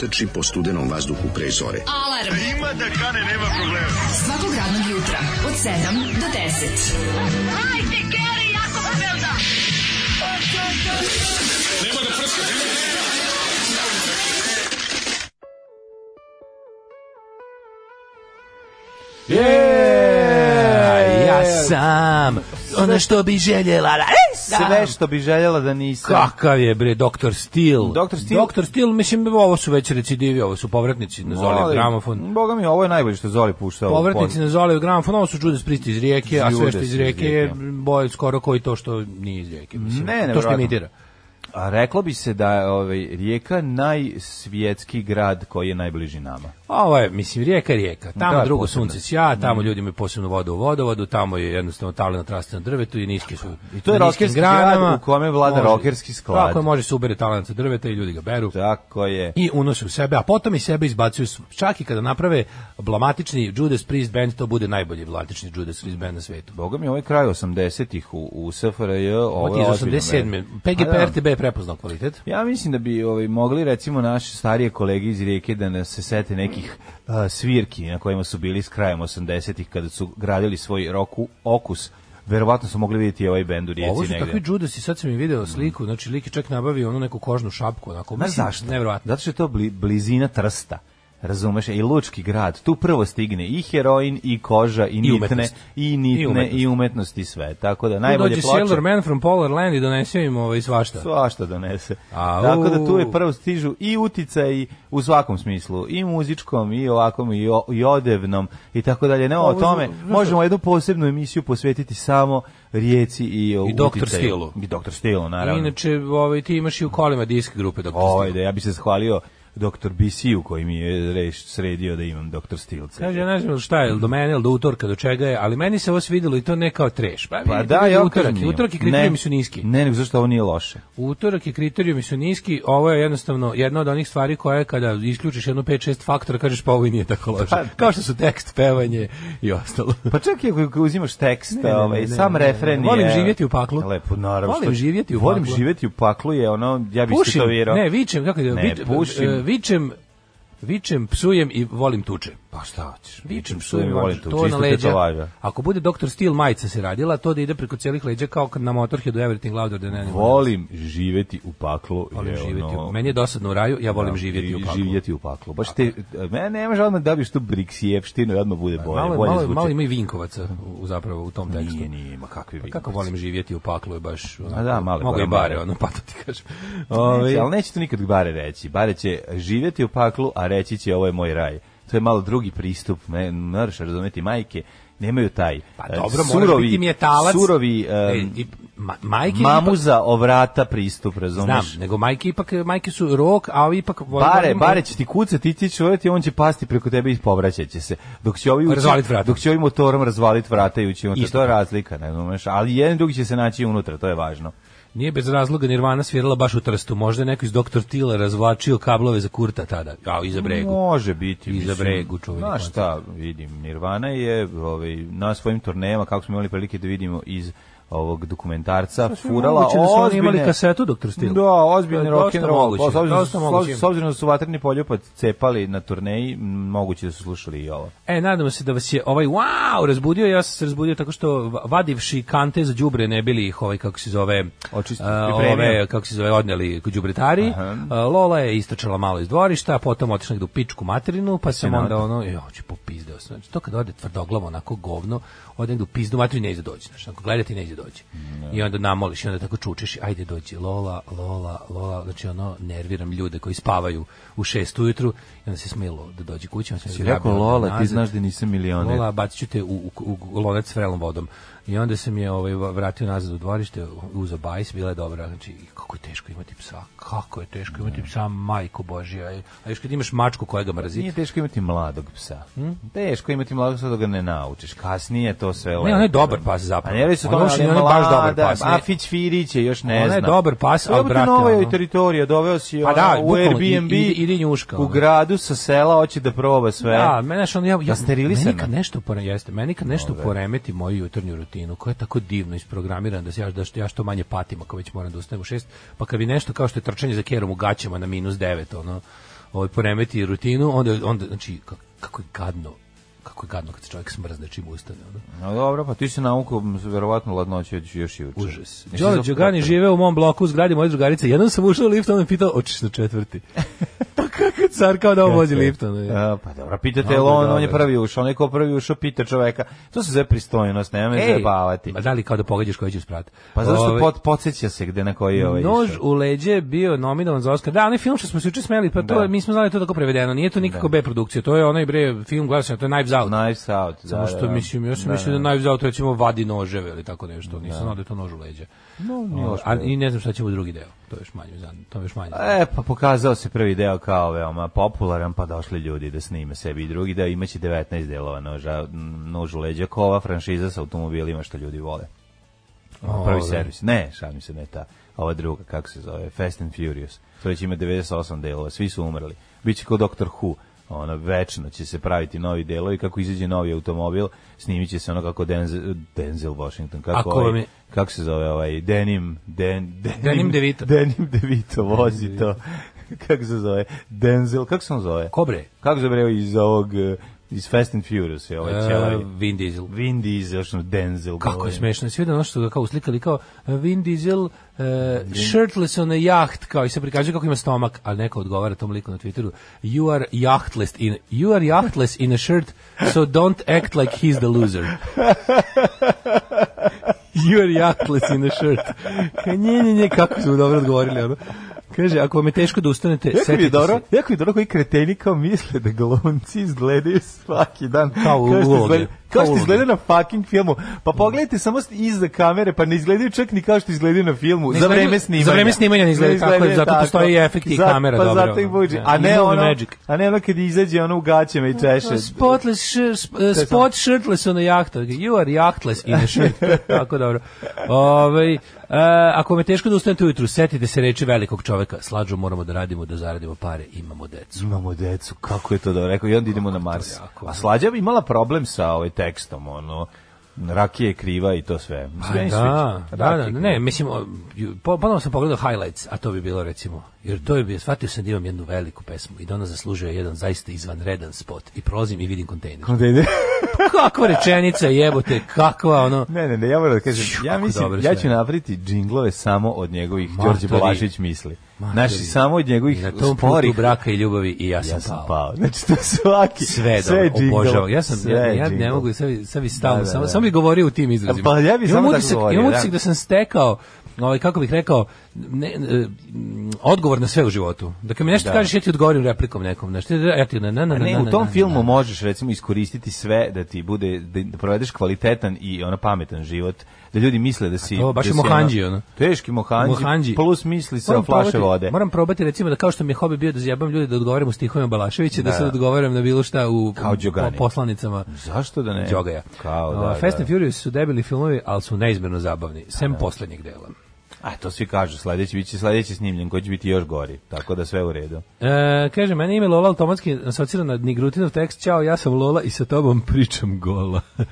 trči po studenom vazduhu pre zore. Alarm. Ima da kane, nema problema. Svakog radnog jutra, od 7 do 10. Hajde, Geri, jako se velda. Je, ja sam ono što bi željela da Sve što bi željela da nisam. Kakav je bre Dr. Steel? Dr. Steel? Dr. Steel, mislim ovo su već recidivi, ovo su povratnici na Zoli gramofon. Boga mi, ovo je najbolje što Zoli pušta. Povratnici na Zoli gramofon, ovo su Judas Priest iz Rijeke, a sve što iz Rijeke je boje skoro koji to što nije iz Rijeke, mislim. Ne, to što imitira. A reklo bi se da je ovaj, Rijeka najsvjetski grad koji je najbliži nama. Ovo je, mislim, rijeka je rijeka. Tamo Da, drugo posebno. sunce sja, tamo ljudi imaju posebnu vodu u vodovodu, tamo je jednostavno talent raste na drvetu i niski su. I to je rokerski grad u kome vlada Može- rokerski sklad. Tako je, može se ubere talent sa drveta i ljudi ga beru. Tako je. I unose u sebe, a potom i sebe izbacuju, čak i kada naprave blamatični Judas Priest band, to bude najbolji blamatični Judas Priest band na svetu. Boga mi, ovaj kraj 80-ih u, u SFRJ, ovo je je iz ozbiljno 87. vreme. PGP. RTB prepoznao kvalitet. Ja mislim da bi ovaj, mogli recimo naše starije kolege iz Rijeke da nas se sete nekih a, svirki na kojima su bili s krajem 80-ih kada su gradili svoj roku okus. Verovatno su mogli vidjeti ovaj bend u Rijeci Ovo su negde. takvi Judas i sad sam im video sliku, znači lik je čak nabavio onu neku kožnu šapku, onako. Mislim, zašto? Nevjerovatno. Zato što je to bli, blizina Trsta. Razumeš, i Lučki grad. Tu prvo stigne i heroin, i koža, i nitne, umetnost. i nitne, I i umetnost. umetnost i sve. Tako da Tu najbolje dođe ploče... Sailor Man from Polar Land i donese im ovaj svašta. Svašta donese. Au. Tako da tu je prvo stižu i uticaj u svakom smislu, i muzičkom, i ovakvom, i, o, i odevnom, i tako dalje. Ne o tome, možemo jednu posebnu emisiju posvetiti samo rijeci i, o I Dr. uticaju. Stilu. I Dr. Stilu, naravno. Inače, ovaj, ti imaš i u kolima disk grupe Dr. Steel. da ja bi se zahvalio dr. BC-u koji mi je reš, sredio da imam dr. Stilce. Kaže, ja ne znam šta je, do mene do utorka, do čega je, ali meni se ovo svidelo i to ne kao treš. Pa, Pa da, ja utorak, utorak i kriterijumi Ne, su niski. Ne, nego zašto ovo nije loše. Utorak i kriterijumi su niski, ovo je jednostavno jedna od onih stvari koje kada isključiš jednu 5-6 faktora, kažeš pa ovo i nije tako loše. Pa- Kao što su tekst, pevanje i ostalo. Pa čak i ako uzimaš tekst, Ne, ne, ne, ovaj, ne, sam ne, ne. refren Volim je... živjeti u paklu. Lepo, naravno. Volim što- živjeti u Volim paklu. živjeti u paklu je ono, ja bih Pušim, to vjerao. ne, vičem, kako je, Ne, pušim. Vičem, vičem, psujem i volim tuče. Pa šta hoćeš? Vičem, psujem i volim tu. to na leđa. Ako bude Dr. Steel majica se radila, to da ide preko celih leđa kao na Motorheadu Everything Louder Than Anyone. Volim živjeti u paklu. Volim je živjeti. ono- Meni je dosadno u raju, ja volim Da, živjeti u paklu. Živjeti u paklu. Baš te, mene nemaš odmah da biš tu briksijevštinu i odmah bude bolje. Malo, bolje malo, malo ima i Vinkovaca u, zapravo u tom tekstu. Nije, nije, ma kakvi Pa vi. kako volim živjeti u paklu je baš onako, A da, male mogu i bare, ono, pa to ti kažem. Ovaj, Ovaj, ali neće to nikad bare reći. Bare će živjeti u paklu, a reći će ovo je moj raj. To je malo drugi pristup, ne, moraš razumeti majke, nemaju taj Pa e, dobro, moraš biti metalac. surovi E, e, i ma, majke mamuza ovrata pristup, ipak, razumeš? znam, nego majke ipak, majke su rok, a ovi ipak... Bare, bare će ti kucati, ti će uraditi, on će pasti preko tebe i povraćaće se. Dok će ovi Razvalit vrata. dok će ovi motorom razvaliti vrata i ući To je razlika, ne razumeš? Ali jedan i drugi će se naći unutra, to je važno. Nije bez razloga Nirvana svirala baš u Trstu. Možda je neko iz Dr. Tila razvlačio kablove za Kurta tada, a iza bregu. Može biti. Iza mislim. bregu čuveni Znaš šta, vidim, Nirvana je ovaj, na svojim turnejama, kako smo imali prilike da vidimo iz ovog dokumentarca, furala Moguće da su oni imali ozbiljne- kasetu Dr. Steel. Da, ozbiljni rock and roll. Pa, S obzirom, s obzirom da su vatreni poljupac cepali na turneji, moguće da su slušali i ovo. E, nadamo se da vas je ovaj wow razbudio, ja sam se razbudio tako što va- vadivši kante za đubre ne bili ih ovaj kako se zove pripremio. ove kako se zove odneli kod đubretari. Lola je istračala malo iz dvorišta, potom otišla u pičku materinu, pa sam Sinod. onda ono, jo, ću popizdeo sam. Znači, to kad ode tvrdoglavo onako govno, ode negde u pizdu materinu ne ide doći, znači, ako gledati ne ide doći. I onda namoliš i onda tako čučeš, ajde dođi, Lola, Lola, Lola, znači ono, nerviram ljude koji spavaju u šest ujutru i onda se smelo da dođe kući. on se Si rekao Lola, ti znaš da nisam milioner. Lola, bacit ću te u, u, u lonac s vrelom vodom. I onda sam je ovaj vratio nazad u dvorište, uzeo bajs, bila je dobra, znači kako je teško imati psa, kako je teško imati psa, majko božja. A još kad imaš mačku koja ga mrzi. Nije teško imati mladog psa. Teško imati mladog psa da ga ne naučiš. Kasnije to sve. Ne, on je dobar pas zapravo. A ne radi se o On nije baš dobar pas, A. Fić Firić je još ne On zna. je dobar pas, ali, brate, nova je teritorija, doveo si Pa da, u Airbnb, ide- njuška, u gradu sa sela, hoće da proba sve. Da, mene on ja, ja sterilizana. meni kad nešto jeste, meni kad nešto poremeti moju jutarnju rutinu, koja je tako divno isprogramirana da se ja da što ja što manje patim ako već moram da ustanem u 6, pa kad bi nešto kao što je trčanje za kerom u gaćama na minus 9, ono, ovaj poremeti rutinu, onda onda znači kako je gadno kako je gadno kad se čovjek smrzne čim ustane, ono. No dobro, pa ti si naukao verovatno ladnoće još, još juče. Užas. Đorđe Đogani žive u mom bloku u zgradi moje drugarice. Jednom sam ušao u lift, on me pitao, hoćeš na četvrti? pa kako car kao da on vozi lift, ono pa dobro, pitate, jel on, on je prvi ušao, onaj ko prvi ušao pita čoveka. To se zove pristojnost, nema me zajebavati. ma da li kao da pogađaš koji će sprat? Pa zašto Ovaj, pot, podsjeća se gde na koji je ovaj Nož u leđe je bio nominovan za Oscar. Da, onaj film što smo se juče smeli, pa to Da. mi smo znali da to tako prevedeno. Nije to nikako B produkcija, to je onaj bre film gledao sam, to je Knives Out. Knives Out, da, Samo što da. mislim, sam Da, mislio da da. Knives Out recimo vadi noževe ili tako nešto. Nisam znao da je to nož u leđe. No, O, a. I ne znam šta će u drugi deo. To je još manje, zan- to je još manje. E, pa pokazao se prvi deo kao veoma popularan, pa došli ljudi da snime sebi i drugi deo, imaće 19 delova noža, nož u leđa, ko ova franšiza sa automobilima što ljudi vole. Ove. Prvi servis. Ne, šalim se, ne ta. Ova druga, kako se zove, Fast and Furious. To već ima 98 delova, svi su umrli. Biće kao Doctor Who, ono, večno će se praviti novi delovi, kako izađe novi automobil, snimit će se ono kako Denzel, Denzel Washington, kako, Ako ovaj, je- kako se zove ovaj, Denim, Den, Denim, Denim DeVito. Denim DeVito vozi to. kako se zove? Denzel, kako se on zove? Kobre? Kako se zove iz ovog, iz Fast and Furious, je ovaj Uh? Vin Diesel. Vin Diesel, što Denzel. Kako je smešno. Svi da ono što ga kao uslikali kao uh, Vin Diesel uh, shirtless on a yacht, kao i se prikazuje kako ima stomak, ali neko odgovara tom liku na Twitteru you are yachtless in, you are yachtless in a shirt, so don't act like he's the loser. you are yachtless in a shirt. Nje, nje, nje, kako su mu dobro odgovorili. Ono. Kaže, ako vam je teško da ustanete, Jako je setite dobro, se. jako je dobro koji kreteni kao misle da glumci izgledaju svaki dan. Kao uloge. Izgleda- Kao što izgleda na fucking filmu. Pa pogledajte samo iza kamere, pa ne izgledaju čak ni kao što izgledaju na filmu. Ne za vreme snimanja. za vreme snimanja ne izgledaju tako, zato tako. postoji efekti i Zato- kamera pa dobra, zato ono. A ne ono, magic. a ne ono kad izađe ono u gaćama i češe. Spotless shir, sp, spot shirtless on a yacht. You are yachtless in a shirt. Tako dobro. Ovaj, uh, ako je teško da ustanete ujutru, setite se reči velikog čoveka. Slađo moramo da radimo, da zaradimo pare, imamo decu. Imamo decu, kako je to da rekao, i onda idemo na Mars. jako. A Slađa bi imala problem sa ovaj tekstom, ono, rakije je kriva i to sve. Meni se Da, da, da, Rakije ne, mislim, ponovno sam pogledao highlights, a to bi bilo recimo, jer to je shvatio sam da imam jednu veliku pesmu i da ona zaslužuje jedan zaista izvanredan spot i prolazim i vidim kontejner. kriva. Kakva rečenica jebote, kakva ono, Ne, ne, ne, ja moram da kažem, ja mislim, ja sve. ću napraviti džinglove samo od njegovih. Đorđe Balašević misli. Znači, samo od njegovih na tom sporih. braka i ljubavi i ja sam, Ja sam pao. pao. Znači, to svaki, sve sve obožavam. Ja sam sve ja, ja ne mogu sad bi- sad bi stalno Da, da, samo da. samo bi govorio u tim izrazima. Pa ja bi Imam samo utisak- govorio, Imam da. da sam stekao ovaj kako bih rekao ne, e, m, odgovor na sve u životu. Da kad mi nešto Da. kažeš ja ti odgovorim replikom nekom, znači ja ti na na na A ne, u tom filmu možeš recimo iskoristiti sve da ti bude da, da provedeš kvalitetan i ono pametan život, da ljudi misle da si to baš da je si mohandži, ono. Teški mohandži, Mohandži. plus misli sa Moram flaše probati- vode. Moram probati recimo da kao što mi je hobi bio da zjebam ljude da odgovaram u stihovima Balaševića, da, Da. sad odgovaram na bilo šta u Kao po- poslanicama. Zašto da ne? Đogaja. Kao, da, Fast da. and Furious su debeli filmovi, ali su neizmjerno zabavni, sem poslednjeg dela. A to svi kažu, sledeći biće sledeći snimljen koji će biti još gori, tako da sve u redu. E, kaže, meni ime Lola automatski asocira na Nigrutinov tekst, ćao, ja sam Lola i sa tobom pričam gola.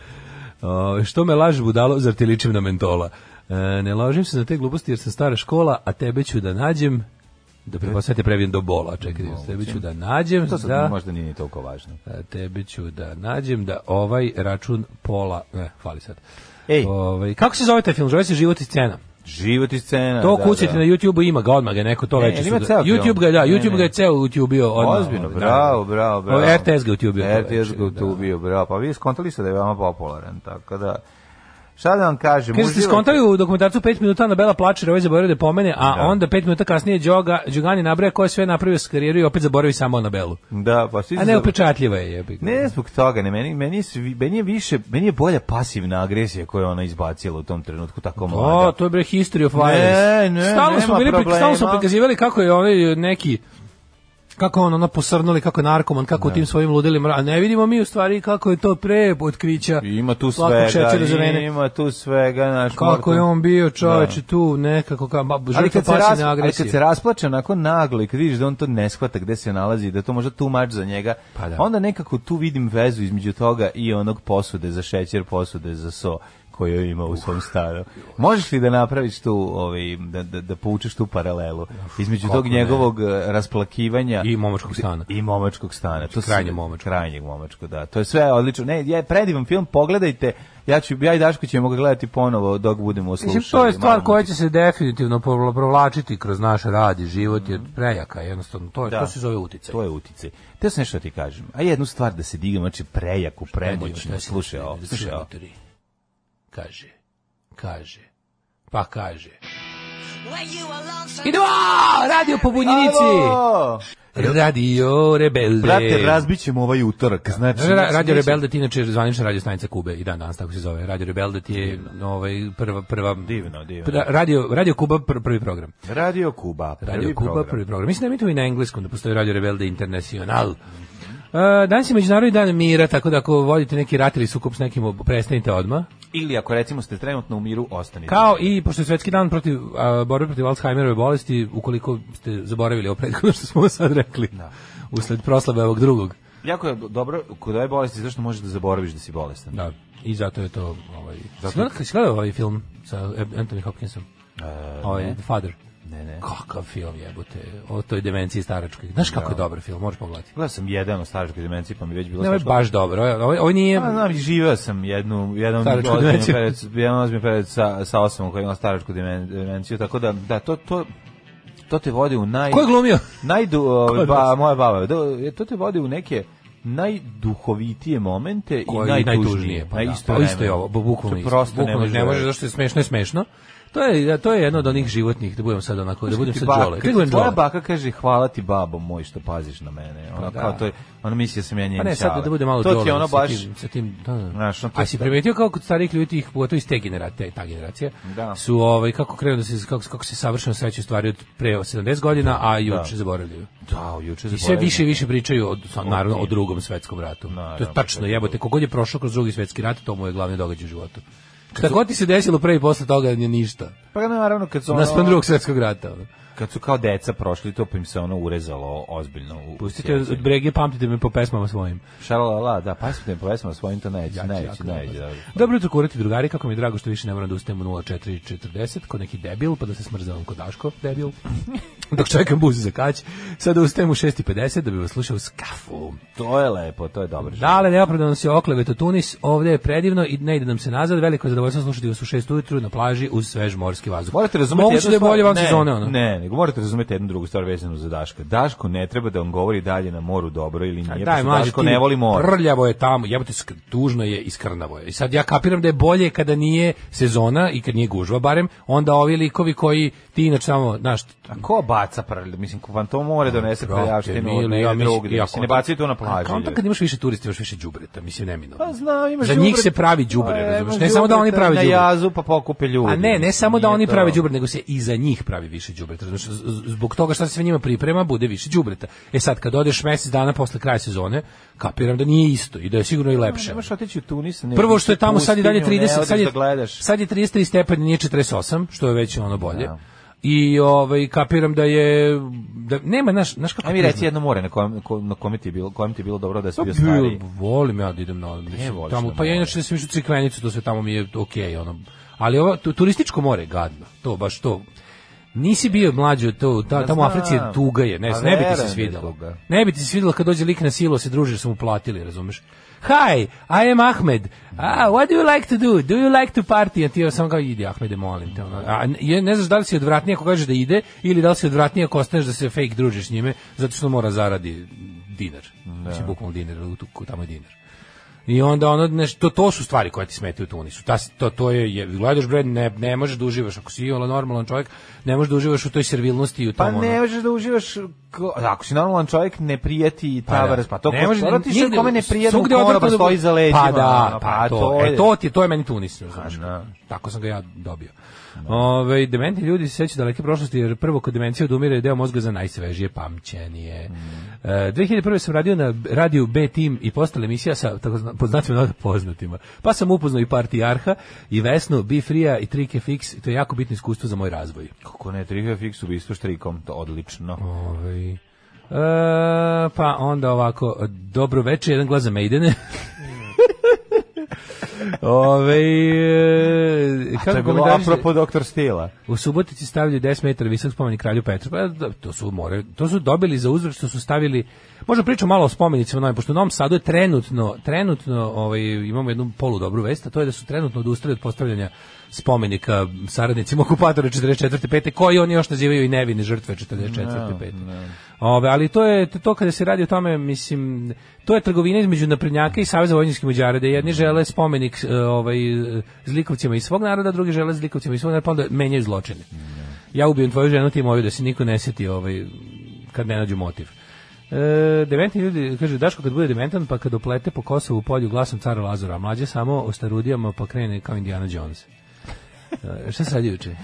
O, što me lažeš budalo, zar ti ličim na mentola? E, ne lažem se na te gluposti jer sam stara škola, a tebe ću da nađem, da pre, sad te previjem do bola, čekaj, tebe ću da nađem, To sad da, možda nije ni toliko važno. a tebi ću da nađem da ovaj račun pola, ne, fali sad. Ej. Ovaj, kako se zove taj film? Zove se Život i scena. Život i scena. To da, kucajte da. na YouTubeu ima ga odmah ga neko to Ne, već. ima ceo film. YouTube ga da, Ne, YouTube ga je ceo YouTubeo odmah. Ozbiljno, da. bravo, bravo, bravo. RTS ga YouTubeo. to RTS ga utubio, bravo. Pa vi skontali ste da je veoma popularan, tako da Šta da vam kažem? Kaže ste skontali u dokumentarcu 5 minuta Anabela plače, jer ovaj zaboravio da pomene, a Da. onda 5 minuta kasnije Đoga, Đogani nabraja ko je sve napravio s karijeru i opet zaboravi samo Anabelu. Da, pa svi A ne, upečatljiva je. jebi. Ne zbog toga, ne, meni, meni, je svi- meni je više, meni je bolja pasivna agresija koju je ona izbacila u tom trenutku, tako O, mlada. to je bre history of violence. Ne, ne, stalno smo bili, problema. stalno smo prikazivali kako je onaj neki kako on ono posrnuli, kako je narkoman, kako u tim svojim ludilima, a ne vidimo mi u stvari kako je to pre otkrića. Ima tu svega, ima tu svega, naš Kako je on bio čoveče tu nekako kao ba- Ali kad, se ras, ali kad se rasplače onako naglo i kad vidiš da on to ne shvata gde se nalazi, da to možda tu mač za njega, Pa da. onda nekako tu vidim vezu između toga i onog posude za šećer, posude za so koju ima u svom stanu. Možeš li da napraviš tu, ovaj, da, da, da povučeš tu paralelu između tog njegovog eh, rasplakivanja I momačkog stana. i momačkog stana. To krajnje momačko. Krajnjeg momačko, da. To je sve odlično. Ne, je predivan film, pogledajte. Ja ću ja i Daško ćemo ga gledati ponovo dok budemo slušali. Mislim, to je stvar koja će se definitivno provlačiti kroz naš rad i život, jer prejaka, jednostavno, to, je, Da. to se zove uticaj. To je uticaj. Te sam nešto da ti kažem. A jednu stvar da se digam, znači prejaku, premoćno. Slušaj da slušaj? Kaže, kaže, pa kaže. Idemo! Radio po bunjenici! Alo! Radio Rebelde. Brate, razbit ćemo ovaj utorak. Znači, Ra- Radio neće- Rebelde ti inače zvanična radio stanica Kube i dan danas tako se zove. Radio Rebelde ti je ovaj prva prva Divno, divno. Pra- radio Radio Kuba pr- prvi program. Radio Kuba, prvi Radio Kuba program. prvi program. Mislim da mi to i na engleskom da postoji Radio Rebelde Internacional. Uh, danas je Međunarodni dan mira, tako da ako vodite neki rat ili sukob s nekim, prestanite odmah. Ili ako recimo ste trenutno u miru, ostanite. Kao i, pošto je svetski dan protiv, a, borbe protiv Alzheimerove bolesti, ukoliko ste zaboravili o prethodno što smo sad rekli, usled proslave ovog drugog. Jako je dobro kod ove bolesti zašto možeš da zaboraviš da si bolestan. Da, i zato je to... Ovaj, Zato- si gledao- ovaj film sa Anthony Hopkinsom? ovaj, ne. The Father. Ne, ne. Kakav film jebote, o toj demenciji staračkoj. Znaš kako je dobar film, možeš pogledati. Gledao sam jedan o staračkoj demenciji, pa mi već bilo Ne, je baš dobro. Ovo, ovo, nije... Pa znam, živeo sam jednu, ozbiljno demenciju. jedan ozbiljno period sa, sa osobom koja ima staračku demen- demenciju, tako da, da, to, to, to te vodi u naj... Ko je glumio? Najdu, ovaj, od ba, moja baba, do, to te vodi u neke najduhovitije momente Koje i najtužnije. najtužnije, pa da. isto Pa isto je ovo, bu- bukvalno To isto. prosto ne Bukvalno može. ne može, verovati. zašto je smešno, je smešno. To je, to je jedno od onih životnih, da budem sad onako, da budem sad kad Kako Tvoja baka kaže hvala ti babo moj što paziš na mene. Ona da. kao to je, ona misli da sam ja njen Pa ne, sad da bude malo To ti ono sa baš... sa tim da, da. Znaš, A si primetio kako kod starih ljudi tih, pogotovo iz te generacije, ta generacija, Da. su ovaj kako krenu da se kako, kako se savršeno sećaju stvari od pre 70 godina, a juče zaboravljaju. Da, juče I sve više i više pričaju o, sa- naravno o drugom svetskom ratu. to je tačno, jebote, kogod je prošao kroz drugi svetski rat, to mu je glavni događaj u životu. God ti se desilo pre i posle toga nije ništa. Pa naravno kad su ono, Naspram drugog svetskog rata. ono. Kad su kao deca prošli to pa im se ono urezalo ozbiljno u Pustite od brege, pamtite me po pesmama svojim. Šalala, da, pa smo povesmo svojim to jako najveći. dobro. da. Dobro jutro, kurati drugari, kako mi je drago što više ne moram da ustajem u 0440 kod neki debil, pa da se smrzavam kod Daško, debil. Dok čekam bus za kać, sada ustajem u 6.50 da bi vas slušao s kafu. To je lepo, to je dobro. Dale, neopravdano se okleveto Tunis, ovde je predivno i ne ide nam se nazad, veliko je zadovoljstvo slušati vas u 6 ujutru na plaži uz svež morski vazduh. Morate razumeti Moguće da je bolje van ne, sezone, ono. Ne, nego morate razumeti jednu drugu stvar vezanu za Daška. Daško ne treba da vam govori dalje na moru dobro ili nije, pošto mlađe, Daško ne voli more. Prljavo je tamo, jebote, tužno je i skrnavo je. I sad ja kapiram da je bolje kada nije sezona i kad nije gužva barem, onda ovi likovi koji ti inače samo, znaš, A ko baca prlj? Mislim, ko vam to more donese prljavštinu od ja negde mislim- drugde. ja ne kontam- baci to na plaži. Ljudi. kad imaš više turista, imaš više đubreta, mislim neminovno. Pa znam, imaš Za njih se pravi đubre, Pa, razumeš? imaš Ne samo da oni đubreta prave Na jazu pa pokupe ljudi. A ne, ne samo da oni prave đubre, nego se i za njih pravi više đubreta. Razumeš, zbog toga što se sve njima priprema, bude više đubreta. E sad kad odeš mesec dana posle kraja sezone, kapiram da nije isto i da je sigurno i lepše. Možeš otići u Tunis. Ne, Prvo što je tamo sad i dalje pustinju, ne 30, sad je, da sad je 33 stepeni, nije 48, što je već ono bolje. Da. I ovaj kapiram da je da nema naš naš kako mi reci jedno more na kojem, ko- na kome ti je bilo, kojem ti je bilo dobro da si Pa bio stariji. volim ja da idem na voliš tamo, na pa ja inače da sam išao u Crikvenicu, to sve tamo mi je okej, ono. Ali ovo tu- turističko more je gadno. To baš to. Nisi bio mlađi od to, ta, tamo u Africi je tuga je, ne, Pa ne bi ti se da tuga. Ne bi ti se svidelo kad dođe lik na silo se druži, jer su mu platili, razumeš? Hi, I am Ahmed. Ah, what do you like to do? Do you like to party? A ti samo kao, idi Ahmede, molim te. Ono. A je, ne znaš da li si odvratniji ako kažeš da ide, ili da li si odvratniji ako ostaneš da se fake družiš s njime, zato što mora zaradi dinar. Znači, bukvalno dinar, tamo je dinar. I onda ono nešto to su stvari koje ti smetaju u Tunisu. Ta, to to je, je gledaš bre ne, ne možeš da uživaš ako si iole normalan čovjek, ne možeš da uživaš u toj servilnosti i u tom. Pa ono. ne možeš da uživaš, ko- ako si normalan čovjek, ne prijeti i Pa da. tavares, pa to Ne ko može što ti nigde- kome ne prijeti, svugde pa da- stoji za leđima. Pa da, pa, to, je- e, to ti, to je meni Tunis, razumeš. da. Tako sam ga ja dobio. Ove, dementi ljudi se sećaju daleke prošlosti jer prvo kod demencije odumire je deo mozga za najsvežije pamćenje. E, 2001. sam radio na radiju B Team i postala emisija sa tako pod znacima poznatima. Pa sam upoznao i Partijarha i Vesnu, Be Free-a i Trike Fix. To je jako bitno iskustvo za moj razvoj. Kako ne, Trihe Fix ubistvo štrikom, to odlično. Ovaj e, pa onda ovako, dobro večer, jedan glas za Maidene. Ove, e, To je kako bilo apropo doktor Stila. U Subotici stavljaju 10 metara visok spomenik kralju Petru. Pa, to su more, to su dobili za uzvrat što su stavili Možda pričam malo o spomenicima, novim, pošto u Novom Sadu je trenutno, trenutno ovaj, imamo jednu polu dobru vest, a to je da su trenutno odustali od postavljanja spomenika saradnicima okupatora 44. 5. koji oni još nazivaju i nevine žrtve 44. 5. Ove, ali to je to kada se radi o tome, mislim, to je trgovina između naprednjaka i Saveza vojničkih muđara, da jedni žele spomenik e, ovaj, zlikovcima iz svog naroda, drugi žele zlikovcima iz svog naroda, pa onda menjaju zločine. Ja ubijem tvoju ženu, ti moju, da se niko ne seti ovaj, kad ne nađu motiv. E, dementi ljudi, kaže, Daško kad bude dementan, pa kad oplete po Kosovu polju glasom cara Lazara, a mlađe samo o starudijama pa krene kao Indiana Jones. E, šta se radi juče?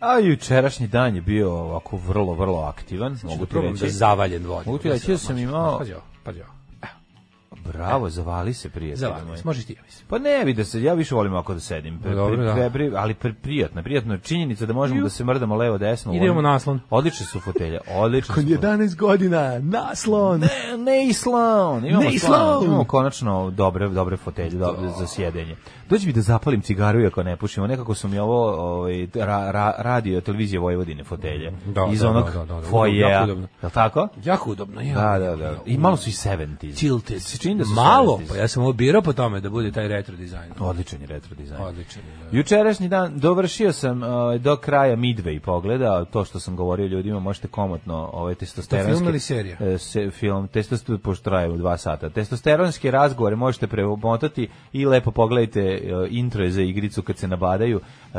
A jučerašnji dan je bio ovako vrlo, vrlo aktivan, mogu da ti probam reći. da zavaljen vodom. Mogu ti reći da sam imao- Pazi ovo, pazi ovo. Bravo, zavali se prijatelj Zavali se, možeš ti, ja mislim. Pa ne, vidi se, ja više volim ovako da sedim. Pre, Dobro, pre, da. pre, ali pre, prijatno, prijatno je činjenica da možemo da se mrdamo levo desno. Idemo Volim- naslon. Odlične su fotelje, odlične su. 11 godina, naslon. Ne, ne islon. Imamo Ne slon. islon. Imamo konačno dobre, dobre fotelje dobre za sjedenje. Dođi mi da zapalim cigaru iako ne pušimo. Nekako su mi ovo ovaj, ra, ra, radio televizije Vojvodine fotelje. Da, Iz da, onog da, da, da, fojeja. jako udobno. Je li tako? Jako udobno, ja. Da, da, da. I malo su i 70s. Tilted. Čini da su Malo, 70s. pa ja sam ovo birao po tome da bude taj retro dizajn. Odličan je retro dizajn. Odličan je, da. Jučerašnji dan dovršio sam ovaj, do kraja Midway pogledao to što sam govorio ljudima, možete komotno ovaj testosteronski To film ili serija? e, se, film testosteron pošto traje u dva sata. Testosteronske razgovore možete premotati i lepo pogledajte e, intro za igricu kad se nabadaju. E,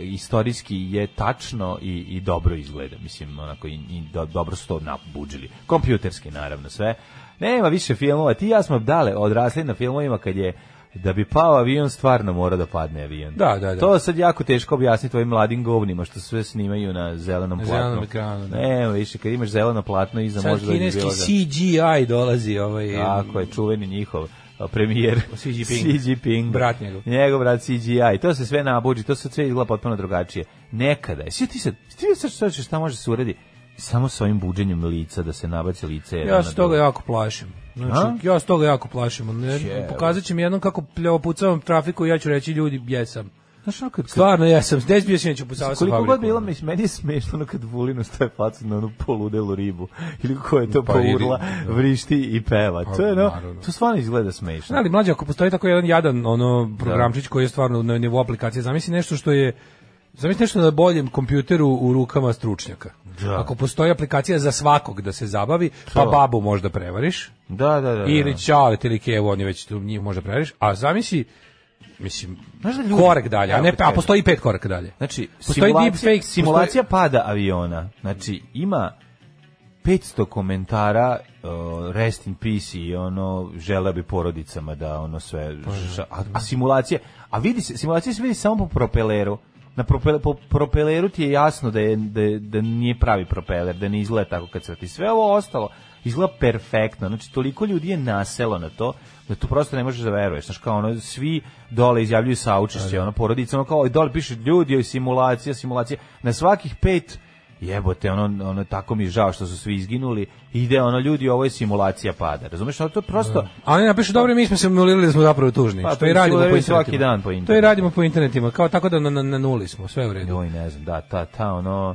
istorijski je tačno i, i dobro izgleda, mislim onako i, i do- dobro su to nabuđili. Kompjuterski naravno sve. Nema više filmova. Ti ja smo dale odrasli na filmovima kad je da bi pao avion stvarno mora da padne avion. Da, da, da. To sad jako teško objasniti ovim mladim govnima što sve snimaju na zelenom platnu. zelenom ekranu, da. Ne, više kad imaš zeleno platno iza Sad može da kineski bilo da- CGI dolazi ovaj... Tako je, čuveni njihov premijer Xi Jinping. Xi Jinping. Brat njegov. Njegov brat CGI. To se sve nabuđi, to se sve izgleda potpuno drugačije. Nekada. Svi ti sad, ti sad šta može se uredi? Samo sa ovim buđenjem lica, da se nabaci lice. Ja se toga jako plašim. Znači, ja se toga jako plašim. Ne, pokazat će mi jednom kako pljavo pucavam trafiku i ja ću reći ljudi, jesam. Znaš, ono kad, Stvarno jesam, gde bio si neću pucavati sa Koliko god bilo, mislim, meni je smešno ono kad Vulinu staje facu na onu poludelu ribu. Ili ko je to Pa pourla, da. vrišti i peva. Pa, to je, no, to stvarno izgleda smešno. Ali mlađe, ako postoji tako jedan jadan ono programčić koji je stvarno na nivou aplikacije, zamisli nešto što je Zamisli nešto na boljem kompjuteru u rukama stručnjaka. Da. Ako postoji aplikacija za svakog da se zabavi, pa babu možda prevariš, Da, da, da. da. ili čale, ili kevo, oni već tu njih možda prevariš, a zamisli, mislim, Znaš da ljudi- korak dalje, a, ne, a postoji pet koraka dalje. Znači, Postoji simulacija, deepfake, simulacija pada aviona. Znači, ima 500 komentara uh, rest in peace i ono žele bi porodicama da ono sve a, a simulacije a vidi se simulacija se vidi samo po propeleru na propele, po propeleru ti je jasno da je da, je- da nije pravi propeler da ne izgleda tako kad crti sve ovo ostalo izgleda perfektno. Znači toliko ljudi je naselo na to da tu prosto ne možeš da veruješ. Znači kao ono svi dole izjavljuju saučešće ono porodica ono kao dole piše ljudi simulacija simulacija. Na svakih pet jebote, ono, ono, tako mi je žao što su svi izginuli, ide ono, ljudi, ovo je simulacija pada, razumeš, ono, to prosto, A oni napišu, dobro, mi smo simulirali da smo zapravo tužni. Pa, što to i radimo po svaki dan po To i internetu. radimo po internetima, kao tako da na, na, na nuli smo, sve u redu. joj, ne znam, da, ta, ta, ono,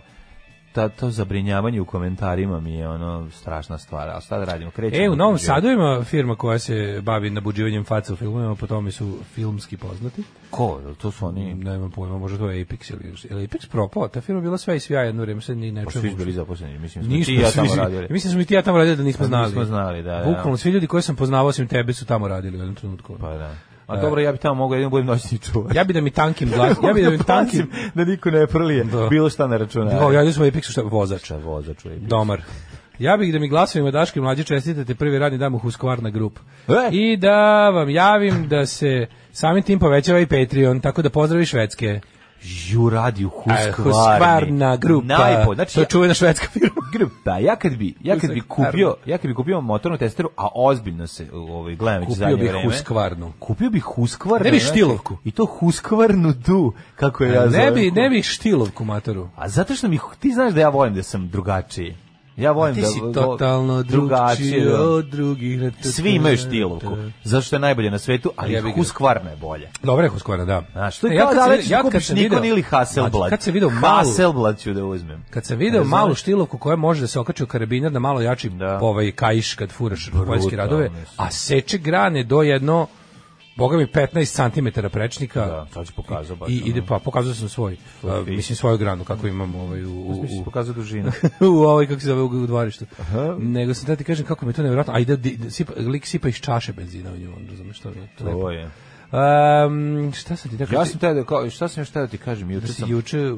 ta, to zabrinjavanje u komentarima mi je ono strašna stvar, a šta da radimo? Krećemo E, u Novom. Sadu ima firma koja se bavi nabuđivanjem faca u filmovima, po tome su filmski poznati. Ko? To su oni... Nema pojma, možda to je Apex ili ili Apex propao, ta firma bila sve i svija jedno vreme, sad ni ne Pa čujemo. svi su bili zaposleni, mislim, smo ti ja svi- tamo radili. Mislim da smo ti ja tamo radili da nismo Pa znali. nismo znali, da, da. Bukvalno svi ljudi koje sam poznavao osim tebe su tamo radili u jednom trenutku. Pa da. A dobro, ja bi tamo mogao jedino budem noćni čuvar. Ja bi da mi tankim glas, ja bi da mi tankim. Pazim da niko ne prlije Da. bilo šta na računaru. Jo, ja smo Apexu šta vozač. Vozač. Domar. Ja bih da mi glasovima Daške mlađe čestitate prvi radni dan u Husqvarna grup. E! I da vam javim da se samim tim povećava i Patreon, tako da pozdravi švedske. Ju radi u A, Husqvarni. Husqvarna grupa. Najpo, znači, to čuvena švedska firma. grupa. Ja kad bi, ja kad bi kupio, ja kad bi kupio motornu testeru, a ozbiljno se ovaj gledam već Kupio zadnje bih vreme. Husqvarnu. Kupio bih Husqvarnu. Ne bi znači, štilovku. I to Husqvarnu du, kako je ja Ne zovem. bi, ne bi štilovku matoru. A zato što mi, ti znaš da ja volim da sam drugačiji. Ja volim Ti da... si vo- totalno drugačiji da. od drugih. Svi imaju štilovku, zato što je najbolje na svetu, ali ga. Husqvarna je bolje. Dobre je Husqvarna, da. Znaš, to je E, kao kad da sam već ja kupiš sam Nikon ili Hasselblad. Znači, Kad se video malu, Hasselblad ću da uzmem. kad sam video malu štilovku koja može da se okači u karabiner na malo jači Da. ovaj kaiš kad furaš Brutalno, radove, a seče grane do jedno Boga mi 15 cm prečnika. Da, sad ću pokazao baš. I ide pa pokazao sam svoj, a, mislim svoju granu kako imam ovaj u u, u, pokazao dužinu. u ovaj kako se zove u, dvorištu. Nego sam da ti kažem kako mi je to nevjerojatno. A ide di- di- sipa, lik sipa iz čaše benzina u nju, razumeš što je. To To je. Um, šta sam ti rekao? Ja sam te da, kao, šta sam još teo da ti kažem, juče da si sam... juče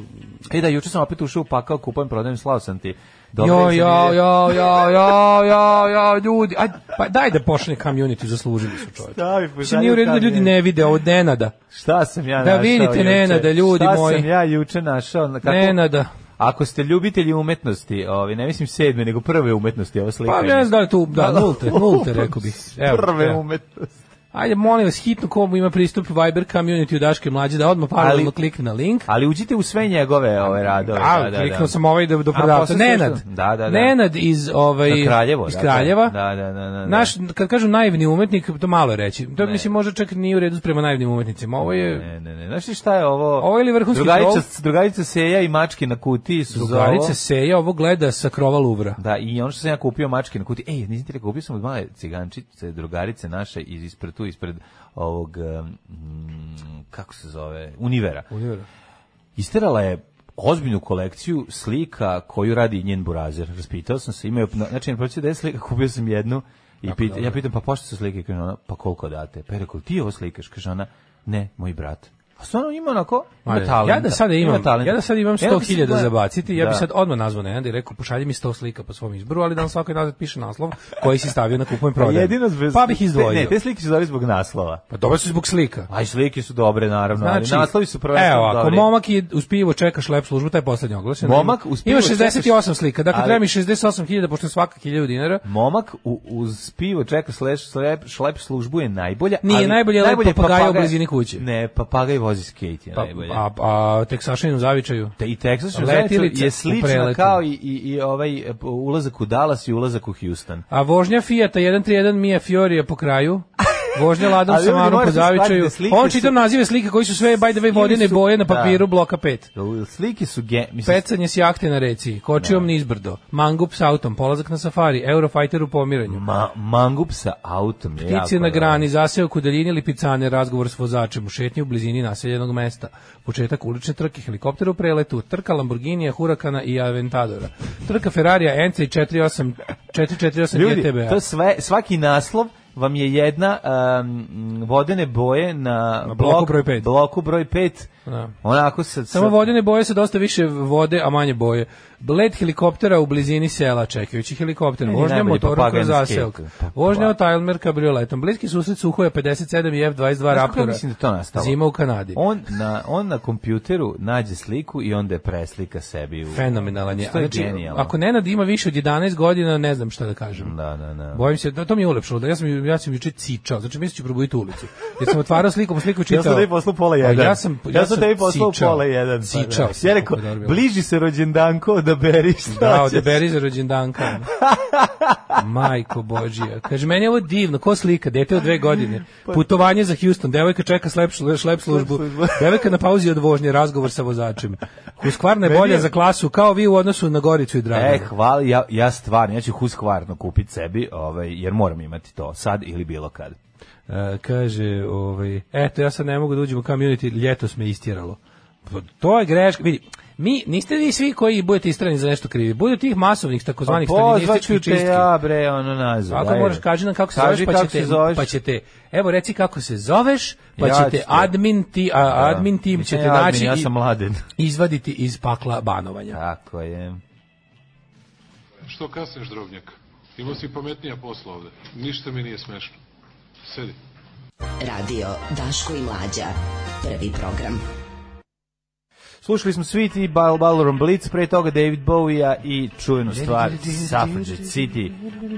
E da, juče sam opet ušao u pakao, kupujem, prodajem, slao sam ti. Jo, jo, jo, jo, jo, jo, jo, ljudi, aj, pa daj da počne community, zaslužili su čovječe. Stavi, pošalji nije u redu da ljudi ne vide od Nenada. Šta sam ja Da našao vidite juče? Nenada, ljudi Šta moji. sam ja juče našao? na- Kako, Nenada. Ako ste ljubitelji umetnosti, ovi, ne mislim sedme, nego prve umetnosti, ovo slika. Pa ne znam da li tu, da, nulte, nulte, rekao bih. Evo, prve evo. umetnosti. Ajde, molim vas, hitno komu ima pristup Viber community u Daške mlađe, da odmah paralelno klikne na link. Ali uđite u sve njegove ove radove. A, da, da, kliknuo da. sam ovaj do, do prodavca. Nenad. Da, da, da. Nenad iz, ovaj, Kraljevo, iz da, Kraljeva. da, da, da, da, da. Naš, kad kažem naivni umetnik, to malo je reći. To mislim možda čak nije u redu prema naivnim umetnicima. Ovo je Ne, ne, ne. Znaš šta je ovo? Ovo je li vrhunski drugarica, drugarica Seja i mačke na kutiji su za ovo. drugarica Seja ovo gleda sa krova Luvra. Da, i ono što sam ja kupio mačke na kutiji. Ej, nisam ti rekao, kupio sam od male cigančice, drugarice naše iz ispred tu, ispred ovog, um, kako se zove, univera. Isterala je ozbiljnu kolekciju slika koju radi njen burazer. Raspitao sam se, imaju, znači, ne proći da je slika, kupio sam jednu i pita, ja pitam, pa pošto su slike? Kaže ona, pa koliko date? Pa je rekao, ti ovo slikaš? Kaže ona, ne, moj brat. A stvarno ima onako, ima Ajde, talenta. Ja da sada ima imam, talenta. ja da sad imam Evo 100.000 ti sad gledam. za baciti, ja Da. bih sad odmah nazvao Nenada i rekao pošalji mi 100 slika po svom izboru, ali da na svakoj nazad piše naslov koji si stavio na kupujem Pa prodajem. jedino zbog, Pa bih izdvojio. Ne, te slike su dobre zbog naslova. Pa dobro su zbog slika. A i slike su dobre, naravno, Znači, ali naslovi su prvenstveno Evo, ako dobri. momak je uz pivo čeka šlep službu, taj je poslednji oglašen. Momak uz pivo Ima čeka 68 slika, dakle ali- treba mi 68.000, pošto svaka 1000 dinara. Momak u, uz pivo čeka šlep, šlep službu je najbolja. Nije, ali najbolje je lepo papagaja u blizini kuće. Ne, papagaj vozi skate je Pa, najbolje. a, a Teksašinu zavičaju. Te, I je u slična preletu. kao i, i, i ovaj ulazak u Dallas i ulazak u Houston. A vožnja Fijata 131 Mia Fiorija po kraju. Vožnja Ladom sa shvatiti zavičaju. da slike On su- čitam nazive slike koji su sve by the way vodene su- boje na da. papiru bloka 5. Slike su ge, mislim, Pecanje s jahte na reci, kočijom nizbrdo, mangup s autom, polazak na safari, Eurofighter u pomiranju. ma, mangup sa autom. je Ptice na grani, zaseo ku daljini ili picane, razgovor s vozačem, u šetnji u blizini naseljenog mesta, početak ulične trke, helikopter u preletu, trka Lamborghinija, Huracana i Aventadora, trka Ferrarija NC 48 448 Ljudi, GTB. to sve, svaki naslov vam je jedna um, vodene boje na, Na bloku broj pet. bloku broj 5. Da. Onako sa, Samo sa- vodene boje sa dosta više vode, a manje boje. Let helikoptera u blizini sela, čekajući helikopter. Vožnja motorom kroz zaseok. skateu. Pa, Vožnja pa. od Tilemer kabrioletom. Bliski susret Suhoja 57 i F22 Znaš kako ja Raptora. mislim da to nastalo? Zima u Kanadi. On na, on na kompjuteru nađe sliku i onda je preslika sebi. U, Fenomenalan je. Znači, ako Nenad ima više od 11 godina, ne znam šta da kažem. Da, da, da. Bojim se, da to mi je ulepšalo, da ja sam, ja sam juče cicao, znači mislim ću probuditi ulicu. Jer sam otvarao sliku, sliku čitao. Ja sam tebi poslao pola Pa jedan. Ja sam, ja sam tebi poslao pola jedan. pa da. sam, Ja rekao, bliži se rođendanko, da beri šta Da, ćeš. odaberi za rođendanka. Majko Božija. Kaže, meni je ovo divno, ko slika, dete od dve godine. Putovanje za Houston, devojka čeka slep, šlep službu. Devojka na pauzi od vožnje, razgovor sa vozačem. Huskvarna je bolja za klasu, kao vi u odnosu na Goricu i Dragovu. E, hvala, ja, ja stvarno, ja ću Husqvarna kupiti sebi, ovaj, jer moram imati to, sad ili bilo kad. E, kaže, ovaj, eto, ja sad ne mogu da uđem u community, ljetos me istjeralo. Pa, To je greška, vidi, mi, niste vi svi koji budete istrani za nešto krivi, bude tih masovnih takozvanih Pa pozvaću staljinističkih te čistki. ja, bre, ono nazad. Ako moraš kaži nam kako se Kaži zoveš, pa kako ćete, se zoveš. pa ćete, evo reci kako se zoveš, pa Ja ćete admin, ti, a, Da. admin tim Nisam ćete ja admin, naći ja i sam mladen. izvaditi iz pakla banovanja. Tako je. Što kasniš, drobnjak? Imao si pametnija posla ovde. Ništa mi nije smešno. Sedi. Radio Daško i Mlađa. Prvi program. Slušali smo Sweetie, Ball Ballroom Blitz, pre toga David Bowie-a i čuvenu stvar Suffragette City.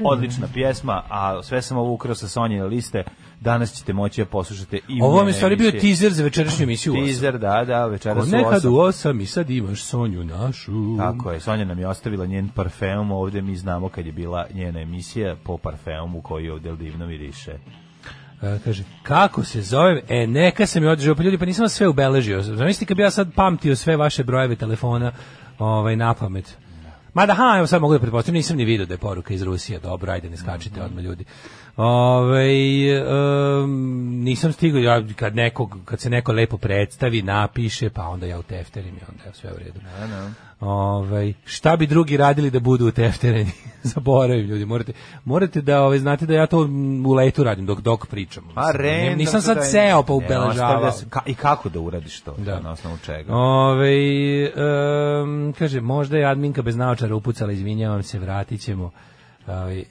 Odlična pjesma, a sve sam ovo ukrao sa Sonjine liste. Danas ćete moći da poslušate i u Ovo njene stvari bio teaser za večerašnju emisiju u. Teaser, da, da, večeras Od su nekad osam. u osam i sad imaš Sonju našu. Tako je, Sonja nam je ostavila njen parfeum ovde, mi znamo kad je bila njena emisija po parfeumu koji ovde divno miriše. E, kaže, kako se zovem? E, neka sam je održao, pa ljudi, pa nisam vas sve ubeležio. Zamislite kad bi ja sad pamtio sve vaše brojeve telefona ovaj, na pamet. Mada, ha, evo sad mogu da pretpostavim, nisam ni vidio da je poruka iz Rusije. Dobro, ajde, ne skačite odmah ljudi. Ove, nisam stigao, ja, kad, nekog, kad se neko lepo predstavi, napiše, pa onda ja u tefterim i onda je sve u redu. Ovaj, šta bi drugi radili da budu uteftereni? Zaboravim ljudi, morate, morate da ovaj, znate da ja to u letu radim dok dok pričam. Pa Mislim, random nisam sad taj- seo pa ubeležavao. ka- I kako da uradiš to? Da. Na osnovu čega? Ove, em, kaže, možda je adminka bez naočara upucala, izvinjavam se, vratit ćemo.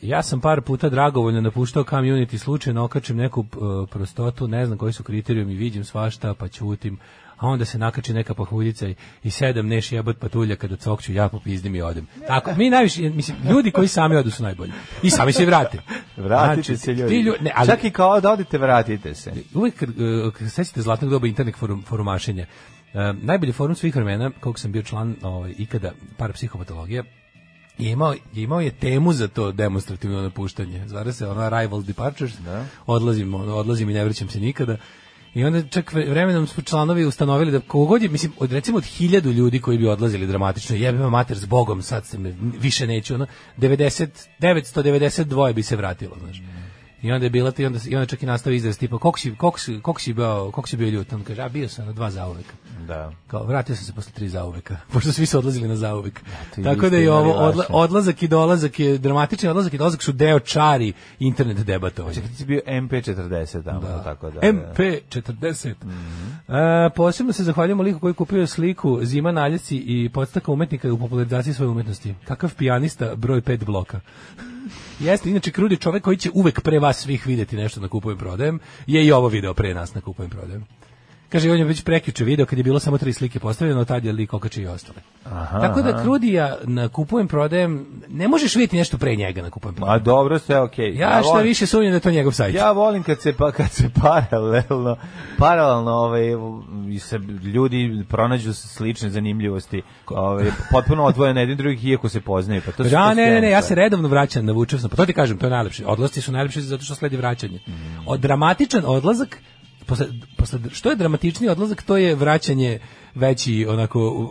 Ja sam par puta dragovoljno napuštao community, slučajno okačim neku uh, prostotu, ne znam koji su kriterijumi, vidim svašta, pa ćutim, a onda se nakači neka pahuljica i, i sedam neš jebot patuljaka kada cokću, ja popizdim i odem. Tako, mi najviše, mislim, ljudi koji sami odu su najbolji. I sami se vrate. Vratite Znači, se ljudi. ti lju- ne, ali- Čak i kao da odete, vratite se. kad uh, kad se sećate zlatnog doba internet forum, forumašenja. Uh, najbolji forum svih vremena, kog sam bio član ovaj, ikada parapsihopatologija, je imao, je imao je temu za to demonstrativno napuštanje. Zvara se ona Rival Departures. Odlazim, ono, odlazim i ne vraćam se nikada. I onda čak vre- vremenom su članovi ustanovili da kogod je, mislim, od recimo od hiljadu ljudi koji bi odlazili dramatično, jebima mater s Bogom, sad se me, više neću, ono, 90, 992 bi se vratilo, znaš. I onda je bila ti onda i onda čak i nastao izraz tipa koliko si koliko si koliko si bio koliko si bio ljut on kaže a bio sam na dva zauvek. Da. Kao vratio sam se posle tri zauveka. Pošto svi su odlazili na zauvek. ti Tako da je ovo odla- odlazak i dolazak je dramatični odlazak i dolazak su deo čari internet debatovanja. Čekaj, ti bio MP40 tamo, Da. tako da. MP40. E, posebno se zahvaljujemo liku koji je kupio sliku Zima na ljeci i podstaka umetnika u popularizaciji svoje umetnosti. Kakav pijanista broj 5 bloka. Jeste, inače Krudi čovek koji će uvek pre vas svih videti nešto na kupujem prodajem, je i ovo video pre nas na kupujem prodajem. Kaže, on je već prekjuče video kad je bilo samo tri slike postavljeno, tad je lik okačio i ostale. Tako da Krudija na kupujem prodajem, ne možeš vidjeti nešto pre njega na kupujem A prodajem. dobro, sve okej. Ja šta volim- više sumnjam da je to njegov sajt. Ja volim kad se pa kad se paralelno paralelno ovaj se ljudi pronađu slične zanimljivosti, ovaj potpuno odvojene jedni drugih iako se poznaju. Pa to Da, to ne, ne, ne, ja se redovno vraćam, navučao sam. Pa to ti kažem, to je najlepše. Odlasci su najlepši zato što sledi vraćanje. Mm. Od dramatičan odlazak, posle, posle, što je dramatičniji odlazak, to je vraćanje veći onako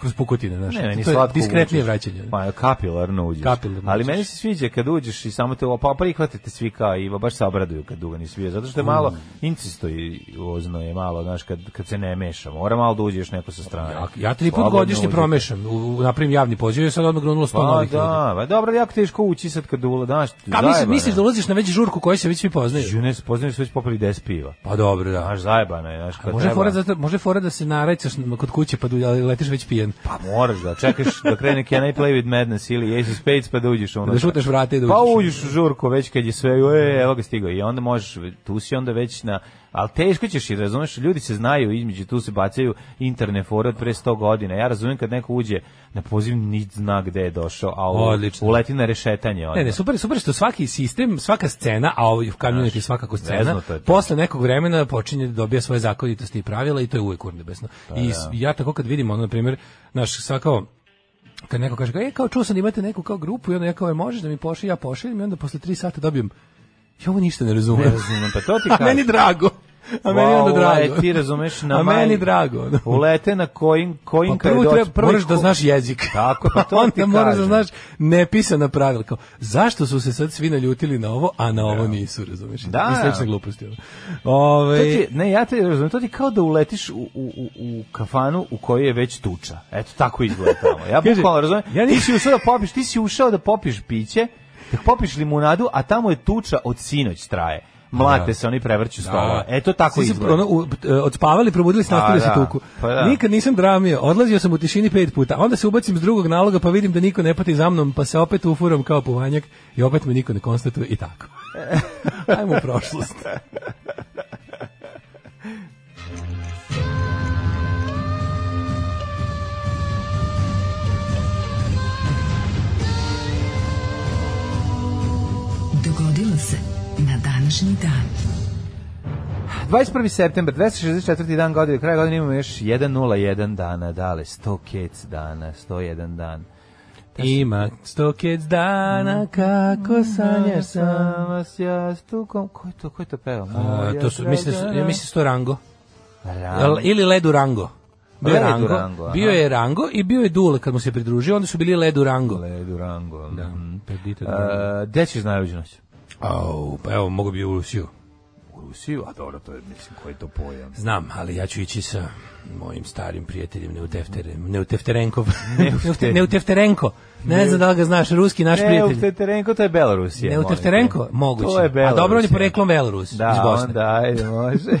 kroz pukotine, znaš. Ne, meni to je diskretnije uđeš. vraćanje. Pa kapilarno uđeš. Kapilarno Ali uđeš. meni se sviđa kad uđeš i samo te pa prihvatite svi kao i baš se obraduju kad dugo nisi bio zato što je malo incisto i ozno je malo, znaš, kad kad se ne meša. Mora malo da uđeš neko sa strane. Ja, ja tri put godišnje promešam, u, napravim javni poziv i sad odmah grunulo sto Pa novih ljudi. da, pa dobro, ali jako teško ući sad kad ula, znaš, Ka misliš, je. misliš da ulaziš na već žurku koju se već svi poznaju? Žene se poznaju su već popili 10 piva. Pa dobro, da. Znaš, zajebano je, znaš, kad Može fora, zato, može fora da se narajcaš kod kuće pa ali letiš već pijen. Pa moraš da čekaš da krene Can I Play with Madness ili Ace of Spades pa da uđeš unutra. Da šutaš vrata i da Pa uđeš. uđeš u žurku već kad je sve, e, evo ga stigao. I onda možeš, tu si onda već na, ali teško ćeš i razumeš, ljudi se znaju između, tu se bacaju interne fore od pre 100 godina. Ja razumijem kad neko uđe na poziv, nit zna gde je došao, a u, Odlično. uleti na rešetanje. Onda. Ne, ne, super, super što svaki sistem, svaka scena, a ovo community je svakako scena, je to. posle nekog vremena počinje da dobija svoje zakonitosti i pravila i to je uvek urnebesno. Pa I s- ja tako kad vidim, ono, na primjer, naš, svakao, kad neko kaže, e, kao čuo sam da imate neku kao grupu i onda ja kao, "E, možeš da mi pošalje, ja pošaljem i onda posle tri sata dobijem, ja ovo ništa ne razumem. Ne razumem, pa to ti kažem. meni drago. A meni onda Wow, drago. e, ti razumeš na A meni drago. ono. Ulete na kojim, kojim Pa prvo treba, prvo moraš da znaš jezik. Tako, pa to ti Onda moraš da kažem. znaš nepisana pravila. Kao, zašto su se sad svi naljutili na ovo, a na ovo nisu, razumeš? Da. I slične gluposti. Ove, To ti, ne, ja te razumem, to ti kao da uletiš u, u, u, kafanu u kojoj je već tuča. Eto, tako izgleda tamo. Ja bukvalno razumem, ja ti nisam- si ušao da popiš, ti si ušao da popiš piće, da popiš limunadu, a tamo je tuča od sinoć traje. Mlate Da. se, oni prevrću Da. stolova. Eto, tako se, izgleda. ono, u, e, odspavali, probudili se, Pa nastavili se da, tuku. pa da. Nikad nisam dramio, odlazio sam u tišini pet puta, onda se ubacim s drugog naloga pa vidim da niko ne pati za mnom, pa se opet ufuram kao puvanjak i opet me niko ne konstatuje i tako. Ajmo u prošlost. Dogodilo se na današnji dan. 21. september, 264. dan godine, kraj godine imamo još 101 dana, dale, 100 kec dana, 101 dan. Ima sto kec dana kako sanjaš sam. Sama s jastukom. Ko je to, ko je to peo? A, to su, mislim, da su- ja mislim da su to Rango. Jel- Ili Ledu Rango. Bio je Ledu Rango, Rango, bio je Rango i bio je Dule kad mu se pridružio, onda su bili Ledu Rango. Le Durango. Da, Durango. Gde ćeš najluđu? Au, pa evo, mogu bi u Rusiju. U Rusiju? A dobro, to je, mislim, koji je to pojam? Znam, ali ja ću ići sa mojim starim prijateljem Neutefterem, Neutefterenkov. Neufte- Neutefterenko. Ne znam da li ga znaš, ruski naš prijatelj. Teterenko, to je Belorusija. Neutefterenko? Moguće. To je A dobro, on je Belorusija. poreklom Belorus, iz Da, Bosne. onda, ajde, može.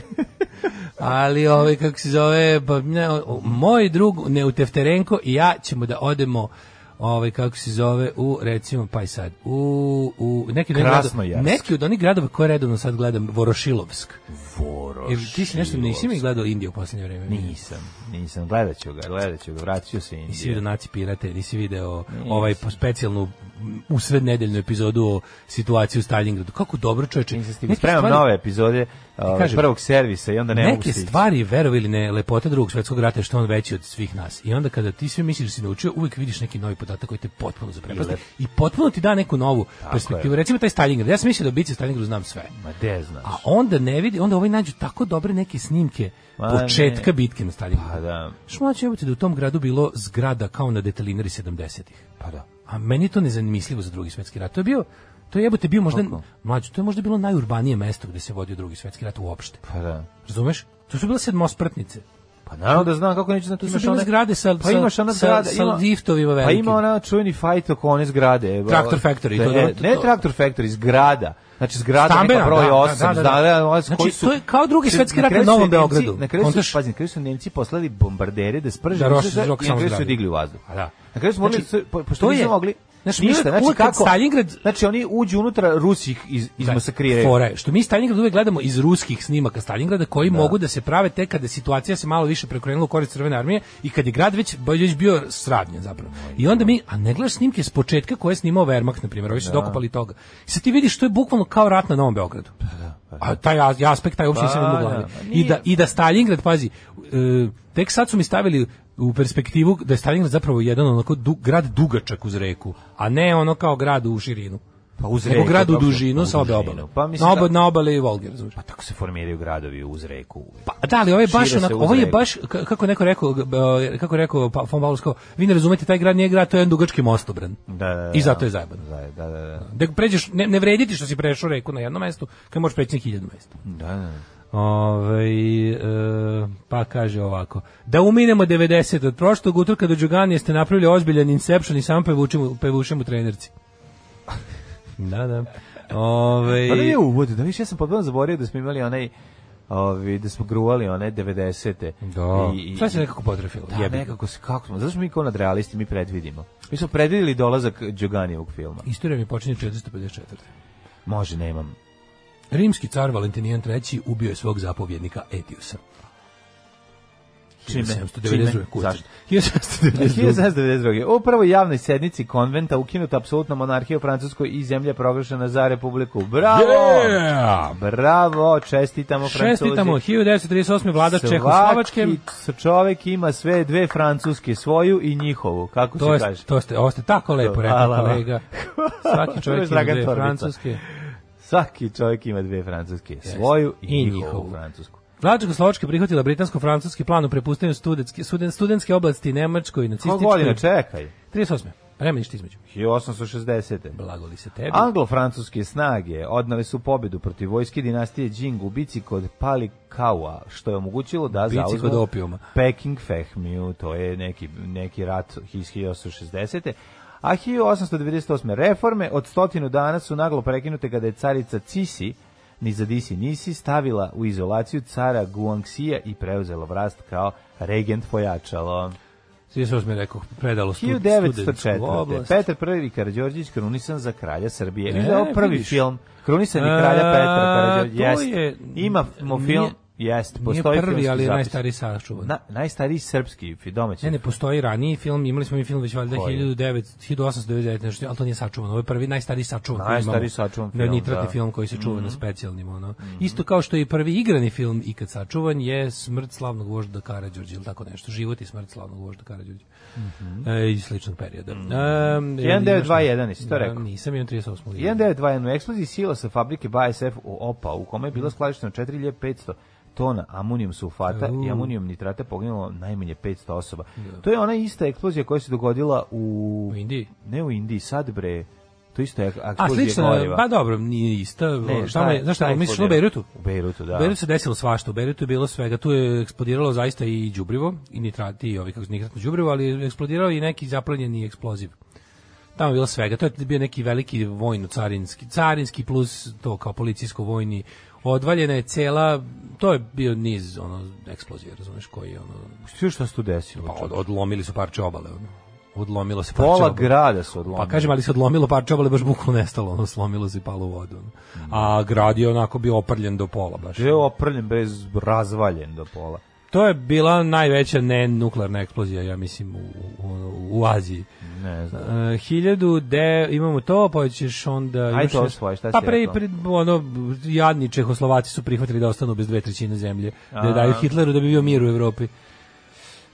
Ali ovaj kako se zove, pa ne, moj drug Neutefterenko i ja ćemo da odemo ovaj kako se zove u recimo pa i sad u u neki gradova- Krasnojarsk. neki od onih gradova koje redovno sad gledam Vorošilovsk. Voroš. Jer ti si nešto nisi mi gledao Indiju u poslednje vreme. Nisam, nisam. Gledat ću ga, gledat ću ga. Vratit se Nisi Indije. video Naci pirate, nisi video ovaj po specijalnu usred nedeljnu epizodu o situaciji u Stalingradu. Kako dobro čoveče. Nisam Spremam stvari- nove epizode ovaj, kažem, prvog servisa i onda ne mogu neke stvari, verovi ili ne, lepota drugog svetskog rata je što je on veći od svih nas. I onda kada ti sve misliš da si naučio, uvijek vidiš neki novi podatak koji te potpuno zaprepasti i potpuno ti da neku novu perspektivu. Recimo taj Stalingrad. Ja sam mislio da bici Stalingradu znam sve. Ma de znaš. A onda ne vidi, onda ovaj nađu tako dobre neke snimke Ma početka ne. bitke na Stalingradu. Pa da, Što mlađe jebote da u tom gradu bilo zgrada kao na detalinari 70-ih. pa da. A meni to nezamislivo za drugi svetski rat. To je bio to je jebote bio možda Kako? mlađe, to je možda bilo najurbanije mesto gde se vodio drugi svetski rat uopšte. Pa da. Razumeš? To su bile sedmospratnice. Pa naravno da znam kako neću znati. To su imaš one- zgrade sa, Pa imaš ona zgrada, sa, ima- liftovima Pa velikim. ima ona čuveni fajt oko one zgrade. evo. Tractor Factory, to- Ne, to- ne to- Traktor Factory, zgrada. Znači zgrada Stambena, neka broj da, 8, da, da, da. zgrada, Znači, su... to je kao drugi su- svetski rat na Novom Beogradu. Na kraju su, pazi, na kraju su Nemci poslali bombardere da sprže Da rok i na kraju su zgrade. digli u vazduh. A da. Na kraju su morali, Znači, pošto nisu je- mogli, Znaš, ništa, znači uvek kako, Stalingrad- znači oni uđu unutra, Rusi ih iz, izmasakriraju. Fora što mi Stalingrad uvek gledamo iz ruskih snimaka Stalingrada koji mogu da se prave tek kada situacija se malo više prekrenula u korist Crvene armije i kad je grad već, već bio sradnjen zapravo. I onda mi, a ne gledaš snimke s početka koje je snimao Wehrmacht, na primjer, ovi su dokopali toga. I sad ti vidiš što je bukvalno kao rat na Novom Beogradu. A taj as- aspekt, taj uopšte nisam Pa imao u da, glavi. pa I da, I da Stalingrad, pazi, e, tek sad su mi stavili u perspektivu da je Stalingrad zapravo jedan onako du, grad dugačak uz reku, a ne ono kao grad u širinu. Pa uz reku, grad u kako- dužinu sa obe obale. Pa mislim na, oba, da- na obale i Volge, razumiješ? Pa tako se formiraju gradovi uz reku. Pa da, ali ovo je baš onako, ovo je baš, kako neko rekao, kako rekao pa, von Paulus, kao, vi ne razumete, taj grad nije grad, to je jedan dugački mostobran. Da, da, da. I zato je zajebano. Da, da, da. Da, Da pređeš, ne, ne vredi ti što si prešao reku na jednom mestu, kad možeš preći na hiljadu mesta. da. da. Ove, e, pa kaže ovako, da uminemo 90 od prošlog utorka do Đuganije ste napravili ozbiljan inception i samo pevučemo, pevušemo trenerci. Da, da. Ove, Pa da je uvod, da više ja sam potpuno zaboravio da smo imali onaj ovi, da smo gruvali one 90-te. Da, I, i, sve se nekako potrefilo. Da, jebi nekako se, kako smo, zato što mi kao nadrealisti, mi predvidimo. Mi smo predvidili dolazak Đoganijevog filma. Istorija mi počinje 454. Može, nemam. Rimski car Valentinijan III ubio je svog zapovjednika Etiusa. Čime? 1792. Čime? kurca. Zašto? 1792. 1792. U prvoj javnoj sednici konventa ukinuta apsolutna monarhija u Francuskoj i zemlja proglašena za republiku. Bravo! Yeah! Bravo, čestitamo Francuzi. Čestitamo, 1938. vlada Čehoslovačke. Svaki čovek ima sve dve francuske, svoju i njihovu, kako To, se kaže. to ste, ovo ste tako lepo rekli, kolega. Svaki čovjek ima dve francuske. Svaki čovjek ima dve francuske, svoju i, I njihovu, njihovu. francusku. Vlada Čehoslovačke prihvatila britansko-francuski plan u prepuštanju studentske, student, studentske oblasti Nemačkoj i nacističkoj. godina čekaj? 38. Pa nema ništa između. 1860. Blagoli se tebi. Anglo-francuske snage odnale su pobedu protiv vojske dinastije Jing u bici kod Palikaua, što je omogućilo da zauzmu. Peking Fehmiju, to je neki, neki rat iz 1860. A 1898. reforme od stotinu dana su naglo prekinute kada je carica Cisi, ni za disi nisi, stavila u izolaciju cara Guangxija i preuzela vlast kao regent pojačalo. 38. rekao, predalo stud, studentsku 1904. oblast. Petar I. Karađorđević krunisan za kralja Srbije. E, da je prvi vidiš. film Krunisani kralja A, Petra to Jeste. je- Imamo nije- jeste, Nije postoji prvi, ali je najstariji sačuvan. Na, najstariji srpski domaći. Ne, ne, postoji raniji film, imali smo mi film već valjda Koji? 1900 1899, nešto, ali to nije sačuvan. Ovo je prvi najstariji sačuvan. Najstariji sačuvan film, nitratni da. Mhm. film koji se čuva na specijalnim, ono. Isto kao što je i prvi igrani film ikad sačuvan je Smrt slavnog vožda Karađorđa ili tako nešto. Život i smrt slavnog vožda Karađorđa. e, iz sličnog perioda. Um, 1921, jesi to rekao? Nisam, imam 38. 1921. u eksploziji sila sa fabrike BASF u OPA, u kome je bila skladištena 4500 tona amonijum sulfata i amonijum nitrata poginulo najmanje 500 osoba. To je ona ista eksplozija koja se dogodila u... U Indiji? Ne u Indiji, sad bre. To isto je A eksplozija slično, goriva. pa dobro, nije ista. Ne, Šta je, znaš šta, misliš u? Beirutu? U Beirutu, da. U Beirutu se desilo svašta, u Beirutu je bilo svega, tu je eksplodiralo zaista i đubrivo, i nitrati, i ovi kako se nitratno đubrivo, ali je eksplodirao i neki zaplanjeni eksploziv. Tamo je bilo svega, to je bio neki veliki vojno carinski, carinski plus to kao policijsko vojni. Odvaljena je cela, to je bio niz ono eksplozije, razumeš, koji je ono Što šta se tu desilo? pa od, odlomili su parče obale, ono. Odlomilo se parče Pola obale. grada su odlomili. Pa kažem, ali se odlomilo parče obale, baš bukvalno nestalo, ono, slomilo se i palo u vodu. ono. A grad je onako bio oprljen do pola baš. Je oprljen bez razvaljen do pola. To je bila najveća nenuklearna eksplozija, ja mislim, u, u, u Aziji. Ne znam. Uh, hiljadu de, imamo to, pa ćeš onda... Još to svoje, šta Pa pre, pre, ono, jadni Čehoslovaci su prihvatili da ostanu bez dve trećine zemlje, da A. daju Hitleru da bi bio mir u Evropi.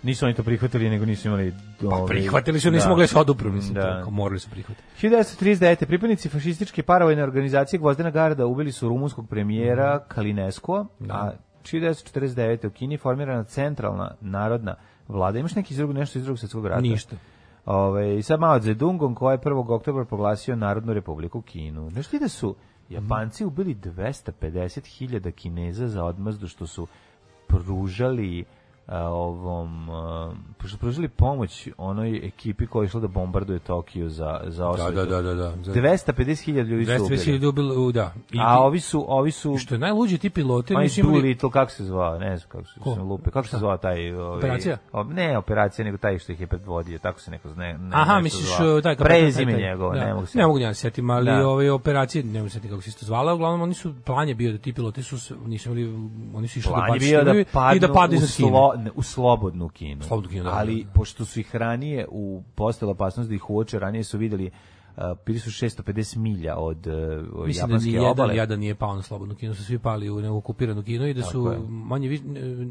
Nisu oni to prihvatili, nego nisu imali... Pa ovaj, prihvatili su, nisu da. mogli da se odupru, mislim, Da. to, kao morali su prihvatiti. 1939. pripadnici fašističke paravojne organizacije Gvozdena Garda ubili su rumunskog premijera Mhm. Kalinesko, a 1949. u Kini formirana centralna narodna vlada. Imaš neki iz drugog, nešto iz drugog svjetskog rata? Ništa. Ove, I sa Mao Zedongom koja je 1. oktobra proglasio Narodnu republiku Kinu. Znaš ti da su Japanci ubili 250.000 Kineza za odmazdu što su pružali ovom a, što su pružili pomoć onoj ekipi koja je išla da bombarduje Tokio za za Da, osvetu. da, da, da. da. Za 250.000 ljudi su 200 ubili. hiljada ubilo, u, da. I, A ovi su ovi su što je najluđe, ti piloti nisu imali... Doolittle, kako se zvao, ne znam kako se sam lupe, kako se zvao taj... Ovaj, Operacija? o, ne operacija, nego taj što ih je predvodio, tako se neko zna. Ne, Aha, misliš zvao. taj kapetan, Prezime njegovo, da. ne mogu se. Ne mogu da se setim, ali Da. ove operacije, ne mogu se kako se isto zvala, uglavnom oni su plan je bio da ti piloti su nisu imali oni su išli da bio da i padnu, da padnu slo, ne, u slobodnu Kinu. Slobodnu Kinu, da, Ali, da, da. pošto su ih ranije u postala opasnost da ih uoče, ranije su videli bili su 650 milja od uh, Mislim da japanske jedan obale. jadan nije pao na slobodnu Kinu, su svi pali u neokupiranu Kinu i da su je. manje više...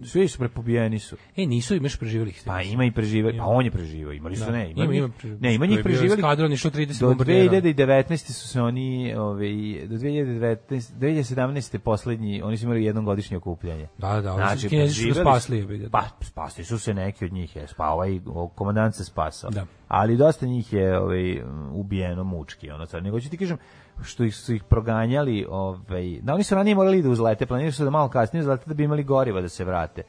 Svi su prepobijeni su. E, nisu imaš preživjeli ih. Pa ima i preživeli, pa on je preživio, imali su Da. ne, ima, Ima, ima ne, ima njih preživeli. eskadron, išlo 30 do bombardera. 2019. su se oni, ovaj, do 2019, 2017. poslednji, oni su imali jednogodišnje okupljanje. Da, da, oni su Znači, Kinezi su ga preživeli spasli. Pa, spasli su se neki od njih, je, pa ovaj komandant se spasao. Da. Ali dosta njih je ovaj, ubijeno mučki, ono sad. Nego ću ti kažem, što ih su ih proganjali, ovaj, da oni su ranije morali da uzlete, planirali su da malo kasnije uzlete da bi imali goriva da se vrate.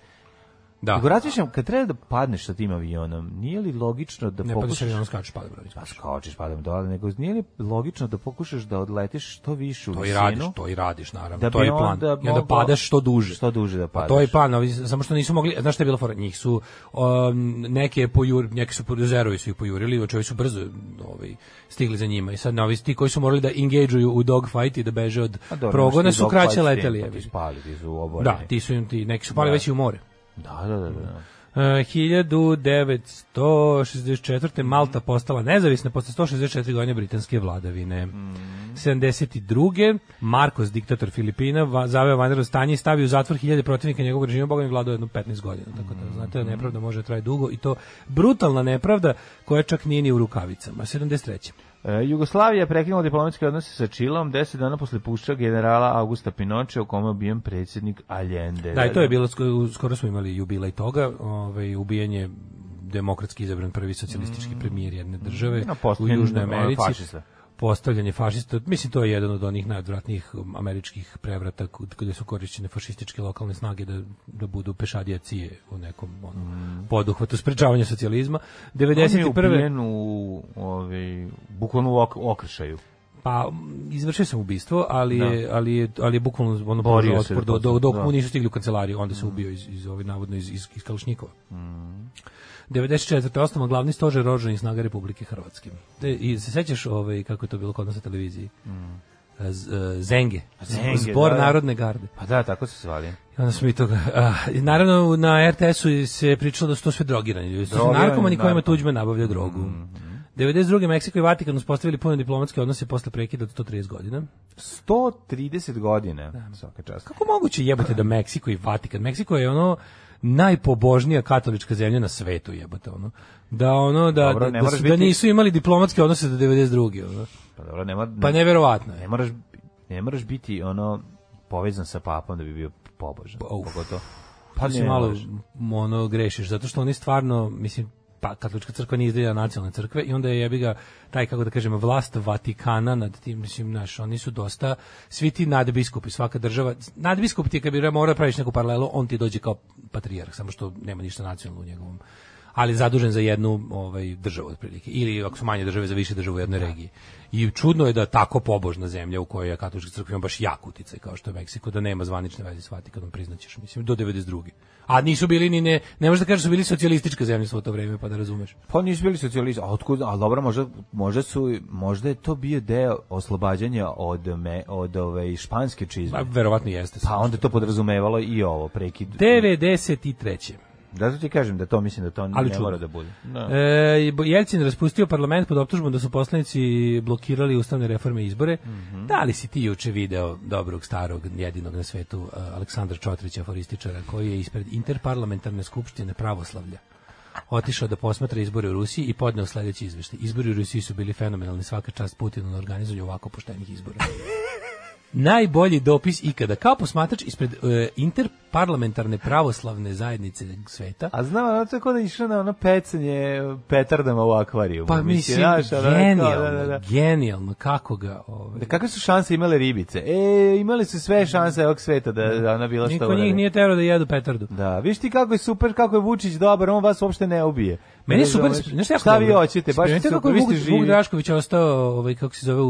Da. Nego razmišljam, kad treba da padneš sa tim avionom, nije li logično da Ne, pa da se pokušaš... avion skače, pada broj. Pa skočiš, padam dole, nego nije li logično da pokušaš da odletiš što više u To i visinu? radiš, to i radiš, naravno. Da to je plan. I onda mogao- padaš što duže. Što duže da Pa padaš. to je plan, ovi, samo što nisu mogli, znaš šta je bila fora? Njih su, um, neke pojur, neke su zerovi su ih pojurili, ovi su brzo ovaj, stigli za njima. I sad novi ti koji su morali da engageuju u dogfight i da beže od A dobro, progona su kraće leteli. pa Ti spali, ti su oboreni. Da, ti su ti, neki su pali Da. već i u more. Da, da, da. da. Uh, 1964. Malta postala nezavisna posle 164 godine britanske vladavine. 72. Marcos, diktator Filipina, va, zaveo vanredno stanje i stavio u zatvor hiljade protivnika njegovog režima, boga mi vladao jedno 15 godina. Tako da, znate, da nepravda može da traje dugo i to brutalna nepravda koja čak nije ni u rukavicama. 73. E, Jugoslavija prekinula diplomatske odnose sa Čilom 10 dana posle pušća generala Augusta Pinoče u kome je ubijen predsjednik Allende. Da, i to je bilo, sko- skoro smo imali jubilej toga, ovaj, ubijanje demokratski izabran prvi socijalistički premijer jedne države A u Južnoj Americi. fašista. Postavljanje fašista, mislim to je jedan od onih najodvratnijih um, američkih prevrata gde su korišćene fašističke lokalne snage da, da budu pešadija cije u nekom ono, poduhvatu sprečavanja socijalizma. On je 91. ubijen u, ovaj, bukvalno u ok, okršaju. Pa izvršio sam ubistvo, ali je ali je ali je bukvalno ono Borio otpor da do, do, posle, dok da. mu nisu stigli u kancelariju, onda se ubio iz iz ovih navodno iz iz, iz Kalašnikova. 94. osnovan glavni stožer oružanih snaga Republike Hrvatske. Te, I se sećaš ovaj, kako je to bilo kod nas na televiziji? Z, e, Zenge, Zenge, zbor da, da. Narodne garde. Pa da, tako se zvali. I onda smo i toga... i naravno, na RTS-u se pričalo da su to sve drogirani. ljudi. To su Drogirani, narkomani kojima narkomani. Tuđman nabavlja drogu. 92. Meksiko i Vatikan uspostavili puno diplomatske odnose posle prekida od 130 godina. 130 godina. Svaka čast. Kako moguće jebote da Meksiko i Vatikan? Meksiko je ono najpobožnija katolička zemlja na svetu jebote ono. Da ono da Dobro, da, ne da, su- da biti- nisu imali diplomatske odnose do 92. Ono. Pa dobro, nema, Pa neverovatno ne moraš, ne moraš biti ono povezan sa papom da bi bio pobožan. Uf. Pogotovo. Pa ne si malo ono grešiš zato što oni stvarno mislim pa katolička crkva nije izdjelja nacionalne crkve i onda je jebi ga taj kako da kažemo vlast Vatikana nad tim mislim naš oni su dosta svi ti nadbiskupi svaka država nadbiskup ti kad bi morao praviš neku paralelu on ti dođe kao patrijarh samo što nema ništa nacionalno u njegovom ali zadužen za jednu ovaj državu otprilike ili ako su manje države za više država u jednoj regiji. I čudno je da tako pobožna zemlja u kojoj je katolička crkva ima baš jak uticaj kao što je Meksiko da nema zvanične veze s Vatikanom priznaćeš mislim do 92. A nisu bili ni ne ne možeš da kažeš da su bili socijalistička zemlja svo to vreme pa da razumeš. Pa nisu bili socijalisti, a otkud, a dobro, možda, možda su, možda je to bio deo oslobađanja od, me, od ove španske čizme. Pa verovatno jeste. Pa onda to podrazumevalo i ovo, prekid. 93. Zato ti kažem da to mislim da to Ali ne čudno. mora da bude. Da. E, Jelcin raspustio parlament pod optužbom da su poslanici blokirali ustavne reforme i izbore. Da li si ti juče video dobrog, starog, jedinog na svetu e, Aleksandra Čotrića, aforističara, koji je ispred interparlamentarne skupštine pravoslavlja otišao da posmatra izbore u Rusiji i podneo sledeći izveštaj. Izbori u Rusiji su bili fenomenalni, svaka čast Putinu na organizovanju ovako poštenih izbora. Najbolji dopis ikada. Kao posmatrač ispred e, interparlamentarne pravoslavne zajednice sveta, A znam, je kao da išao na ono pecanje petardama u akvariju. Pa mislim, znaš, ono, kao, genijalno, da, da, da. genijalno, kako ga... Ovaj, Da kakve su šanse imale ribice? E, imali su sve šanse ovog sveta da, da ona bila što Niko njih nije terao da jedu petardu. Da, viš ti kako je super, kako je Vučić dobar, on vas uopšte ne ubije. Meni Ne super, šta, je jako šta vi hoćete, baš su kako Vuk, ste Vuk. Drašković ostao, ovaj, kako se zove,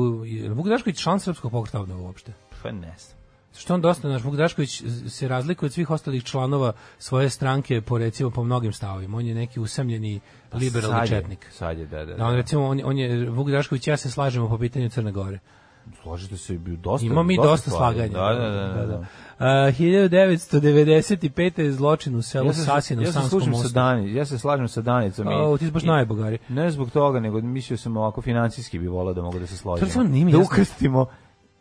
Vuk Drašković član srpskog pokreta obnova uopšte. Pa ne znam. Što on dosta, naš Vuk Drašković se razlikuje od svih ostalih članova svoje stranke po recimo po mnogim stavovima. On je neki usamljeni liberalni Sad je, četnik. Sad je, da, da. Da, on, recimo, on, on je, Vuk Drašković ja se slažemo po pitanju Crne Gore. Složite se, dosta. Ima mi dosta stvari. slaganja. Da, da, da. da, da. Uh, 1995. je zločin u selu Ja se, Sasino u ja Sanskom služim sa mostu. Dani, ja se slažem sa Danicom. O, ti si baš najbogari. Ne zbog toga, nego mislio sam ovako financijski bi volao da mogu da se složim. Da ukrstimo.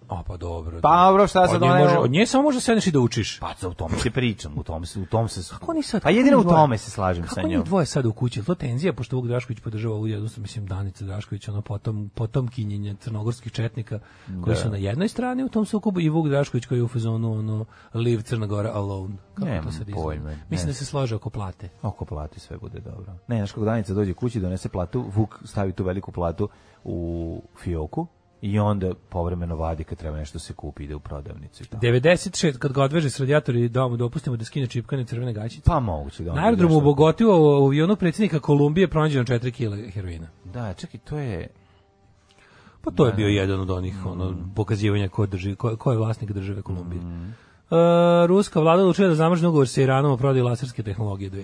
A pa dobro. Pa dobro, šta sad od nje, ona- može, od nje samo može sedneš i da učiš. Pa za u tome se pričam, u tom se, u tom se. Kako oni sad? Pa kako jedino u tome se slažem sa Kako njom. njih dvoje sad u kući? To tenzija, pošto Vuk Drašković podržava ovu jednostavno, mislim, Danica Drašković, ono, potom, potom kinjenje crnogorskih četnika, koji su na jednoj strani u tom sukobu i Vuk Drašković koji je u fazonu, ono, live Crna Gora alone. Kako Nemam to sad ne Mislim da se slože oko plate. Oko plati sve bude dobro. Ne, znaš kako Danica dođe kući, donese platu, Vuk stavi tu veliku platu u fioku i onda povremeno vadi kad treba nešto se kupi, ide u prodavnicu i tako. 96, kad ga odveže s radijatori da mu dopustimo da skine čipkane crvene gaćice. Pa moguće da Na aerodromu u Bogoti u avionu predsjednika Kolumbije pronađeno 4 kg heroina. Da, čekaj, to je... Pa to je bio jedan od onih ono, pokazivanja ko, drži, ko, ko je vlasnik države Kolumbije. Mm. E, ruska vlada odlučila da zamrzne ugovor sa Iranom o prodaji laserske tehnologije 2000.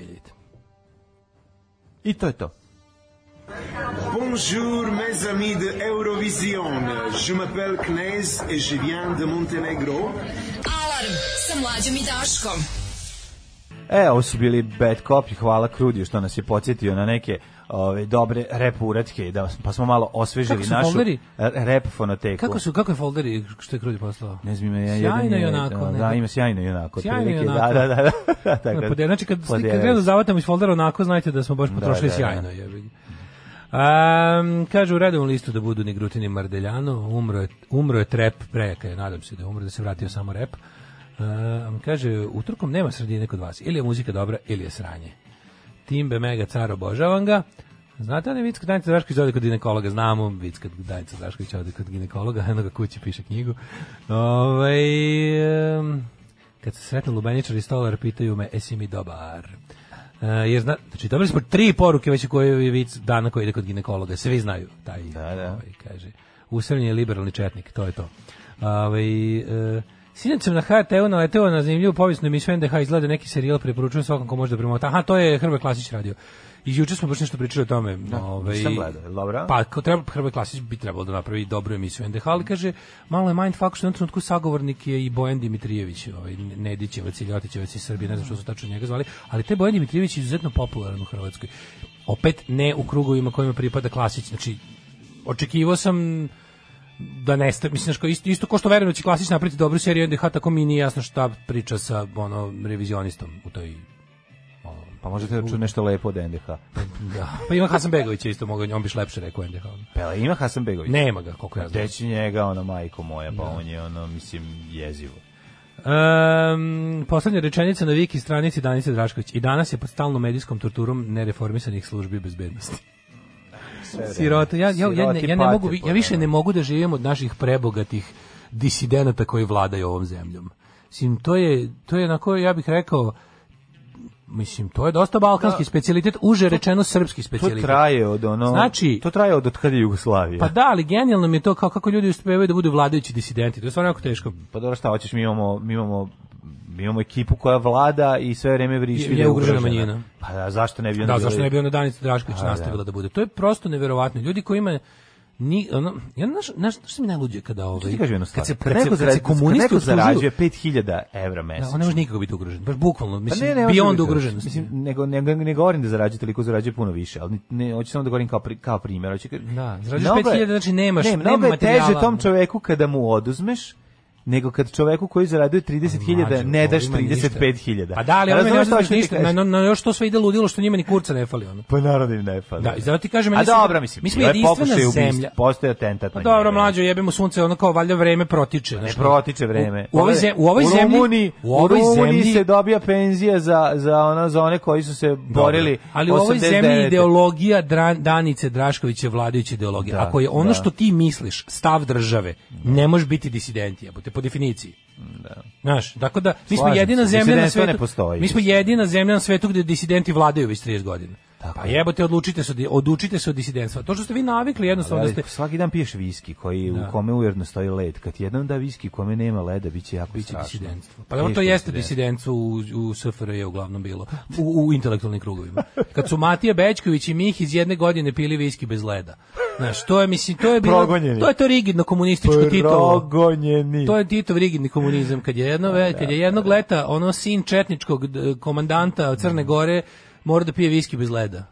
I to je to. Bonjour mes amis de Eurovision. Je m'appelle Knez et je viens de Monténégro. Alarm sa mlađom i Daškom. E, ovo su bili Bad Cop i hvala Krudiju što nas je podsjetio na neke ove, dobre rep uratke, da, pa smo malo osvežili Kako su našu folderi? rep fonoteku. Kako su, kako je folderi što je Krudi poslao? Ne znam, ima jedan Sjajno je- onako, Da, nego- ima sjajno i onako. Sjajno i otprilike, onako. Da, da, da. da, tako da- Pod- Znači, kad, kad Podelili gledamo su. zavatamo iz foldera onako, znajte da smo baš potrošili da, da. sjajno. ga. Um, kaže u redovnom listu da budu ni Grutini Mardeljano, umro je, umro je trep prejaka, nadam se da je umro, da se vratio samo rep. Um, kaže, utorkom nema sredine kod vas, ili je muzika dobra, ili je sranje. Timbe Mega Car, obožavam ga. Znate onaj vic kad Danica Drašković ode kod ginekologa? Znamo, vic kad Danica Drašković ode kod ginekologa, eno ga kući piše knjigu. Ovaj em, kad se sretnu Lubeničar i Stolar, pitaju me, esi mi dobar? Uh, jer zna, znači dobili smo tri poruke već koje je vic dana koji ide kod ginekologa, svi znaju taj, Da, da. ovaj, kaže, usrnjen je liberalni četnik, to je to. Ovaj uh, Sinoć sam na HRT-u naleteo na zanimljivu povijesnu emisiju NDH izgleda neki serijal, preporučujem svakom ko može da premota. Aha, to je Hrvoje Klasić radio. I juče smo baš nešto pričali o tome. ovaj, nisam gledao, dobro? Pa, kao treba, Hrvoje Klasić bi trebalo da napravi dobru emisiju NDH, ali kaže, malo je mindfuck što jednom trenutku sagovornik je i Bojan Dimitrijević, ovaj, Nedićevac ili Ljotićevac iz Srbije, ne znam što su tačno njega zvali, ali taj Bojan Dimitrijević je izuzetno popularan u Hrvatskoj. Opet ne u krugovima kojima pripada Klasić, znači očekivao sam da nesta, mislim kao isto, isto ko što verujem da će Klasić napraviti dobru seriju NDH, tako mi nije jasno šta priča sa ono revizionistom u toj Pa možete da ču nešto lepo od NDH. da. Pa ima Hasan Begović je isto mogao, on bi lepše rekao NDH. Pela, ima Hasan Begović? Nema ga, koliko ja znam. Gde će njega, ono, majko moja, pa on je, ono, mislim, jezivo. Um, poslednja rečenica na Viki stranici Danice Drašković. I danas je pod stalnom medijskom torturom nereformisanih službi bezbednosti. Sirota, ja, ja, ja, ne, ja ne mogu, ja više ne mogu da živim od naših prebogatih disidenata koji vladaju ovom zemljom. Mislim, to je, to je onako, ja bih rekao, mislim, to je dosta balkanski specijalitet, uže rečeno srpski To specijalitet. traje od ono... Znači- to traje od od kad je Jugoslavija. Pa da, ali genijalno mi je to kao kako ljudi uspevaju da budu vladajući disidenti. To je stvarno jako teško. Pa dobro, šta hoćeš, mi imamo, mi imamo mi imamo ekipu koja vlada i sve vreme vriši Je- da je ugrožena manjina. Pa da, zašto ne bi onda Da, zašto ne bi onda Danica Drašković da. nastavila da bude? To je prosto neverovatno. Ljudi koji ima ni ono ja znaš znaš što mi najluđe kada ovaj ti stvar? kad se Kad kad se, kad se komunisti neko zarađuje 5000 evra da, mesečno. on ne može nikako biti ugrožen. Baš bukvalno, Pa mislim, ne, ne, može beyond biti ugroženosti. Mislim, nego, nego, ne govorim da zarađuje toliko, zarađuje puno više, ali ne, hoću samo da govorim kao, pri, kao primjer. Hoću, ka- Da, zarađuješ Mnogo je- 5000, znači nemaš- ne, nema je teže materijala. tom čoveku kada mu oduzmeš, nego kad čoveku koji zarađuje 30.000 Mlađo, ne daš ovo ima ništa. 35.000. Pa da, ali on ne daš ništa, na, na, na još to sve ide ludilo što njima ni kurca ne fali ono. Pa naravno im ne fali. Da, i zato ti kažem, A meni se- dobro, mislim, mi smo jedinstvena zemlja. Postoje atentat Pa na dobro, mlađo, jebemo sunce, ono kao valjda vreme protiče. Ne protiče vreme. U, u ovoj, Pogledaj, zem, u ovoj zemlji, Rumuniji, u ovoj zemlji, se dobija penzija za, za, ono, za one koji su se borili Ali u ovoj 89.. zemlji ideologija Danice Drašković je vladajuća ideologija. Da, Ako je ono da. što ti misliš, stav države, ne može biti disident, jebote, po definiciji. Znaš, tako da mi smo Slažem jedina se, zemlja na disidentstvo svetu. ne postoji. Mi smo jedina zemlja na svetu gde disidenti vladaju već 30 godina. Tako pa je. jebote, odlučite se, od- odučite se od disidentstva. To što ste vi navikli jednostavno da Ali ste svaki dan piješ viski koji Da. u kome ujedno stoji led. Kad jednom da viski kome nema leda, biće jako biće strašno. disidentstvo. Pa dobro, to jeste disidentstvo. u, u SFRJ uglavnom bilo, u, u intelektualnim krugovima. Kad su Matija Bećković i Mih iz jedne godine pili viski bez leda. Znaš, to je, mislim, to je bilo, Progonjeni. to je to rigidno komunističko Titovo. Progonjeni. To je Titov rigidni komunizam kad je jedno ve- kad je jednog leta ono sin četničkog komandanta Crne Gore mora da pije viski bez leda.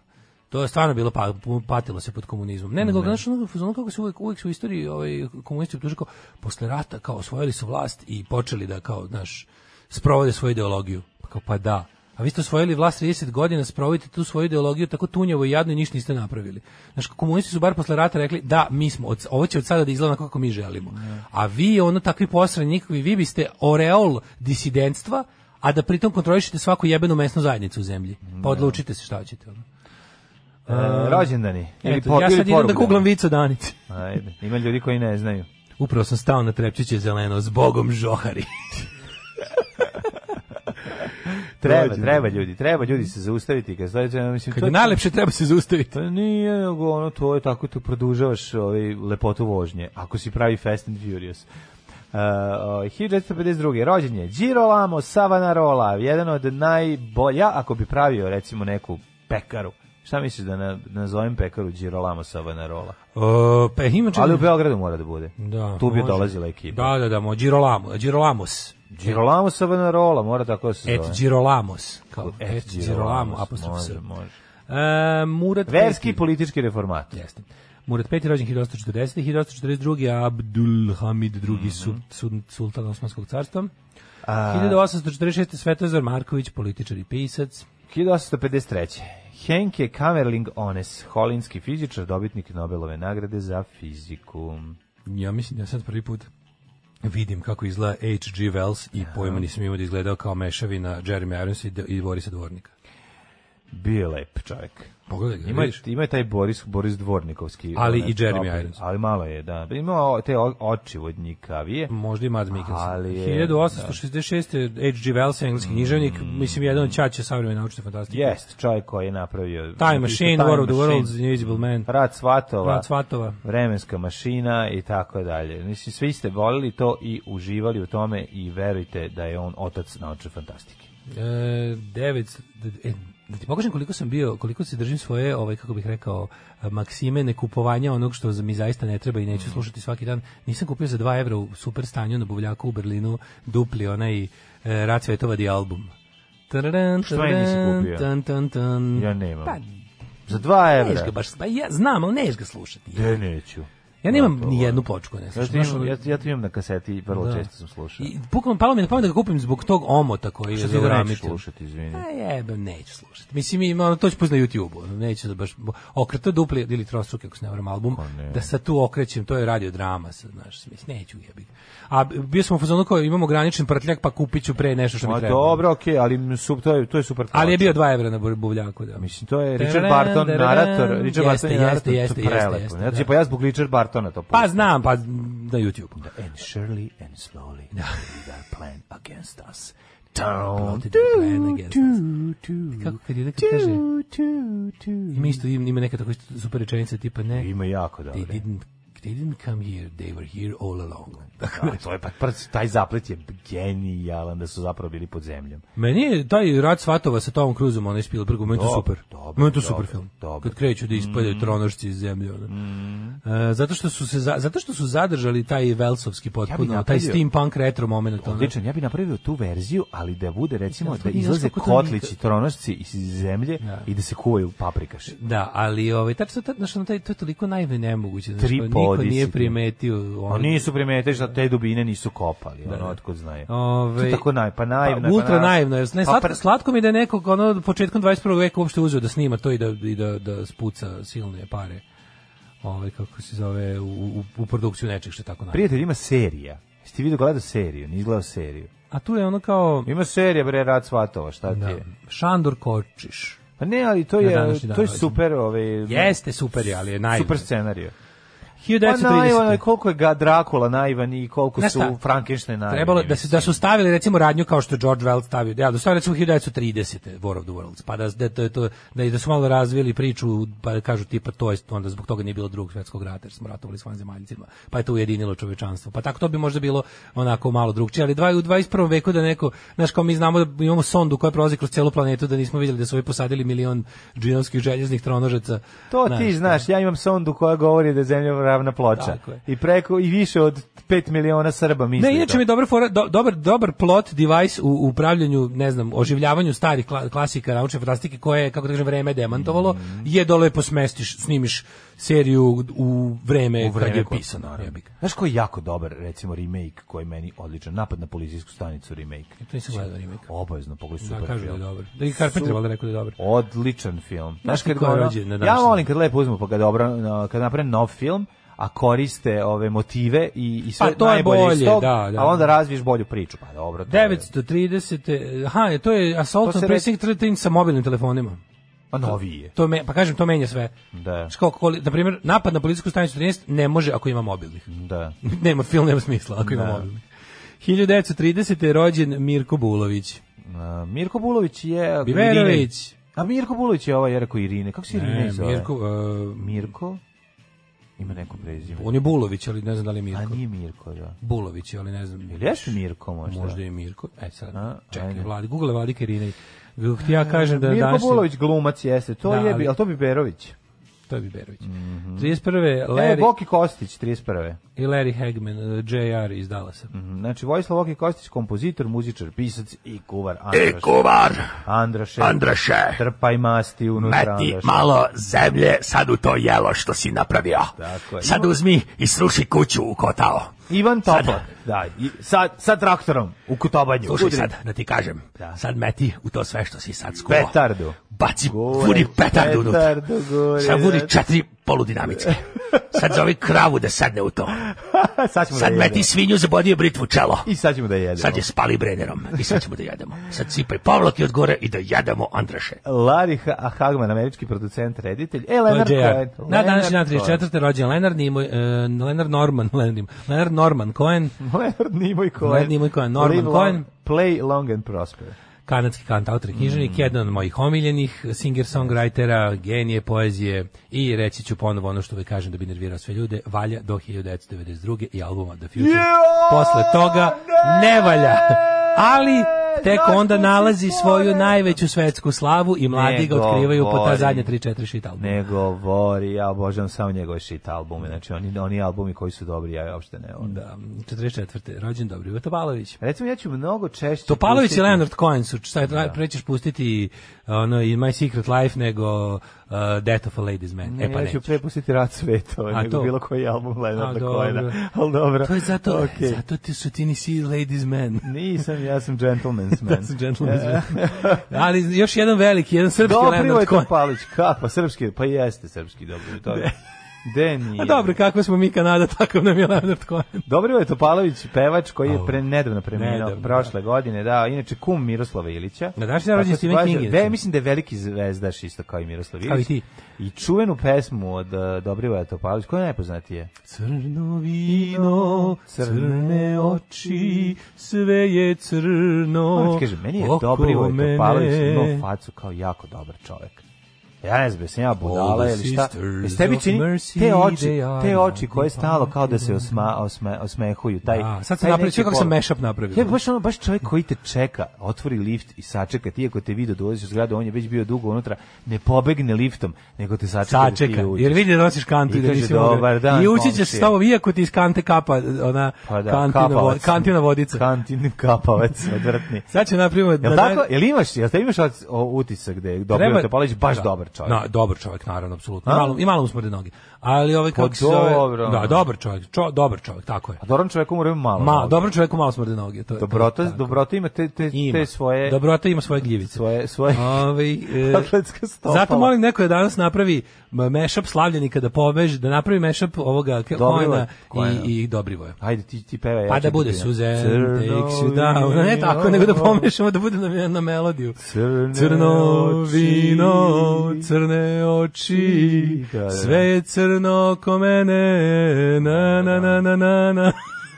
To je stvarno bilo pa, patilo se pod komunizmom. Ne, nego znaš ono, ono kako se uvek, uvek su u istoriji ovaj komunisti optužuju kao posle rata kao osvojili su vlast i počeli da kao znaš sprovode svoju ideologiju. Pa kao pa da. A vi ste osvojili vlast 30 godina, sprovodite tu svoju ideologiju tako tunjavo i jadno i ništa niste napravili. Znaš, komunisti su bar posle rata rekli da, mi smo, od, ovo će od sada da izgleda kako mi želimo. A vi, ono, takvi posrani vi biste oreol disidentstva, a da pritom kontrolišete svaku jebenu mesnu zajednicu u zemlji. Pa odlučite se šta ćete. Ono. E, rođendani. Ili Eto, por- ja ili sad idem da kuglam vica Danici. Ajde, ima ljudi koji ne znaju. Upravo sam stao na trepčiće zeleno, s Bogom žohari. Treba, treba ljudi, treba ljudi se zaustaviti kad stoji, mislim, Kad to je najlepše treba se zaustaviti. Pa nije, nego ono, to je tako, tu produžavaš ovaj, lepotu vožnje, ako si pravi Fast and Furious. Uh, uh, 1952. rođen je Girolamo Savonarola, jedan od najbolja, ako bi pravio recimo neku pekaru, šta misliš da na, nazovem pekaru Girolamo Savonarola? O, pa ima Ali u Beogradu mora da bude. Da, tu bi može. dolazila ekipa. Da, da, da, mo, Girolamo, Girolamos. Girolamo Savonarola, mora tako da se Et zove. Girolamos. Kao Et et Girolamo, apostrof može, može. E, Murat Verski i politički reformator. Jeste. Murat V. rođen 1840. 1842. Abdul Hamid II. su, su, sultan Osmanskog carstva. A, 1846. Svetozar Marković, političar i pisac. 1853. Henke Kamerling Ones, holinski fizičar, dobitnik Nobelove nagrade za fiziku. Ja mislim da sad prvi put vidim kako izgleda H.G. Wells i pojma nisam imao da izgledao kao mešavina Jeremy Irons i, i Borisa Dvornika. Bio je lep čovjek. Pogledaj ga, Ima, ima je taj Boris, Boris Dvornikovski. Ali onaj i Jeremy Irons. Ali malo je, da. Ima o- te oči vodnikavije. Možda i Mads Mikkelsen. Ali je- 1866. H.G. Wells, engleski književnik, mislim jedan od ćaća savremene naučne fantastike. Jest, čovjek koji je napravio... Time Machine, War of the Worlds, Invisible Man, Rad Svatova, Rad Svatova. vremenska mašina i tako dalje. Mislim, svi ste volili to i uživali u tome i verujte da je on otac naučne fantastike. E, devet, e, da ti pokažem koliko sam bio, koliko se držim svoje, ovaj, kako bih rekao, maksime nekupovanja onog što mi zaista ne treba i neću slušati svaki dan. Nisam kupio za 2 evra u super stanju na buvljaku u Berlinu dupli onaj e, Rad Cvetova di album. Tararan, Što meni nisi kupio? Tan, tan, tan. Ja nemam. Pa, Za dva neš evra. ga baš, pa ja znam, ali neš ga slušati. Ne, neću. Ja nemam ni jednu počku, ne Ja imam, ono- ja, ja to imam na kaseti i vrlo Da. često sam slušao. I bukvalno palo mi na pamet da ga kupim zbog tog omota koji je ti za ga nećeš Uramitom. slušati, izvini? A jebem, neću slušati. Mislim, ima, ono, to ću pustiti na YouTube-u. Neću da baš okrto dupli ili trostruke, ako se ne varam, album, ne. da sad tu okrećem, to je radio drama, sad, znaš, mislim, neću jebi. ga. A bio sam u fazonu kao imam ograničen prtljak, pa kupit ću pre nešto što mi treba. dobro, okej, ali su, to, je, to je super Ali je bio 2 evra na bu- buvljaku, da. Mislim, to je Richard Barton, narator. Richard Barton je jeste, narator, jeste, to je jeste, prelepo. Znači, da. pa ja zbog Richard Bartona to Pa pustim. znam, pa na YouTube. And surely and slowly that plan against us. The plan against us. Kako kad ide, kad kaže, ima isto, ima neka tako super rečenica, tipa ne, Ima jako they dobro. didn't, they didn't come here, they were here all along. Da, to je pa taj zaplet je genijalan da su zapravo bili pod zemljom. Meni je taj rad Svatova sa Tomom Cruzom, onaj Spielbergom, meni to super. dobar, Meni to dobar, super film. dobar. Kad kreću da ispadaju tronošci iz zemlje. ono. E, zato, što su se, za- zato što su zadržali taj Velsovski potpuno, taj napravio- steampunk retro moment. Odličan, ja bih napravio tu verziju, ali da bude recimo Ja, da izlaze kotlići, tronošci iz zemlje Da. i da se kuvaju paprikaši. Da, ali ovaj tačno ta, znaš, ono, taj to je toliko naivno nemoguće, znači Tri niko podi nije primetio ono. Oni nisu primetili da te dubine nisu kopali, ono otkud znaju. Ove, To tako naj, pa naivno. pa, ultra pa na- naivno. Ne, pa slatko, pr- slatko mi da je nekog ono početkom 21. veka uopšte uzeo da snima to i da i da da spuca silne pare. Ovaj kako se zove u, u, u produkciju nečeg što je tako naivno. Prijatelj ima serija. Jesi ti vidio gledao seriju? Nisi gledao seriju. A tu je ono kao Ima serija, bre, Rad Svatova, šta ti da, je? Šandor Kočiš. Pa ne, ali to je, to je super, ovaj, Jeste super, ali je naivno. super scenarij. Pa 1930. naivan je koliko je ga Drakula naivan i koliko su? Frankenstein naivani. Trebalo da se da su stavili recimo radnju kao što je George Wells stavio. Ja, da su recimo 1930. War of the Worlds. Pa da da to, to da da su malo razvili priču, pa da kažu tipa to je onda zbog toga nije bilo drugog svetskog rata, jer smo ratovali s vanzemaljcima. Pa je to ujedinilo čovečanstvo. Pa tako to bi možda bilo onako malo drugčije, ali dva u 21. veku da neko, znaš kao mi znamo da imamo sondu koja prolazi kroz celu planetu da nismo vidjeli da su ovi posadili milion džinovskih željeznih tronožaca. To Znaš, ti znaš, ja imam sondu koja govori da je zemlja ravna ploča. Je. I preko i više od 5 miliona Srba misli Ne, inače mi je dobar, fora, do, dobar, dobar plot device u upravljanju, ne znam, oživljavanju starih kla, klasika naučne fantastike koje je, kako da kažem, vreme demantovalo, je da lepo smestiš, snimiš seriju u vreme, U vreme kad je naravno. jebi ga. Znaš koji je jako dobar, recimo, remake koji je meni odličan, napad na policijsku stanicu remake. To nisam gledao remake. Obavezno, pogledaj Da, super kažu da je film. dobar. Da i Carpenter Su- valjda rekao da je dobar. Odličan film. Znaš ti kad ko je rođen na ja volim kad lepo uzmu pa kad no, kad naprave nov film a koriste ove motive i i sve Pa to je najbolje iz bolje, tog, da, da. a onda razviješ bolju priču. Pa dobro, to je- 930. Aha, to je Assault To on Precinct 13 sa mobilnim telefonima. A noviji je. To me, pa kažem, to menja sve. Da. Koli- na primjer, napad na policijsku stanicu 13 ne može ako ima mobilnih. Da. nema film, nema smisla ako ima Da. mobilnih. 1930. je rođen Mirko Bulović. A, Mirko Bulović je Biberović. Irine. A Mirko Bulović je ovaj je rekao Irine. Kako se Irine Ne, zove? Mirko, uh, Mirko? Ima neko prezime. on je Bulović, ali ne znam da li je A Mirko. nije Mirko, da. Bulović, ali ne znam. Ili jeste Mirko možda? Možda je Mirko. E sad, A, čekaj, ajde. Vladi, Google Vladi ti ja kažem da Mirko danas... Bulović glumac jeste. To Da, je, ali to bi Berović. To je Biberović. Mhm. 31. E, Larry Boki Kostić, 31. i Larry Hagman, uh, JR iz Dallasa. Mhm, Znači, Vojislav Boki Kostić, kompozitor, muzičar, pisac i kuvar. Andraš. E, kuvar, Andraše. Andraše, Trpaj masti unutra meti Andraše. malo zemlje sad u to jelo što si napravio. Tako je. Sad uzmi i sruši kuću u kotao. Ivan Sad- Topak. Da, i sa, sa traktorom u kutobanju. Slušaj sad, da ti kažem. Da. Sad meti u to sve što si sad skuo. Petardu. Baci, Gure, vuri petardu unutra. Sad vuri da. četiri poludinamitske. Sad zovi kravu da sedne u to. sad ćemo Sad da meti svinju, zabodio britvu čelo. I sad ćemo da jedemo. Sad je spali brenerom i sad ćemo da jedemo. Sad sipaj pavlaki od gore i da jedemo Andraše. Larry Ha- Hagman, američki producent, reditelj. E, Leonard. Cohen. Na današnji dan Leonard Cohen. 34. rođen Leonard Nimoy, uh, Leonard Norman, Leonard, Nimoy, Leonard Norman Cohen, Leonard Nimoy Cohen. Leonard Nimoy Cohen, Norman Cohen. Play long and prosper. Kanadski kantautor i književnik, Mm. jedan od mojih omiljenih singer-songwritera, genije poezije i reći ću ponovo ono što uvek kažem da bi nervirao sve ljude, valja do 1992. i albuma The Future. Joj, Posle toga ne valja. Ali tek onda nalazi svoju najveću svetsku slavu i mladi Ne ga otkrivaju po ta zadnje 3-4 shit albuma. Ne govori, ja obožavam samo njegove shit albume, znači oni, oni albumi koji su dobri, ja uopšte ne volim. Da, 44. rođen Dobrivo Topalović. Recimo, ja ću mnogo češće... Topalović i pustiti- Leonard Cohen su, šta je, pre ćeš pustiti ono, i My Secret Life nego uh, Death of a Ladies Man. Ne, e pa ja ću neću. pre pustiti Rad sveta, A nego to? bilo koji album A, Leonarda dobro. Cohena. Ali dobro. To je zato, Okej. zato ti su ti nisi Ladies Man. Nisam, ja sam gentleman's man. Da su gentlemen's man. Ali još jedan veliki, jedan srpski Dobro je Leonard Cohen. Topalić, kako, srpski, pa jeste srpski, dobro je to. De nije. A dobro, kakva smo mi Kanada, takav nam je Leonard Cohen. Dobro je Topalović, pevač koji je pre, nedavno preminuo, Nedavno, prošle godine, da, inače kum Miroslava Ilića. Na današnji dan rođen Tako Stephen kaže, King, recimo. mislim da je veliki zvezdaš isto kao i Miroslav Ilić. Ti. I čuvenu pesmu od uh, Dobrivoja Topalović, koja je najpoznatije? Crno vino, Crne oči, sve je crno. Ti kažem, meni je oko Dobrivoj mene. Topalović imao facu kao jako dobar čovek. Ja ne znam, ja budala ili šta. Jesi tebi čini te oči, te oči koje stalo kao da se osma, osme, osmehuju. Taj, Da, sad sam napravio, kako sam mashup napravio. Ja, baš ono, baš čovjek koji te čeka, otvori lift i sačeka ti ako te vidi da ulaziš u zgradu, on je već bio dugo unutra, ne pobegne liftom, nego te sačeka, da Sačeka, uđeš. jer vidi da nosiš kantu I da kaže, nisi. "Dobar dan, I ući ćeš komšija." s tobom, iako ti iz kante kapa ona Pa da, kantina, vo, kantina vodica. Kantin kapavac, odvrtni. Sad će napravimo... Jel na tako? Jel imaš, jel te imaš utisak da je Dobro Topalović baš da. dobar čovjek? Na, dobar čovjek, naravno, apsolutno. I malo, I malo mu smrde noge. Ali ovaj kako Pa se zove... dobro. Da, dobar čovjek, čo, dobar čovjek, tako je. A dobrom čovjeku mora malo. Ma, dobar čovjeku malo smrde noge. To je, Dobrota, je tako. dobrota ima te, te, Ima. te svoje... Dobrota ima svoje gljivice. Svoje, svoje... Ovaj, e, zato molim neko da danas napravi mashup slavljenika da pobeže, da napravi mashup ovoga K- Dobrivoja Cohena Cohena. i, i Dobrivoja. Ajde, ti, ti pevaj. Pa ja da bude Suzen, takes you down. Ne tako, nego da pomešamo, da bude na, na melodiju. Crne Crno vino, crne oči, Da, da, da. sve je crno ko mene, na, na, na, na, na, na.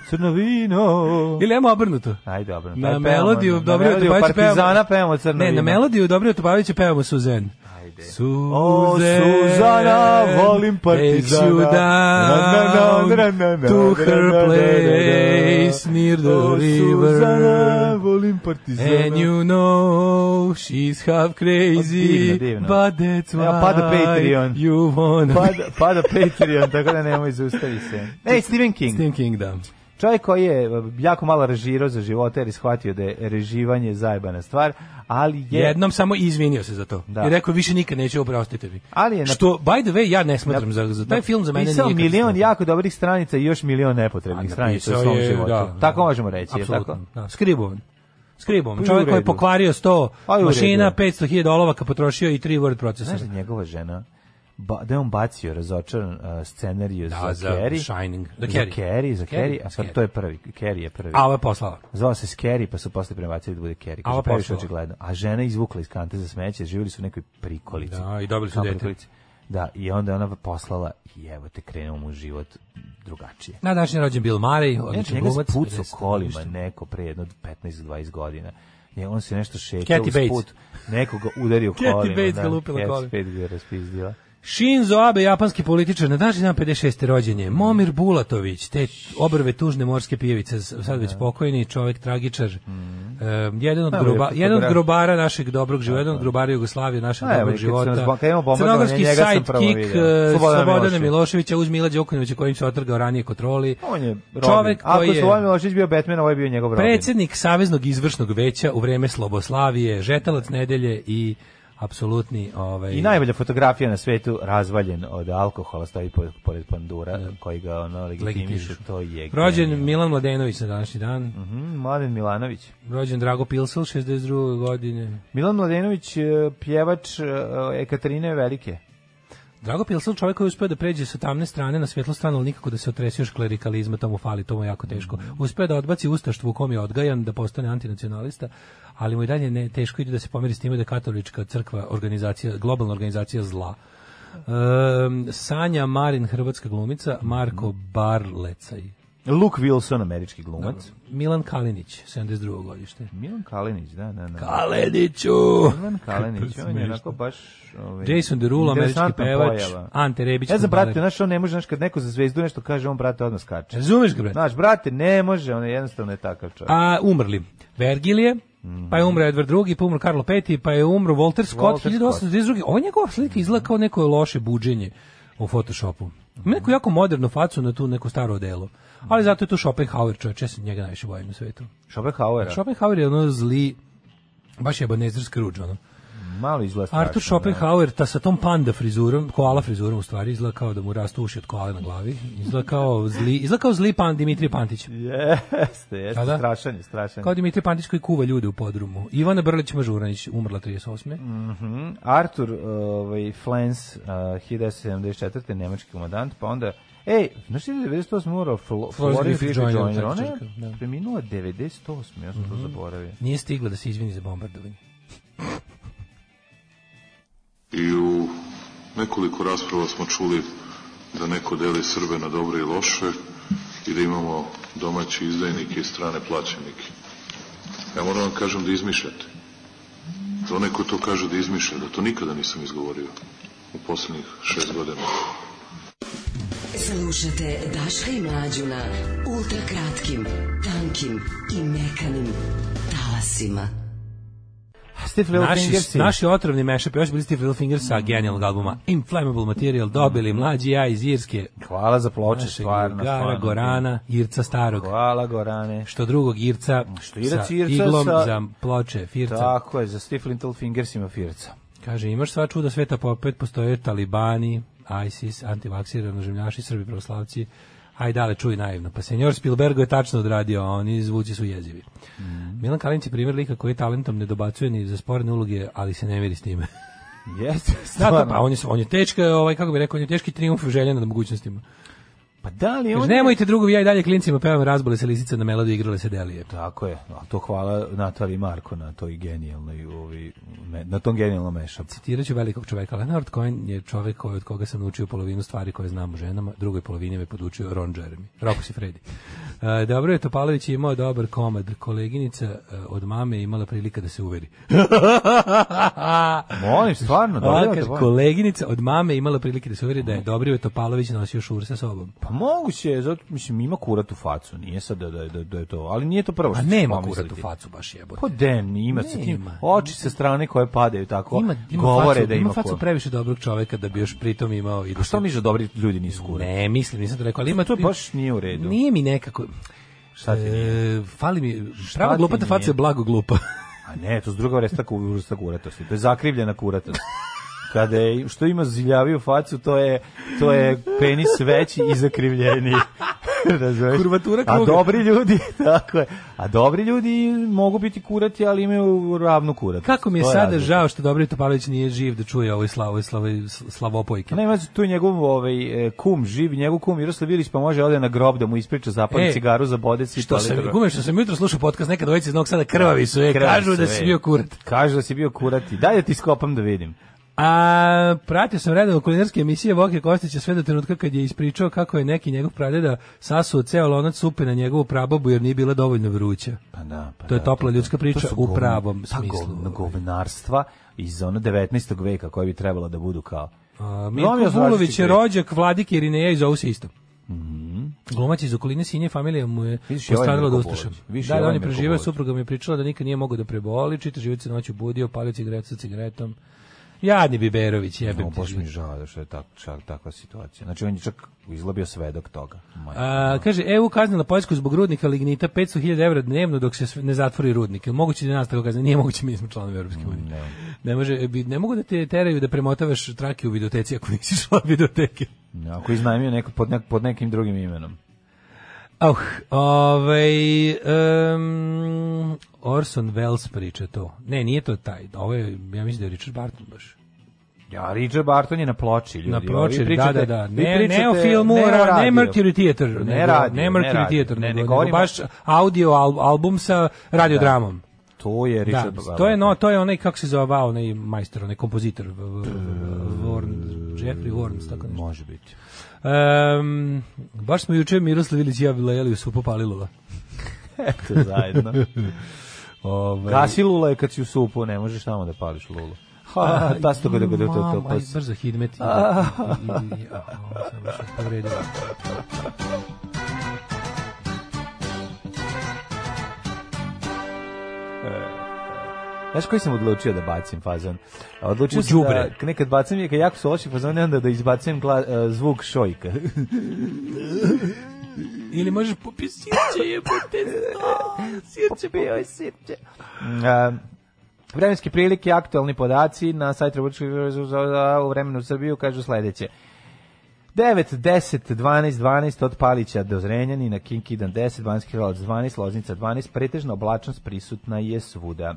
Crno vino. Ili ajmo obrnuto. Ajde, dobro. Na pevamo, melodiju Dobrivoj melodiju Topalovića Partizana pevamo- pevamo crno Ne, na melodiju Dobrivoj Topalovića pevamo Suzen. Ajde. Suzen, O, Suzana, volim Partizana. Down Na, na, na, to her place near the O, Suzana, river. volim Partizana. And you know she's half crazy, O, divno, divno. but that's why Evo, pada Patreon. you wanna Pada, pada Patreon, tako da nemoj zaustavi se. Ej, Stephen King. Stephen King, da. Čovjek koji je uh, jako malo režirao za života jer je shvatio da je reživanje zajebana stvar, ali je... Jednom samo izvinio se za to. Da. I rekao više nikad neće oprostite mi. Ali je na- Što, by the way, ja ne smatram za, za taj film za mene nije milion jako dobrih stranica i još milion nepotrebnih stranica u svom je, životu. da, da. tako možemo reći. Apsolutno, tako? da. Skribovan. Skribovan. Pa Čovjek koji je pokvario 100 Pa mašina, redu. 500.000 olovaka potrošio i 3 word procesora. Znaš da njegova žena ba, da je on bacio razočaran uh, scenariju Da, za, za Carrie. Shining. Za Za Carrie. Carrie, za Carrie, Carrie, a sad Carrie. to je prvi. Carrie je prvi. A ovo je poslala. Zvao se Scary, pa su posle prebacili da bude Carrie. A ovo poslala. očigledno. A žena je izvukla iz kante za smeće, živjeli su u nekoj prikolici. Da, i dobili su dete. prikolici. Da, i onda je ona poslala i evo te krenuo mu život drugačije. Na današnji rođen Bill Murray, odličan njega glumac. spucao 50 kolima neko pre jedno 15-20 godina. Je, on se nešto Kathy uz Bates. put, nekoga udario kolima. Bates da, ga lupila Kathy kolima. Bates ga raspizdila. Shinzo Abe, japanski političar, na današnji dan 56. rođenje. Momir Bulatović, te obrve tužne morske pijevice, sad već pokojni čovjek, tragičar. E, jedan, od Evo je groba, jedan od grobara našeg dobrog života, jedan od grobara Jugoslavije, našeg A, evo, dobrog sam života. Crnogorski sidekick e, Slobodana Miloševića. Uz Mila Đukanovića kojim se otrgao ranije kontroli. On je. Čovek Ako koji je Slobodan Milošević bio Batman, ovo je bio njegov Robin. predsjednik Saveznog izvršnog veća u vreme Sloboslavije, žetalac nedelje i apsolutni ovaj I najbolja fotografija na svetu razvaljen od alkohola stoji pored, pandura koji ga ono legitimiše, to je Rođen genijalno. Milan Mladenović na današnji dan. Mhm, Mladen Milanović. Rođen Drago Pilsel 62. godine. Milan Mladenović, e, pjevač e, Ekaterine Velike. Drago Pilsel čovjek koji je uspio da pređe sa tamne strane na svjetlu stranu, ali nikako da se otresi još klerikalizma, to mu fali, to mu je jako teško. Uspio da odbaci ustaštvo u kom je odgajan, da postane antinacionalista, ali mu i dalje ne, teško ide da se pomiri s time da je katolička crkva organizacija, globalna organizacija zla. Ehm, Sanja Marin, hrvatska glumica, Marko Barlecaj, Luke Wilson, američki glumac. Milan Kalinić, 72. godište. Milan Kalenić, da, da, da. Kaleniću! Milan Kalenić, on je onako baš... Ovaj, Jason Derulo, američki pevač, pojava. Ante Rebić, Ja znam, brate, znaš, on ne može, znaš, kad neko za zvezdu nešto kaže, on, brate, odmah skače. Razumeš ga, brate? Znaš, brate, ne može, on je jednostavno je takav čovjek. A umrli. Vergilije, pa je umro Edward II, pa umro Karlo V, pa je umro Walter Scott, Walter 1832. Ovo je njegova slika izgleda kao neko loše buđenje u Photoshopu. Ima neku jako modernu facu na tu neko staro delo. Ali zato je tu Schopenhauer, čovječ, ja se njega najviše bojim na svetu. Schopenhauera. Schopenhauer je ono zli, baš je Ebenezer Scrooge, ono. Malo izgleda strašno. Arthur Schopenhauer, ta sa tom panda frizurom, koala frizurom u stvari, izgleda kao da mu rastu uši od koale na glavi. Izgleda kao zli, izgleda kao zli pan Dimitrij Pantić. Da. Jeste, jeste, Da, da. strašan je, strašan. Kao Dimitrij Pantić koji kuva ljude u podrumu. Ivana Brlić Mažuranić, umrla 38. Mhm. Arthur ovaj, Flens, uh, 1974. nemački komandant, pa onda Ej, znaš ti da je 98. umro Flo, Florence Florence Griffith Griffith Joyner, Joyner? Ona je da. preminula 98. Ja sam to zaboravio. Nije stigla da se izvini za bombardovanje. I u nekoliko rasprava smo čuli da neko deli Srbe na dobre i loše i da imamo domaći izdajnike i strane plaćenike. Ja moram vam kažem da izmišljate. Da onaj ko to kaže da izmišlja, da to nikada nisam izgovorio u poslednjih šest godina. Slušate Daška i Mlađu na ultra kratkim, tankim i mekanim talasima. Steve Naši, naši otrovni mashup, još bili Steve Little Fingers sa genijalnog albuma Inflammable Material, dobili mlađi ja iz Irske, Hvala za ploče, stvarno. stvarno. Gorana, Irca starog. Hvala Gorane. Što drugog Irca, Što Irac sa Irca iglom sa- za ploče, Firca. Tako je, za Steve Little Fingers ima firca. Kaže, imaš sva čuda sveta, pa opet postoje talibani, ISIS, antivaksiri, ravnožemljaši, srbi, pravoslavci, aj dale, čuj naivno. Pa senjor Spielbergo je tačno odradio, a oni zvuci su jezivi. Mhm. Milan Kalinić je primjer lika koji talentom ne dobacuje ni za sporne uloge, ali se ne miri s time. Jeste, Da, to, pa on je, on je teška, ovaj, kako bi rekao, on je teški trijumf želja nad mogućnostima. Pa da li on... nemojte drugovi, ja i dalje klincima pevam razbole se lisice na melodiju, igrale se delije. Tako je, a to hvala Natali Marko na toj genijalnoj, ovi, na tom genijalnom mešapu. Citirat ću velikog čoveka. Leonard Cohen je čovek koji, od koga sam naučio polovinu stvari koje znam o ženama, drugoj polovini me podučio Ron Jeremy. Roko si Fredi. E, dobro je, Topalović je imao dobar komad. Koleginica e, od mame je imala prilika da se uveri. Molim, stvarno, dobro je koleginica od mame je imala prilike da se uveri da je Dobrivoje Topalović nosio šur sa sobom. Pa moguće je, zato, mislim, ima kurat u facu, nije sad da, da, da, da je to, ali nije to prvo A što ćeš nema kurat u facu baš jebote. Pa den, ima sa tim, oči sa strane koje padaju tako, Ima, ima govore facu, da ima, ima facu previše dobrog čoveka da bi još pritom imao i A što misliš da dobri ljudi nisu kurat? Ne, mislim, nisam to rekao, ali ima to baš nije u redu. Nije mi nekako Šta ti E, fali mi prava glupata faca nije? je blago glupa. A ne, to je druga vrsta kuratosti. To je zakrivljena kuratost. Kada je, što ima ziljaviju facu, to je, to je penis veći i zakrivljeniji. Razumeš? Kurvatura A kruga. dobri ljudi, tako je. A dobri ljudi mogu biti kurati, ali imaju ravnu kuratost. Kako mi je To sada razlika. žao što Dobri Topalović nije živ da čuje ovoj slavoj slavoj slavopojke. Ne, tu je njegov ovaj, e, kum, živ, njegov kum Miroslav Ilić, pa može ode na grob da mu ispriča, zapali E, cigaru za bodec i Što sam, gume što sam jutro slušao podcast neka dvojica iz Novog Sada krvavi su, e, Krvavi kažu su, da si e. bio kurat. Kažu da si bio kurati. Daj da ti skopam da vidim. A pratio sam redovno kulinarske emisije Voke Kostića sve do trenutka kad je ispričao kako je neki njegov pradeda sasuo ceo lonac supe na njegovu prabobu jer nije bila dovoljno vruća. Pa da, pa To je da, topla to- ljudska priča u govna- pravom ta smislu. govna- govnarstva iz ono 19. veka koje bi trebalo da budu kao A, s Vulović je rođak Vladike Irineja i zovu se isto. Glumac iz okoline Sinje familija mu je postradala da ustaša. Da, da, on je preživao, supruga mi je pričala da nikad nije mogao da preboli, čita život se noću budio, palio cigaretu sa cigaretom. Jadni Biberović, jebem No, baš mi žao da što je tak, čak, takva situacija. Znači, on je čak izlabio svedok toga. A, kaže, EU kaznila Poljsku zbog rudnika lignita 500.000 evra dnevno dok se ne zatvori rudnik. Moguće da nas tako kazne? Nije moguće, mi smo članovi Europske unije. Ne. može, bi- ne mogu da te teraju da premotavaš trake u videoteci ako nisi član videoteke. Ako iznajmio neko pod, nek, pod nekim drugim imenom. Uh, ovaj, um, Orson Welles priča to. Ne, nije to taj. Ovo je, ja mislim da je Richard Barton baš. Ja, Richard Barton je na ploči, ljudi. Na Vi ploči, da, pričate- da, da. vi Ne, pričate- ne o filmu, ne o ra- ne. Mercury Theater, Ne nego, radio, ne ne Mercury radio. Theater, Ne, ne nego govorimo- baš audio al- album sa radiodramom. To je Da, Richard to je no, to je onaj kako se zove onaj majstor, onaj kompozitor, Warren, Jeffrey Warren, tako nešto. Može biti. Um, baš smo juče Miroslav Ilić i ja lejali u supu palilula. Eto, zajedno. Ovaj, Gasi lula je kad si u supu, ne možeš tamo da pališ lulu. Ha, ta sto kada kada to to. Mam, aj, brzo hidmet. i- i- i- i- Znaš koji sam odlučio da bacim fazon? Odlučio sam da nekad bacim je kad jako su loši fazoni, onda da izbacim gla, e, zvuk šojka. Ili možeš popiti sirće, jebote. Sirće, Bio je sirće. A, vremenske prilike, aktualni podaci na sajtu Republičkog u vremenu u Srbiju kažu sledeće. 9, 10, 12, 12 od Palića do Zrenjanina, Kinkidan 10, Banski Kralovac 12, Loznica 12, pretežna oblačnost prisutna je svuda.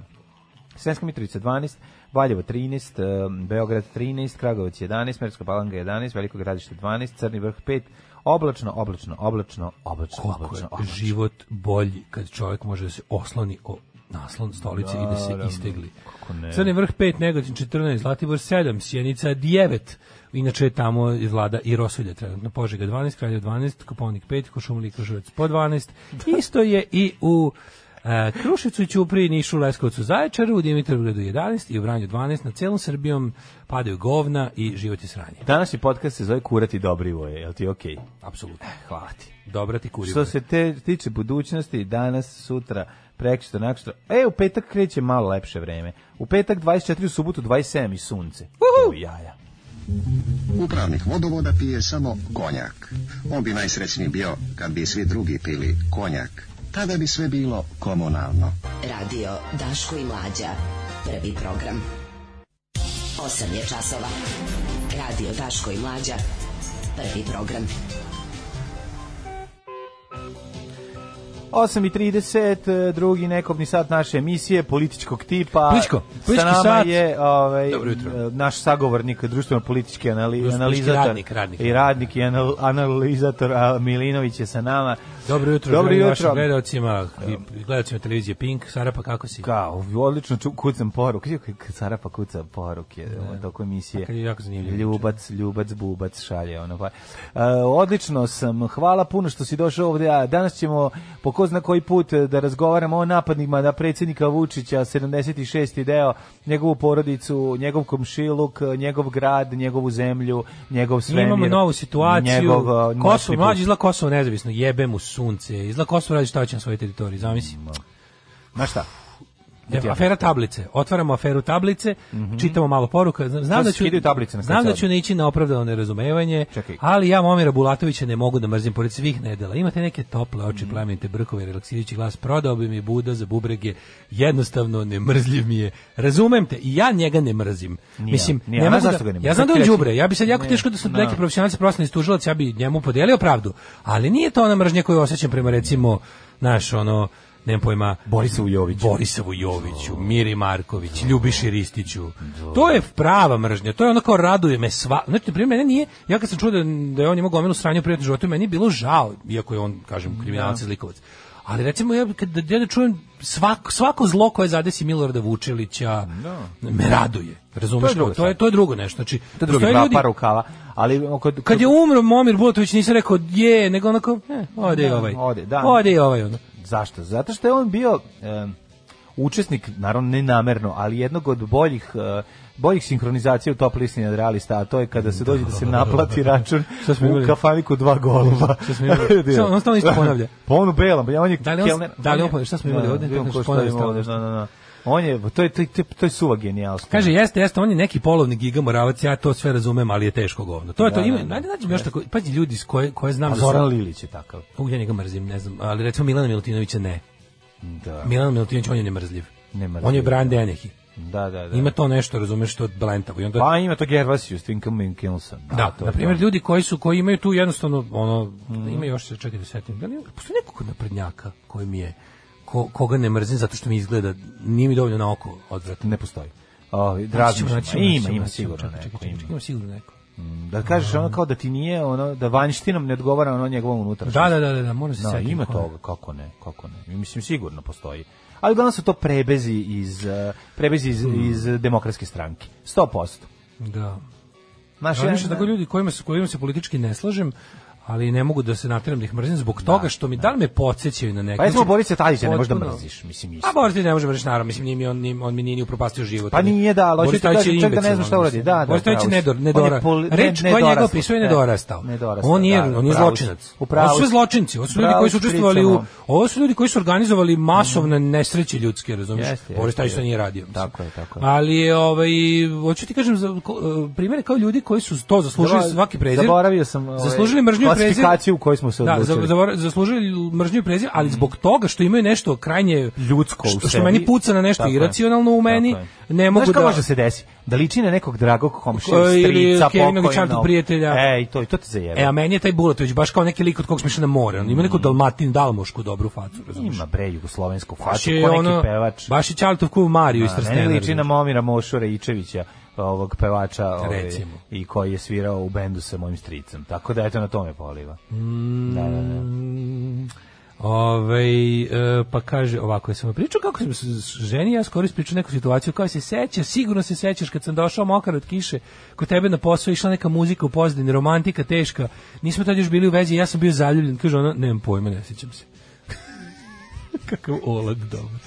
Sremska Mitrovica 12, Valjevo 13, eh, Beograd 13, Kragovac 11, Merska Palanka 11, Veliko gradište 12, Crni vrh 5, oblačno, oblačno, oblačno, oblačno, Koliko oblačno, oblačno. život bolji kad čovjek može da se osloni o naslon stolice i da se Naravno, istegli. Crni vrh 5, Negotin 14, Zlatibor 7, Sjenica 9, inače tamo je vlada i Rosulja trenutno, Požega 12, Kraljev 12, Koponik 5, Košumlik Kruševac po 12, isto je i u e, Kruševcu i Ćupriji, Nišu, Leskovcu, Zaječaru, u Dimitrovgradu 11 i u Vranju 12, na celom Srbijom padaju govna i život je sranje. Današnji podcast se zove Kurati Dobrivoje, je li ti okej? Apsolutno. Hvala ti. Dobra ti kurivo. Što se te tiče budućnosti, danas, sutra, prekšta, nakšta, e, u petak kreće malo lepše vreme. U petak 24, u subotu 27 i sunce. Uhu! jaja. Upravnik vodovoda pije samo konjak. On bi najsrećniji bio kad bi svi drugi pili konjak. Tada bi sve bilo komunalno. Radio Daško i Mlađa. Prvi program. 8 je časova. Radio Daško i Mlađa. Prvi program. 8.30, drugi nekobni sat naše emisije, političkog tipa. Političko, politički Sa nama sat. je ovaj, Dobro jutro. naš sagovornik, društveno-politički anali, analizator. radnik, radnik. I radnik i anal, analizator a Milinović je sa nama. Dobro jutro, Dobro jutro. vašim gledalcima i gledalcima televizije Pink. Sara, pa kako si? Kao, odlično ču, kucam poruke. Kad Sara pa kuca poruke, da. toko emisije. Kad je jako zanimljivo. Ljubac, ljubac, bubac šalje ono pa. E, odlično sam. Hvala puno što si došao ovde. A danas ćemo po ko zna koji put da razgovaramo o napadima na predsjednika Vučića, 76. deo, njegovu porodicu, njegov komšiluk, njegov grad, njegovu zemlju, njegov svemir. Imamo novu situaciju. Njegov, Kosovo, mlađi izla Kosovo nezavisno. Jebe mu sunce. Izla Kosovo radi šta hoće na svojoj teritoriji. Zamisli. Znaš šta? Evo, afera tablice. Otvaramo aferu tablice, čitamo malo poruka. Znam, da ću tablice na Znam da ću ići na opravdano nerazumevanje, Čekaj. ali ja Momira Bulatovića ne mogu da mrzim pored svih nedela. Imate neke tople oči, plemenite brkove, relaksirajući glas, prodao bi mi Buda za bubrege, jednostavno ne mrzljiv mi je. Razumem te, i ja njega ne mrzim. Ni ja, Mislim, ni ja. ne mogu da, ga ne ja znam da on đubre, ja bi sad jako Ne, teško da su da. neki profesionalci prostorni tužilac, ja bi njemu podelio pravdu, ali nije to ona mržnja koju osjećam prema recimo naš ono nemam pojma, Borisavu Joviću. Borisavu Joviću, Miri Marković, Ljubiši Ristiću. To je prava mržnja. To je ono kao raduje me sva. Znači, na primjer, mene nije, ja kad sam čuo da, da je on imao gomilu sranja u privatnom životu, meni je bilo žao, iako je on, kažem, kriminalac i zlikovac. Ali recimo ja kad da, ja da čujem svako, svako zlo koje zadesi Milorada Vučelića me raduje. Razumeš? To je to je to je drugo nešto. Znači, To je drugi ljudi- par rukava, ali kod, kad je umro Momir Bulatović nisam rekao je, nego onako, eh, ode Da, ovaj. ode, da. Ode i ovaj ono. Zašto? Zato što je on bio em, učesnik, naravno ne namerno, ali jednog od boljih uh, boljih sinhronizacija u top listi nad realista, a to je kada se dođe da se naplati račun Šta smo u kafaniku dva goluba. Šta smo imali? On stalno isto ponavlja. Pa on u belom, pa on je Da li on- kelner- da li on? Šta smo imali Da, ovde? vidimo Kako ko šta ponavlja ima ovde, stalno. da, da, da. On je, to je, to je, to je, to je suva genijalska. Kaže jeste, jeste, on je neki polovni giga moravac, ja to sve razumem, ali je teško govno. To je to, Da, ima, da, da. nađem još tako, pazi ljudi s koje, koje znam A da. Zoran Lilić je takav. U, ja njega mrzim, ne znam, ali recimo Milana Milutinovića ne. Da. Milan Milutinović, on je nemrzljiv. Ne mrzim. On je Brian Dennehy. Da, da, da. Ima to nešto, razumeš, je blentavo. I onda, Pa ima to Gervasius, Twinkle Minkelson. Da, to je na primjer to. ljudi koji su koji imaju tu jednostavno ono Mhm. ima još se čekaj da se setim. Da li postoji neko kod naprednjaka koji mi je ko, koga ne mrzim zato što mi izgleda nije mi dovoljno na oko odvratno. Ne postoji. O, Ćemo mi Ima, ima sigurno neko. ima. Ima sigurno neko. Da kažeš ono kao da ti nije ono da vanjštinom ne odgovara ono njegovom unutrašnjosti. Da, da, da, da, da, moram se Da, setiti ima toga, kako ne, kako ne. Mislim sigurno postoji. Ali uglavnom su to prebezi iz eh, prebezi iz, Hmm. iz demokratske stranke. 100%. Da. Znaš, Ja ja- više tako ljudi kojima se kojima se politički ne slažem, ali ne mogu da se nateram da ih mrzim zbog toga što mi da li me podsećaju na neke. Pa recimo Borisa Tadića ne možeš da mrziš, mislim isto. A Boris ne može mrziš, naravno, mislim nije mi on, on mi nije ni upropastio život. Pa nije, da, ali je kažem, čak da ne imbecil, zna šta uradi. Da, da, Boris Tadić je je ne- Reč koja njega opisuje je e, nedorastao. nedorastao, On da, da, on je zločinac. U pravu Ovo su sve zločinci, ovo su ljudi koji su učestvovali u ovo su ljudi koji su organizovali masovne nesreće ljudske, razumiješ? Boris Tadić to nije radio. Tako je, tako je. Ali je, ovaj hoću ti kažem primere kao ljudi koji su to zaslužili svaki prezir. zaboravio sam, ovaj, zaslužili mržnju. Klasifikaciju u kojoj smo se Da, odlučili. za- zavor- zaslužili mržnju i prezir, ali zbog toga što imaju nešto krajnje ljudsko u što, što meni puca na nešto Tako iracionalno u meni, ne mogu Znaš da može da se desi? Da liči na nekog dragog komšiju, Ko- ili strica, pokojnog. prijatelja. E, i to, i to ti zajebe. E, a meni je taj Bulatović baš kao neki lik od kog smo išli na more. On ima neku dalmatin, dalmošku dobru facu, razumiješ? Ima bre jugoslovensku facu, ko neki pevač. baš je Čaltov kuv Mariju iz A, Trstena. Meni liči na? Momira Mošura Ičevića, ovog pevača ovaj, i koji je svirao u bendu sa mojim stricem. Tako da eto na tome poliva. Da, da, da. Mm, Ovaj, e, pa kaže ovako, ja sam pričao kako sam ženi ja skoro ispričao neku situaciju kao se seća, sigurno se sećaš kad sam došao mokar od kiše, kod tebe na posao išla neka muzika u pozadini, romantika teška, nismo tad još bili u vezi, ja sam bio zaljubljen, kaže ona, nemam pojma, ne sjećam se. Kakav olad, dobro.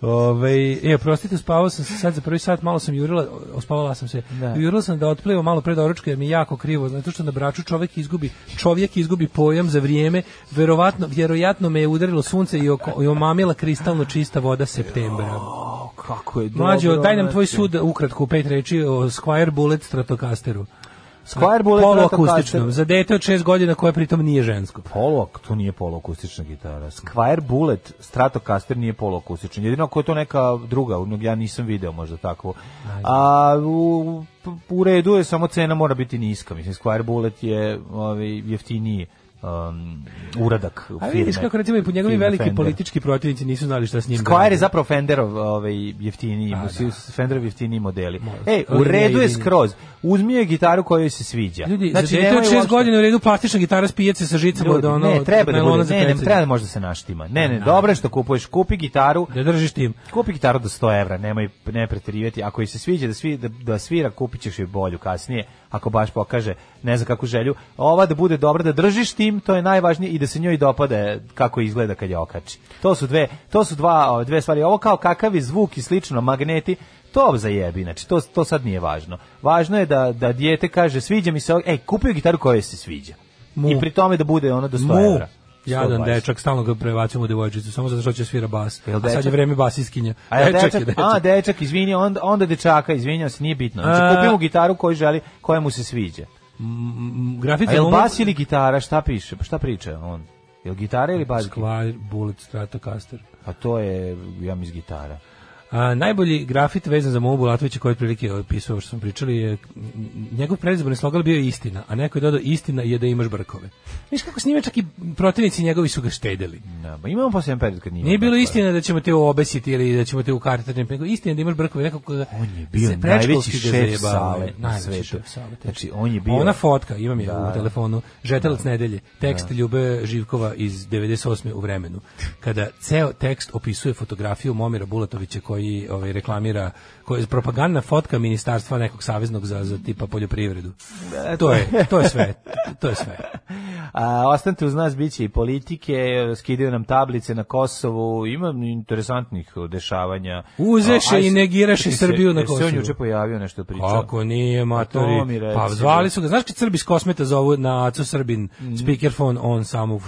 Ove, e, prostite, spavao sam se sad za prvi sat, malo sam jurila, ospavala sam se. Da. Jurila sam da otplivam malo pre doručka jer mi je jako krivo, zato što na braču čovjek izgubi, čovjek izgubi pojam za vrijeme, verovatno, vjerojatno me je udarilo sunce i, oko, i omamila kristalno čista voda septembra. O, kako je dobro. Mlađo, daj nam tvoj znači. sud ukratko u pet reči o Squire Bullet Stratocasteru. Squire Bullet Poluakustičnom, za dete od šest godina koje pritom nije žensko. Poluak, to nije poluakustična gitara. Squire Bullet Stratocaster nije poluakustičan. Jedino ako je to neka druga, ja nisam video možda takvu. A u, u redu je samo cena mora biti niska. Mislim Squire Bullet je ovaj jeftiniji um, uradak A firme. vidiš kako recimo i po njegovi firme veliki Fender. politički protivnici nisu znali šta s njim da Squire je zapravo Fenderov ovaj, jeftiniji, A, da. da. Fenderov jeftiniji modeli. Ej, u redu je skroz. Uzmi joj gitaru koja joj se sviđa. Ljudi, Znači, za dete od godina u redu plastična gitara s pijace sa žicama od ono... ne, treba da bude, ne, ne, treba da može da se naštima. Ne, ne, dobro je što kupuješ, kupi gitaru, Da držiš tim. kupi gitaru do 100 evra, nemoj ne preterivati. Ako joj se sviđa da, svi, da, da svira, kupit ćeš joj bolju kasnije, ako baš pokaže ne znam kakvu želju. Ova da bude dobra, da držiš tim, to je najvažnije i da se njoj dopade kako izgleda kad je okači. To su dve, to su dva, dve stvari. Ovo kao kakav je zvuk i slično, magneti, to zajebi, znači to, to sad nije važno. Važno je da, da dijete kaže sviđa mi se, ej, kupio gitaru koja se sviđa. Mu. I pri tome da bude ono do 100 Mu. evra. Jadan 120. dečak, stalno ga prebacujemo u devojčicu, samo zato što će svira bas. Jel A sad je dečak? vreme basiskinja. A dečak, je dečak. a dečak, izvini, onda, onda dečaka, izvinjam se, nije bitno. Znači, A- kupimo gitaru koju želi, koja mu se sviđa. M, Grafit A je bas ili gitara, šta piše? Pa šta priča on? Jel gitara ili bas? Squire Bullet Stratocaster. Pa to je, ja mis gitara. A, najbolji grafit vezan za Momu Bulatovića koji otprilike opisao što smo pričali je njegov predizborni slogan bio je istina, a neko je dodao istina je da imaš brkove. Viš kako s njime čak i protivnici njegovi su ga štedeli. Da, pa imamo posljedan period kad nije. Nije bilo istina da ćemo te obesiti ili da ćemo te ukartati, nego istina da imaš brkove, nekako ga On je bio najveći šef zajebavaju. sale na svetu. sale. Znači, on je bio- Ona fotka, imam je Da. u telefonu, Žetelac nedelje, tekst Ljube Živkova iz 98. u vremenu. Kada ceo tekst opisuje fotografiju Momira Bulatovića koji ovaj, reklamira, koja je propagandna fotka ministarstva nekog saveznog za, za tipa poljoprivredu. To je, to je sve. To je sve. A, ostanite uz nas, bit će i politike, skidaju nam tablice na Kosovu, ima interesantnih dešavanja. Uzeše A, aj i negiraše jesi se- Srbiju na jesi se on Kosovu. juče pojavio nešto pričao? Kako nije, matori. reci, Pa zvali su ga. Znaš kad Srbi s kosmeta zovu na Acu Srbin Mhm. speakerphone, on samo...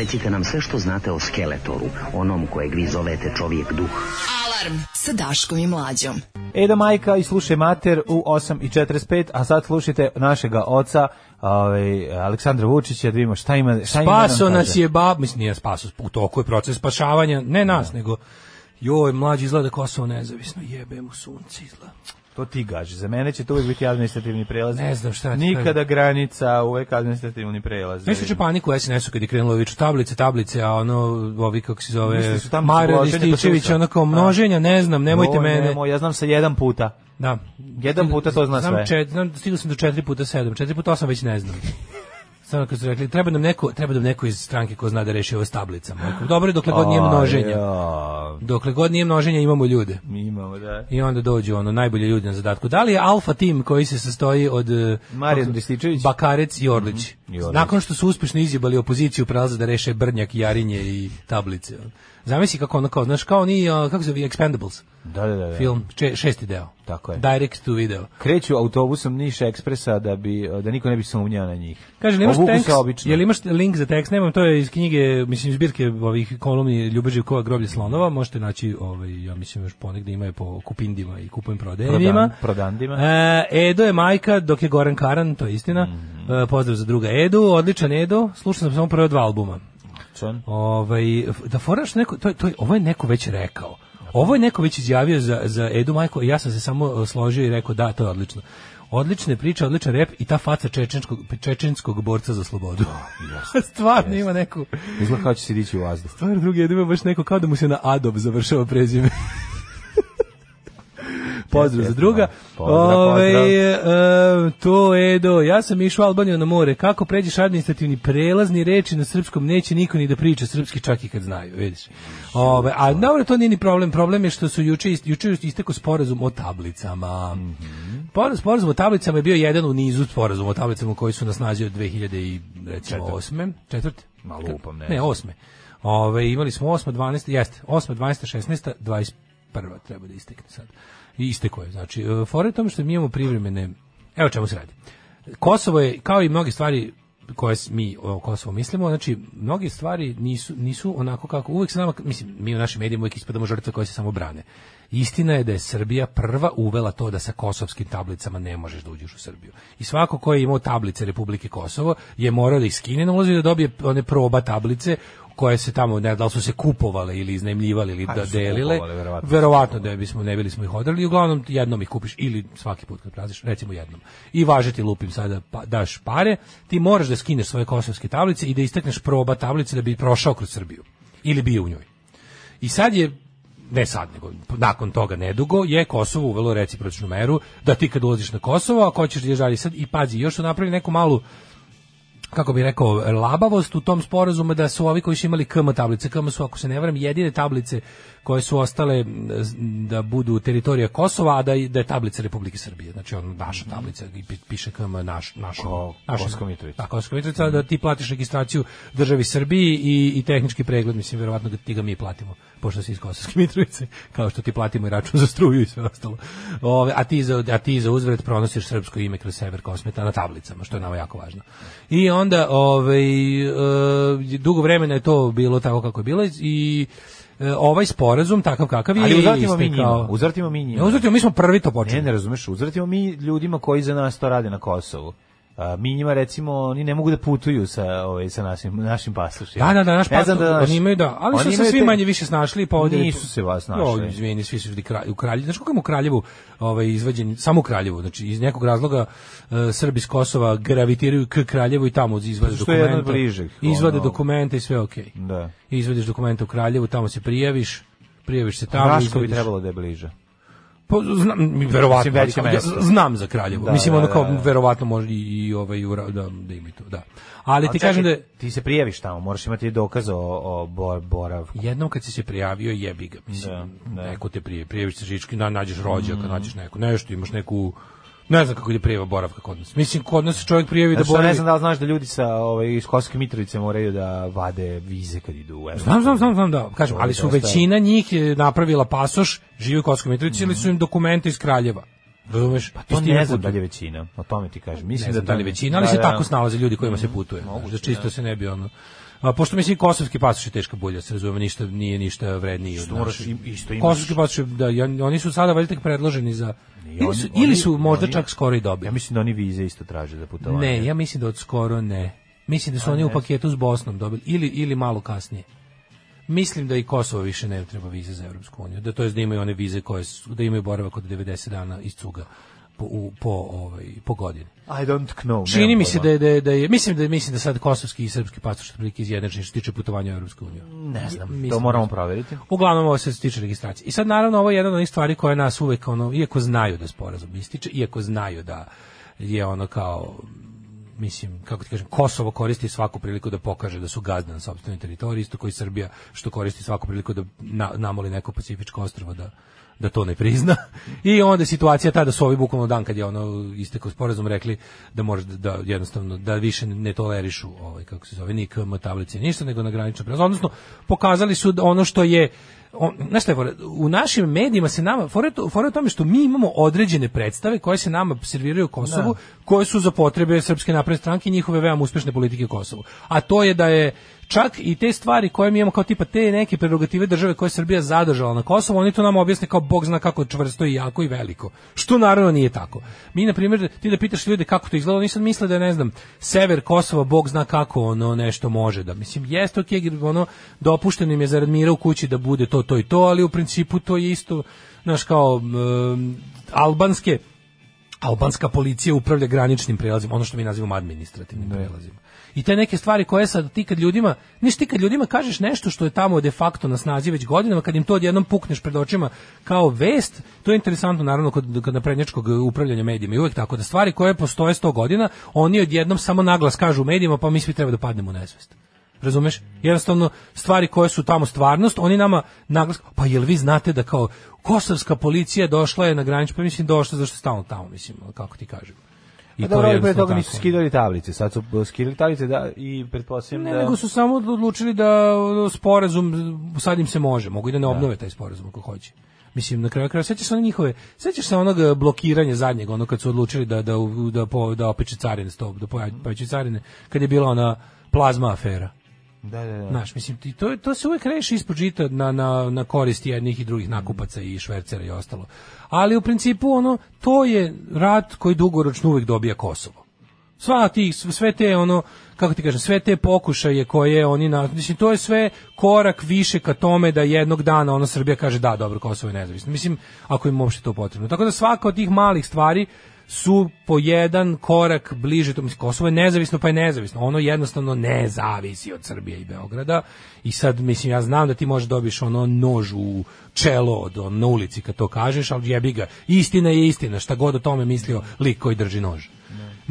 Recite nam sve što znate o Skeletoru, onom kojeg vi zovete čovjek duh. Alarm sa Daškom i Mlađom. Eda majka i slušaj mater u 8.45, a sad slušajte našega oca, ovaj, Aleksandra Vučića, da vidimo šta ima, šta ima da nam Spaso nas kaže. je bab, mislim nije spaso, u toku je proces spašavanja, ne nas, nego joj, mlađi izgleda Kosovo nezavisno, jebe mu sunce izgleda. To ti gaži. Za mene će to uvijek biti administrativni prelaz. Ne znam šta Nikada kažem. granica, uvek administrativni prelaz. Nešto će paniku u SNS-u kad je krenulo viču tablice, tablice, a ono, ovi kako se zove, povlačenje pa Rističević, sutra. ono kao množenja, ne znam, nemojte Joj, mene. Nemoj, ja znam sa jedan puta. Da. Jedan puta to zna znam sve. Čet, znam, stigao sam do 4 puta 7, 4 puta 8 već ne znam. Samo kad su rekli, treba nam neko, treba nam neko iz stranke ko zna da reši ovo s tablicama. Dobro dokle god nije množenja. Ja, Dokle god nije množenja imamo ljude. mi imamo, da. I onda dođu ono najbolji ljudi na zadatku. Da li je alfa tim koji se sastoji od eh, Marijan Rističević. Bakarec i Orlić. I Orlić. Nakon što su uspešno izjebali opoziciju prelaze da reše Brnjak, Jarinje i tablice. Zamisli kako ono kao, znaš, kao oni, kako se zove, Expendables, Da, da, da. da. film, če, šesti deo. Tako je. Direct to video. Kreću autobusom Niš Ekspresa da bi da niko ne bi sumnjao na njih. Kaže, nemaš tekst, jel imaš link za tekst? Nemam, to je iz knjige, mislim, zbirke ovih kolumni Ljubav Živkova groblje slonova, možete naći, ovaj, ja mislim, još ponegde imaju po kupindima i kupujem prodajem Prodan- prodandima. E, Edo je majka, dok je Goran Karan, to je istina. Mhm. E, pozdrav za druga Edu, odličan Edo, slušao sam samo prve dva albuma. Čan? Ovaj, da foraš neko, to, to, ovo je neko već rekao. Ovo je neko već izjavio za, za Edu Majko ja sam se samo složio i rekao da, to je odlično. Odlične priče, odličan rep i ta faca čečenskog, čečenskog borca za slobodu. Stvarno ima neku... Izgleda kao će se dići u vazduh. Stvarno drugi Edu ima baš neko kao da mu se na Adob završava prezime. Pozdrav za druga. Pozdrav, Ove, pozdrav. e, to Edo, ja sam išao Albaniju na more. Kako pređeš administrativni prelazni reči na srpskom, neće niko ni da priča srpski čak i kad znaju, vidiš. Ove, a dobro, to nije ni problem. Problem je što su juče, juče isteko sporazum o tablicama. Por- Sporazum o tablicama je bio jedan u nizu sporazuma o tablicama koji su na snazi od 2000 i recimo 8. Četvrte? Ma, lupam, ne Ne, osme. Ove, imali smo 8, 12, jeste, 8, 12, 16, 21 treba da istekne sad. Isteko je. Znači, e, u tome što mi imamo privremene, evo čemu se radi. Kosovo je, kao i mnoge stvari koje mi o Kosovu mislimo, znači, mnoge stvari nisu, nisu onako kako, uvek se nama, mislim, mi u našim medijima uvek ispadamo žrtve koje se samo brane. Istina je da je Srbija prva uvela to da sa kosovskim tablicama ne možeš da uđeš u Srbiju. I svako ko je imao tablice Republike Kosovo je morao da ih skine na ulazu i da dobije one proba tablice koje se tamo, ne da li su se kupovale ili iznajmljivale ili da delile. verovatno. Verovatno da bismo ne bili smo ih odrali, uglavnom jednom ih kupiš ili svaki put kad praziš, recimo jednom. I važe ti lupim sada pa, daš pare, ti moraš da skineš svoje kosovske tablice i da istekneš proba tablice da bi prošao kroz Srbiju ili bio u njoj. I sad je ne sad, nego nakon toga nedugo, je Kosovo uvelo recipročnu meru da ti kad ulaziš na Kosovo, ako hoćeš da dalje sad, i pazi, još su napravili neku malu kako bi rekao, labavost u tom sporazumu da su ovi koji su imali KM tablice, KM su, ako se ne varam, jedine tablice koje su ostale da budu teritorija Kosova, a da, da je tablica Republike Srbije. Znači, on naša tablica, i pi- piše KM naš, naš, Ko- naša- Kosovska Mitrovica. Da, Kosovska Mitrovica, da ti platiš registraciju državi Srbiji i, i tehnički pregled, mislim, verovatno ga ti ga mi platimo, pošto si iz Kosovske Mitrovice, kao što ti platimo i račun za struju i sve ostalo. Ove, a, ti za, a ti za uzvrat pronosiš srpsko ime kroz sever kosmeta na tablicama, što je nama jako važno. I onda, ovaj, dugo vremena je to bilo tako kako je bilo i ovaj sporazum, takav kakav je, Ali uzvratimo mi njima. Uzvratimo mi njima. Ne, uzvratimo, mi smo prvi to počeli. Ne, ne razumeš, uzvratimo mi ljudima koji za nas to rade na Kosovu. A, mi njima recimo oni ne mogu da putuju sa ovaj sa našim našim pasošima. Da, da, da, naš pasoš, naš- oni imaju da, ali su se svi te- manje više snašli pa ovdje Nisu se vas našli. Jo, izvini, svi su kralj, u Kraljevu. Znaš kako je u Kraljevu ovaj, izvađen, samo u Kraljevu, znači iz nekog razloga uh, Srbi iz Kosova gravitiraju k Kraljevu i tamo izvade Zato što je jedno dokumenta. bliže, Izvade ono- dokumente i sve okej. Da. Izvadiš dokumente u Kraljevu, tamo se prijaviš, prijaviš se tamo. Raško bi izvadiš- trebalo da je bliže. Pa, znam, verovatno, Mislim, ja znam za Kraljevo. Da, Mislim, da, ono da, kao, da. verovatno može i, i ovaj, da, da ima to, da. Ali ti kažem da ti se prijaviš tamo, moraš imati dokaz o, o bor, boravku. Jednom kad si se prijavio, jebi ga. Mislim, Da, da. neko te prije, prijaviš se žički, na, nađeš rođaka, nađeš neko, nešto, imaš neku Ne znam kako ide prijava boravka kod nas. Mislim, kod nas čovjek prijavi da Zato što boravi... ne znam da li znaš da ljudi sa ovaj, iz Kosovske Mitrovice moraju da vade vize kad idu u Evropu. Znam, znam, znam, znam, da. Kažem, je ali su dosta- većina njih je napravila pasoš, živi u Kosovskoj Mitrovici ili su im dokumente iz Kraljeva. Razumeš? Pa To ne znam da li je većina, o tome ti kažem. Mislim ne znam da li je većina, ali da, se da. tako snalaze ljudi kojima se putuje. Znaš, da čisto se ne bi ono... A, pošto mislim kosovski pasoš je teška bulja, se razume, ništa nije ništa vredniji od moraš našeg. im- isto imaš- Kosovski pasoš je- da oni- su sada valjda tek predloženi za ili oni- su, oni- ili su možda oni- čak skoro i dobili. Ja mislim da oni vize isto traže za putovanje. Ne, ja mislim da od skoro ne. Mislim da su A, oni u ne. paketu s Bosnom dobili ili ili malo kasnije. Mislim da i Kosovo više ne treba vize za Evropsku uniju. Da to jest da imaju one vize koje su, da imaju boravak od 90 dana iz cuga po, u, po, ovaj, po godini. I don't know. Čini mi se da je, da je, da je mislim da mislim da sad kosovski i srpski pasoš otprilike izjednačeni što tiče putovanja u Evropsku uniju. Ne znam, Mislim to da moramo su. provjeriti. Uglavnom ovo se tiče registracije. I sad naravno ovo je jedna od onih stvari koja nas uvek ono iako znaju da sporazum ističe, iako znaju da je ono kao mislim, kako ti kažem, Kosovo koristi svaku priliku da pokaže da su gazde na sopstvenoj teritoriji, isto koji Srbija, što koristi svaku priliku da na, namoli neko pacifičko ostrvo da da to ne prizna. I onda je situacija ta da su ovi bukvalno dan kad je ono istekao sporazum rekli da može da, da jednostavno da više ne tolerišu ovaj kako se zove ni KM tablice ništa nego na graničnom prelazu. Odnosno pokazali su da ono što je on, znaš šta je u našim medijima se nama fora to- tome što mi imamo određene predstave koje se nama serviraju u Kosovu koje su za potrebe srpske napredne stranke i njihove veoma uspešne politike u Kosovu. A to je da je čak i te stvari koje mi imamo kao tipa te neke prerogative države koje je Srbija zadržala na Kosovu, oni to nam objasne kao bog zna kako čvrsto i jako i veliko. Što naravno nije tako. Mi na primjer ti da pitaš ljude kako to izgleda, oni sad misle da je ne znam sever Kosova bog zna kako ono nešto može da mislim jeste okej ono dopušteno im je zarad mira u kući da bude to to i to, ali u principu to je isto znaš kao um, albanske albanska policija upravlja graničnim prelazima, ono što mi nazivamo administrativnim prelazima. I te neke stvari koje sad ti kad ljudima, niš ti kad ljudima kažeš nešto što je tamo de facto na snazi već godinama, kad im to odjednom pukneš pred očima kao vest, to je interesantno naravno kod, kod naprednjačkog upravljanja medijima i uvek tako da stvari koje postoje 100 godina, oni odjednom samo naglas kažu medijima pa mi svi treba da padnemo u nesvest. Razumeš? Jednostavno, stvari koje su tamo stvarnost, oni nama naglas, pa jel vi znate da kao kosovska policija došla je na granicu, pa mislim došla zašto je stalno tamo, mislim, kako ti kažem. I Pa dobro, ali pre toga nisu tako. skidali tablice, sad su skidali tablice da, i pretpostavljam Ne, da... nego su samo odlučili da ono, sporazum, sad im se može, mogu i da ne obnove taj sporazum ako hoće. Mislim, na kraju kraja, sećaš se one njihove, sećaš se onog eh, blokiranja zadnjeg, ono kad su odlučili da, da, da, po, da opeče carine, stop, da poveće carine, kad je bila ona plazma afera. Da, da, da. Znaš, mislim, to, to se uvek reši ispod žita na, na, na korist jednih i drugih nakupaca i švercera i ostalo. Ali u principu, ono, to je rat koji dugoročno uvek dobija Kosovo. Sva ti, sve te, ono, kako ti kažem, sve te pokušaje koje oni, na, mislim, to je sve korak više ka tome da jednog dana ono Srbija kaže da, dobro, Kosovo je nezavisno. Mislim, ako im uopšte to potrebno. Tako da svaka od tih malih stvari su po jedan korak bliže to mislim Kosovo je nezavisno pa je nezavisno. Ono jednostavno ne zavisi od Srbije i Beograda. I sad mislim ja znam da ti možeš dobiš ono nož u čelo od na ulici kad to kažeš ali jebi ga. Istina je istina. Šta god o tome mislio lik koji drži nož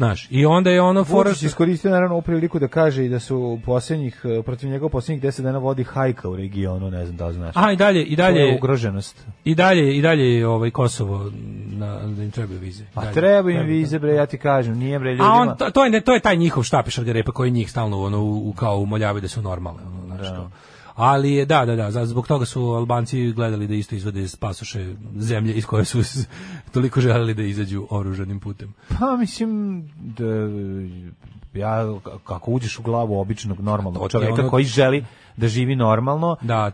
Znaš, i onda je ono fora iskoristio naravno u priliku da kaže i da su posljednjih, eh, protiv njega posljednjih 10 dana vodi hajka u regionu, ne znam da li znaš. Aha, i dalje, i To je dalje ugroženost. I dalje, i dalje je ovaj Kosovo na, da im trebaju vize. A Dalje. treba im vize, bre, ja ti kažem, nije bre ljudima. A on, to, to, je, to je taj njihov štape šargarepa koji njih stalno ono, u, u- kao umoljavaju da su normalne. Ono, znaš, kao. Ali je, da, da, da, zbog toga su Albanci gledali da isto izvode iz pasoše zemlje iz koje su toliko želeli da izađu oružanim putem. Pa mislim da ja kako uđeš u glavu običnog normalnog čovjeka ono- koji želi da živi normalno, Da,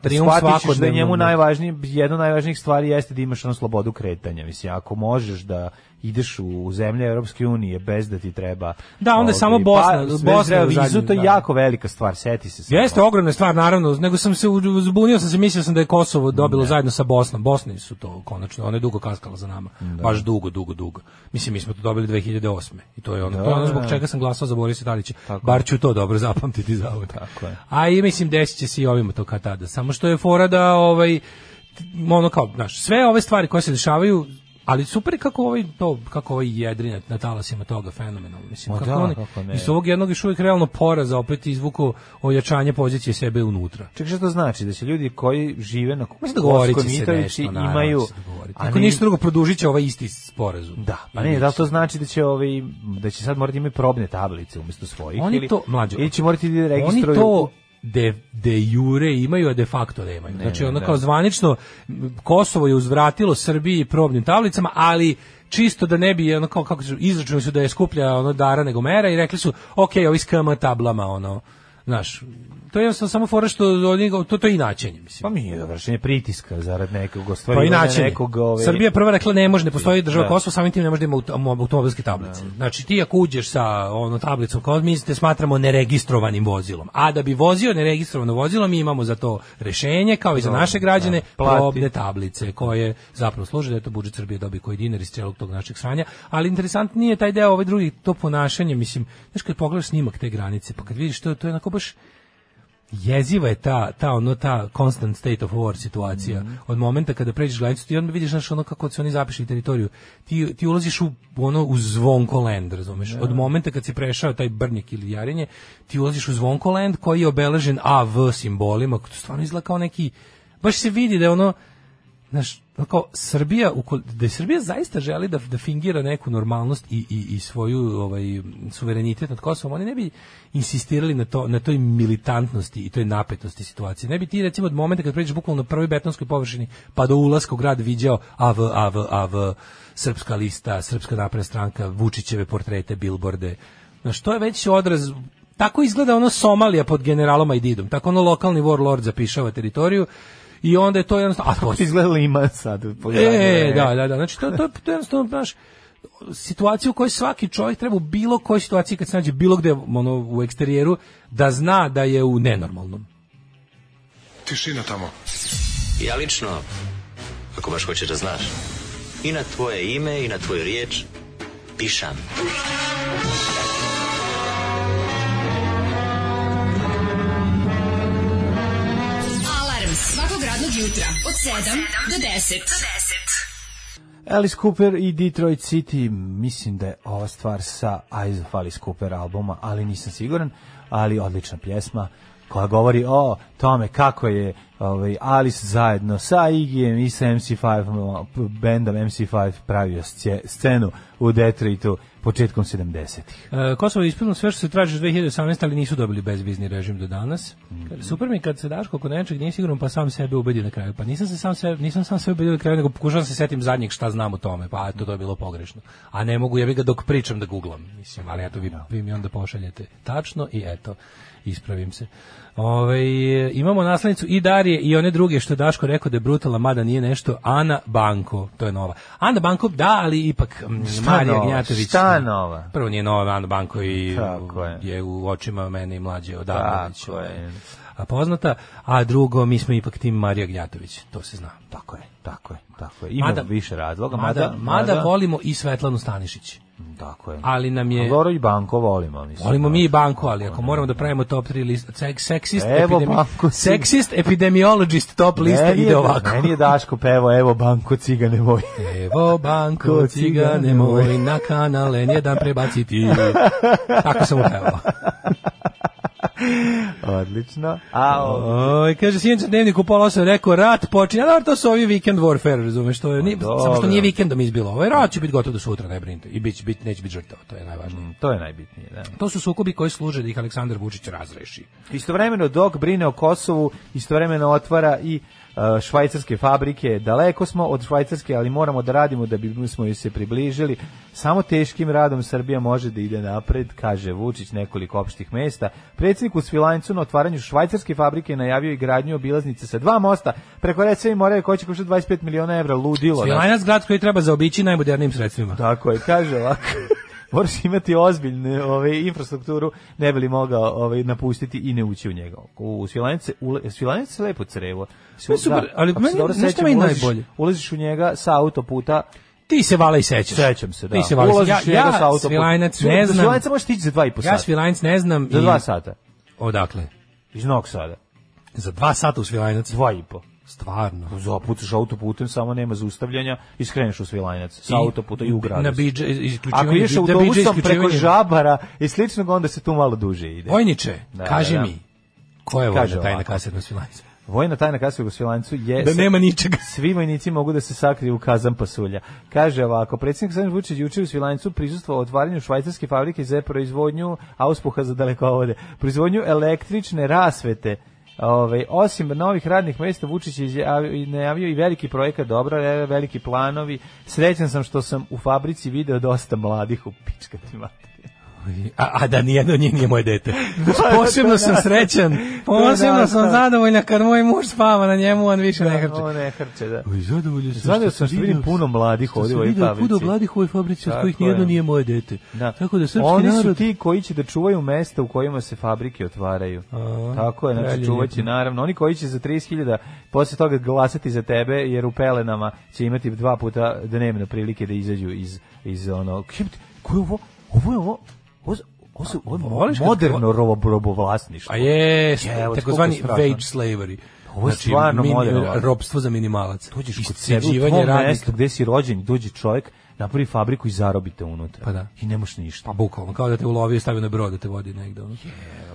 ćeš da njemu najvažnije, jedna od najvažnijih stvari jeste da imaš ono slobodu kretanja. Mislim, ako možeš da ideš u, zemlje Europske unije bez da ti treba... Da, onda je ovaj, samo Bosna- Pa, Bosna vizu, to je da. jako velika stvar, seti se. Jeste ogromna stvar, naravno, nego sam se zbunio sam se, mislio sam da je Kosovo dobilo zajedno sa Bosnom. Bosni su to konačno, ona je dugo kaskala za nama. Baš dugo, dugo, dugo. Mislim, mi smo to dobili 2008. I to je ono, to je ono zbog da. čega sam glasao za Borisa Tadića. Bar ću to dobro zapamtiti za uvek. Tako je. A i mislim, desit će se i ovima to kad tada. Samo što je fora da, ovaj, ono kao, znaš, sve ove stvari koje se dešavaju, ali super je kako ovaj to kako ovaj jedri na, talasima toga fenomenalno mislim Ma kako da, oni kako iz ovog jednog još uvijek realno poraza opet izvuku ojačanje pozicije sebe unutra Čekaj, što to znači? Da će ljudi koji žive na da se Mitrovici imaju... će se dogovoriti. a Ako ne- ništa drugo, produžit će ovaj isti sporazum. Da, pa ne, da li to znači da će ovaj da će sad morati imati probne tablice umjesto svojih Oni ili to, mlađo, ili će morati da Oni registruju to de, de jure imaju, a de facto nemaju. znači, ne, ono da. kao zvanično, Kosovo je uzvratilo Srbiji probnim tablicama, ali čisto da ne bi ono kao kako su izračunali su da je skuplja ono dara nego mera i rekli su ok, ovi s KM tablama ono znaš to je jednostavno samo fora što oni to to je inačenje mislim pa mi je vršenje pritiska zarad nekog Pa ostvarivanja inače, nekog ove... Srbija je prva rekla ne može, ne postoji država Da. Kosovo, samim tim ne može da ima auto- automobilske tablice. Znači ti ako uđeš sa ono tablicom kao mi te smatramo neregistrovanim vozilom. A da bi vozio neregistrovano vozilo, mi imamo za to rešenje kao i za Dobro, naše građane da. Probne tablice koje zapravo služe da je to budžet Srbije dobi koji dinar iz celog tog našeg sranja, ali interesantnije je taj deo ovaj drugi to ponašanje, mislim, znaš kad pogledaš snimak te granice, pa kad vidiš to, to je onako baš jeziva je ta ta ono ta constant state of war situacija. Od momenta kada pređeš granicu ti onda vidiš znaš ono kako su oni zapišli teritoriju. Ti, ti ulaziš u ono u zvonkoland razumeš? Od momenta kad si prešao taj brnjak ili jarenje ti ulaziš u zvonkoland koji je obeležen AV simbolima to stvarno izgleda kao neki baš se vidi da je ono znaš, kao Srbija, da Srbija zaista želi da, da fingira neku normalnost i, i, i svoju ovaj, suverenitet nad Kosovom, oni ne bi insistirali na, to, na toj militantnosti i toj napetosti situacije. Ne bi ti recimo od momenta kad pređeš bukvalno na prvoj betonskoj površini pa do ulaska u grad viđao AV, AV, AV, srpska lista, srpska napredna stranka, Vučićeve portrete, bilborde. Znaš, to je već odraz tako izgleda ono Somalija pod generalom Aididom, tako ono lokalni warlord zapišava teritoriju i onda je to jednostavno... A to Kako ti izgleda Lima sad? E, da, da, da. Znači, to, to, to je jednostavno, znaš, situacija u kojoj svaki čovjek treba u bilo kojoj situaciji kad se nađe bilo gde ono, u eksterijeru da zna da je u nenormalnom. Tišina tamo. Ja lično, ako baš hoćeš da znaš, i na tvoje ime i na tvoju riječ pišam. Alarm jutra od 7 do 10. Alice Cooper i Detroit City, mislim da je ova stvar sa Eyes of Alice Cooper albuma, ali nisam siguran, ali odlična pjesma koja govori o tome kako je ovaj, Alice zajedno sa Iggyjem i sa MC5, bandom MC5 pravio sce- scenu u Detroitu početkom 70-ih. E, Kosovo je ispunilo sve što se traži od 2018, ali nisu dobili bezvizni režim do danas. Kaže, Super mi kad se daš oko nečeg, nije sigurno pa sam sebe ubedi na kraju. Pa nisam se sam sebe, nisam sam sebe ubedio na kraju, nego pokušavam se setim zadnjeg šta znam o tome, pa eto to je bilo pogrešno. A ne mogu jebi ga dok pričam da guglam, mislim, ali eto vi, vi mi onda pošaljete tačno i eto ispravim se. Ove, imamo naslednicu i Darije i one druge što je Daško rekao da je brutalna, mada nije nešto, Ana Banko, to je nova. Ana Banko, da, ali ipak m, Šta Marija nova? Gnjatović. Šta nova? Prvo nije nova Ana Banko i je. je u očima mene i mlađe odavno već, Tako je. ovaj, a poznata, a drugo, mi smo ipak tim Marija Gnjatović, to se zna. Tako je, tako je, tako je. Ima više razloga, mada, mada, mada volimo i Svetlanu Stanišić. Tako je. Ali nam je... Loro i Banko volimo, mislim. Volimo mi i banku, ali ako moramo da pravimo top 3 list, sek, seksist, epidemi, Banko, seksist, epidemiologist top lista Meni je- ide ovako. Meni je Daško pevo, evo Banko cigane moj. Evo banko, cigane moj, na kanal N1 prebaciti. Tako sam upevao. Odlično. A, o, Oj, kaže sinoć u dnevniku pola osam rekao rat počinje. A dobro, to su ovi weekend warfare, razumeš, to je nije, dobro. samo što nije vikendom izbilo. Ovaj rat će biti gotov do sutra, ne brinite. I bit, bit, neće biti žrtava, to je najvažnije. to je najbitnije, da. To su sukobi koji služe da ih Aleksandar Vučić razreši. Istovremeno dok brine o Kosovu, istovremeno otvara i švajcarske fabrike. Daleko smo od švajcarske, ali moramo da radimo da bi smo joj se približili. Samo teškim radom Srbija može da ide napred, kaže Vučić nekoliko opštih mesta. Predsjednik u Svilajncu na otvaranju švajcarske fabrike najavio i gradnju obilaznice sa dva mosta preko Rece i Morave koji će koštati 25 miliona evra. Ludilo. Svilajnac grad koji treba zaobići najmodernijim sredstvima. Tako je, kaže ovako. Moraš imati ozbiljnu ovaj, infrastrukturu, ne bi li mogao ovaj, napustiti i ne ući u njega. U Svilajnice, ule, Svilajnice je lepo crevo. To je super, ali ako se meni- dobro sećam, meni ulaziš- najbolje? Ulaziš u njega sa autoputa, Ti se vala i sećaš. sećam se, da. Ti se vala. Ulaziš Ja, u njega sa ja autoputa. Svilajnac Svil- ne znam. Svilajnca možeš stići za dva i po Ja sata. Svilajnac ne znam. Za i- dva sata. Odakle? Iz Novog Sada. Za dva sata u Svilajnac. Dva i po. Stvarno. Zapucaš autoputem, samo nema zaustavljanja i skreneš u Svilajnac. Sa autoputa i u gradu. Na isključivanje. Ako ideš da autobusom preko žabara i sličnog, onda se tu malo duže ide. Vojniče, Da, kaži da, da. mi, ko je vojna tajna kasetna svilanca? Vojna tajna kasa u Jugoslavljancu je... Da nema ničega. Svi vojnici mogu da se sakriju u kazan pasulja. Kaže ovako, predsjednik Aleksandar Vučić juče u Svilajncu prisustvovao otvaranju švajcarske fabrike za proizvodnju auspuha za dalekovode, proizvodnju električne rasvete. Ove, osim novih radnih mesta Vučić je najavio i veliki projekat dobro, e, veliki planovi. Srećan sam što sam u fabrici video dosta mladih u pičkati materiju. A, a da nijedno od njih nije moje dete. Da, Posebno da, sam da. srećan. Posebno Da, sam da. zadovoljna kad moj muž spava na njemu, on više ne hrče. On ne hrče, da. Oj, zadovoljan sam Zadovoljan što sam što vidim puno mladih ovdje sam u ovoj fabrici. puno mladih u ovoj fabrici, od kojih nijedno je. nije moje dete. Da. Tako da srpski Oni su narod... ti koji će da čuvaju mesta u kojima se fabrike otvaraju. A, Tako je, znači čuvaće naravno. Oni koji će za 30.000 posle toga glasati za tebe, jer u pelenama će imati dva puta dnevno prilike da izađu iz, iz ono... Ko je ovo? Ovo je ovo? Ovo, su, ovo je moderno robo, robovlasništvo. A je, takozvani wage slavery. Ovo je stvarno moderno. Ropstvo za minimalac. Dođeš kod sebe u tvom radnika. mestu gde si rođen, dođe čovjek, napravi fabriku i zarobite unutra. Pa da. I nemaš ništa. Pa bukvalno, kao da te ulovi i stavi na brod da te vodi negde. Ono.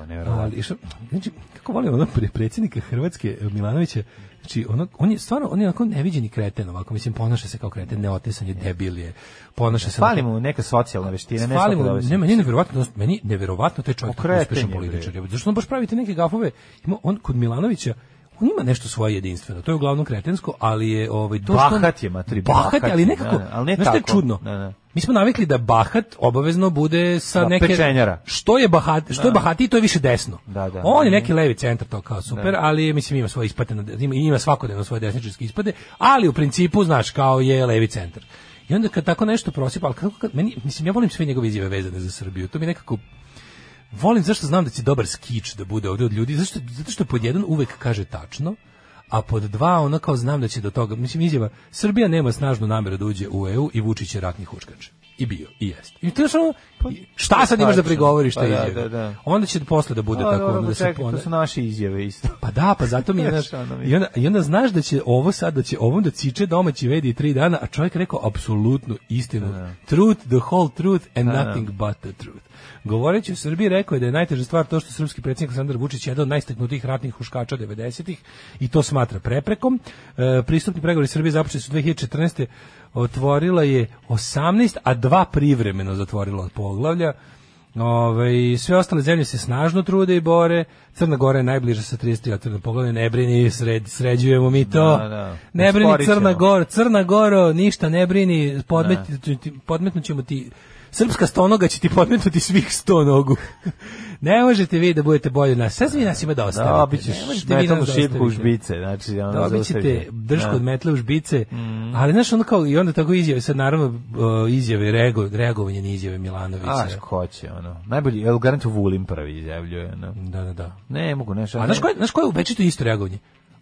Nevjerovatno. Ali, što, znači, kako volim ono pre predsjednika Hrvatske eh, Milanovića, znači, ono, on je stvarno, on je onako neviđeni kreten, ovako, mislim, ponaša se kao kreten, neotesan je, debil je, ponaša se... Fali mu neka socijalna veština, ne Fali mu, ne, meni je neverovatno, meni je neverovatno taj čovjek uspešan je, političar. je. Zašto on baš pravite neke gafove? Ima on kod Milanovića on ima nešto svoje jedinstveno. To je uglavnom kretensko, ali je ovaj to što on- Bahat je, matri, Bahat, je, bahat ali nekako, da, da, ali ne šta je tako. čudno? Da, da. Mi smo navikli da bahat obavezno bude sa Da, neke pečenjara. Što je bahat, što je bahati, to je više desno. Da, da. On je neki levi centar to kao super, Da. ali mislim ima svoje ispade, ima, ima svakodnevno svoje desničarske ispade, ali u principu znaš kao je levi centar. I onda kad tako nešto prosipa, ali kako kad meni mislim ja volim sve njegove izjave vezane za Srbiju. To mi nekako volim zašto znam da će dobar skič da bude ovdje od ljudi, zašto zato što pod jedan uvek kaže tačno, a pod dva ono kao znam da će do toga, mislim izjava Srbija nema snažnu nameru da uđe u EU i Vučić je ratni huškač. I bio, i jest. I to je ono, šta sad imaš da prigovoriš Pa te da, izjave? da, da. Onda će posle da bude A, tako ono da se to su naše izjave isto. pa da, pa zato mi je, znaš, i onda, i onda znaš da će ovo sad, da će ovom da ciče domaći vedi tri dana, a čovjek rekao apsolutnu istinu. Truth, the whole truth and Da, da. nothing but the truth. Govoreći o Srbiji rekao je da je najteža stvar to što srpski predsjednik Aleksandar Vučić je jedan od najsteknutijih ratnih huškača 90-ih i to smatra preprekom. E, pristupni pregovori Srbije započeli su 2014. otvorila je 18, a dva privremeno zatvorila od poglavlja. Ove, sve ostale zemlje se snažno trude i bore. Crna Gora je najbliža sa 33 otvoreno poglavlje. Ne brini, sred, sređujemo mi to. Da, da. Ne brini. Crna Gora. Crna Goro, ništa ne brini. Podmetnuti, podmetnut ćemo ti Srpska stonoga će ti podmetnuti svih sto nogu. ne možete vi da budete bolji od nas. Sad vi nas ima da ostavite. Ćeš Ne možete vi metalnu da šipku u žbice, znači, ono, Dobit ćete zaustavite. držku Da. od metle u žbice, ali znaš ono kao, i onda tako izjave, sad naravno izjave, reago, reagovanje na izjave Milanovića. A, ko će, ono. Najbolji, evo, garantu Vulin prvi izjavljuje, ono. Da, da, da. Ne, mogu, nešto. A znaš koje, znaš koje je u večito isto reagovanje?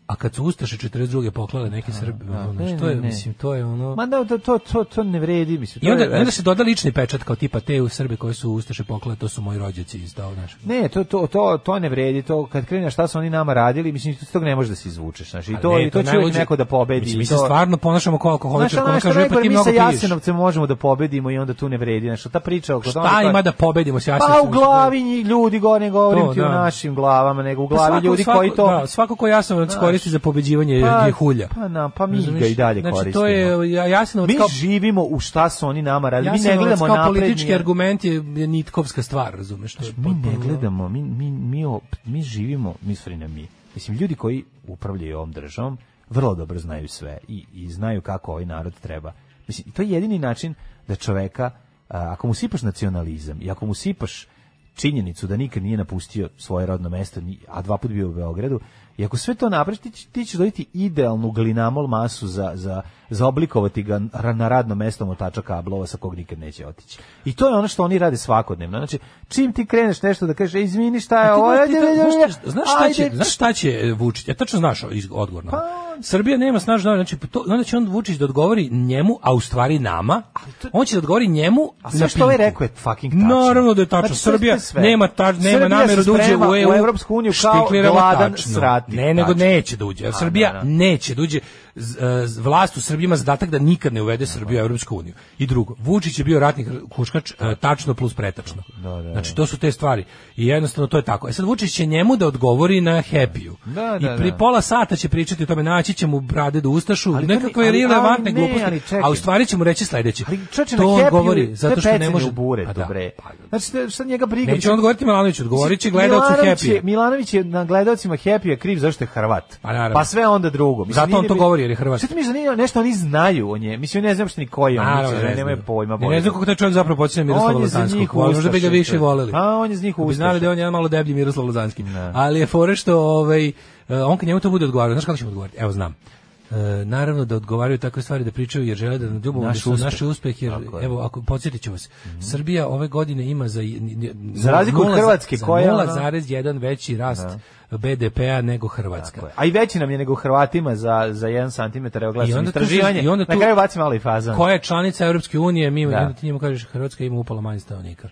A kad su Ustaše 42. poklale neki Srbi, ono, Ne, što je, ne, ne. mislim, to je ono... Ma da, to, to, to, to ne vredi, mislim. I to onda, je- onda se doda lični pečat kao tipa te u Srbi koji su Ustaše poklale, to su moji rođaci iz dao naš. Ne, to, to, to, to ne vredi, to kad kreneš šta su oni nama radili, mislim, iz tog ne možeš da se izvučeš, znači, i A to, ne, i to će najluđe- uvijek neko da pobedi. Mislim, i mi se to- stvarno ponašamo kao Znaš, alkoholičar, ono koji što kaže, rekao, pa ti mi mnogo sa piješ. Jasenovcem možemo da pobedimo i onda tu ne vredi, znači, ta priča oko toga- Šta ima da pobedimo s Pa Jasenovcem? u glavi ljudi, ne govorim To, ti o da. našim glavama, nego u Pa glavi ljudi koji to... Da, svako ko Jasenovac Znaš. Koristi za pobeđivanje Pa- hulja. Pa, na, pa mi Razumeš? ga i dalje znači, koristimo. to je ja, Jasenovac Mi kao, živimo u šta su oni nama radili, mi ne gledamo napred. politički argument je, nitkovska stvar, razumeš? To je mi ne gledamo, mi, mi, mi, mi živimo, mi stvari na mi. Mislim, ljudi koji upravljaju ovom državom vrlo dobro znaju sve i, i znaju kako ovaj narod treba. Mislim, to je jedini način da čoveka, a, ako mu sipaš nacionalizam i ako mu sipaš činjenicu da nikad nije napustio svoje rodno mesto, a dva put bio u Beogradu, i ako sve to napraviš, ti, ti ćeš dobiti idealnu glinamol masu za, za, za oblikovati ga na radno mesto motača kablova sa kog nikad neće otići. I to je ono što oni rade svakodnevno. Znači, čim ti kreneš nešto da kažeš, "E, izvini šta je ovo, znaš- ajde, to- ajde, znaš šta- će, ajde." znaš šta će Vučić? Ja tačno znaš odgovor na ovo. Srbija nema snažno, znači to, onda će on Vučić da odgovori njemu, a u stvari nama. On će da odgovori njemu A sve što ovaj Pinku. rekao je fucking tačno. Naravno da je tačno. Znači, to je Srbija nema ta, nema nameru da uđe u EU. u Evropsku uniju kao gladan srati. Ne, nego neće da uđe. Srbija da, da. neće da uđe. E, Vlast u Srbiji ima zadatak da nikad ne uvede Srbiju u Evropsku uniju. I drugo, Vučić je bio ratni kuškač e, tačno plus pretačno. Znači to su te stvari. I jednostavno to je tako. E sad Vučić će njemu da odgovori na happy Da, I da, pri da. pola sata će pričati o tome, naći će mu brade do ustašu, Ali nekakve ali- relevantne ne, gluposti, a u stvari će mu reći sledeće. Ali čoče to on govori zato što ne može u bure, Pa da. bre. Znači šta- šta njega briga? Neće on odgovoriti Milanoviću, odgovorit će gledalcu Milanović Happy. Milanović je na gledalcima Happy je kriv zašto je Hrvat. Pa. Pa sve onda drugo. Mislim, Zato on to govori je Hrvat. Šta ti misliš da nešto oni znaju o nje? Mislim, ne znam što ni koji on. Naravno, ne ne, nemaju pojma. Ja ne znam kako taj čovjek zapravo počinje Miroslava Lazanskog. Možda bi ga više voleli. A on je za njih Bi znali da je on jedan malo deblji Miroslav Lazanski. Ali je fore što ovaj, e, on kad njemu to bude odgovarao, znaš kako će mu odgovoriti? Evo znam. E, naravno da odgovaraju takve stvari da pričaju jer žele da na ljubav Naš uspeh. uspeh. naš uspeh jer Tako evo ako podsjetit ću vas Srbija ove godine ima za Za razliku od Hrvatske, koja je ono- 0,1 veći rast BDP-a nego Hrvatska. A i veći nam je nego Hrvatima za, za 1 cm, evo gledam istraživanje. i onda Na tu- kraju baci malo i fazan. Koja je članica Europske unije, mi Da. da. onda ti njemu kažeš Hrvatska ima upala manje stanovnika.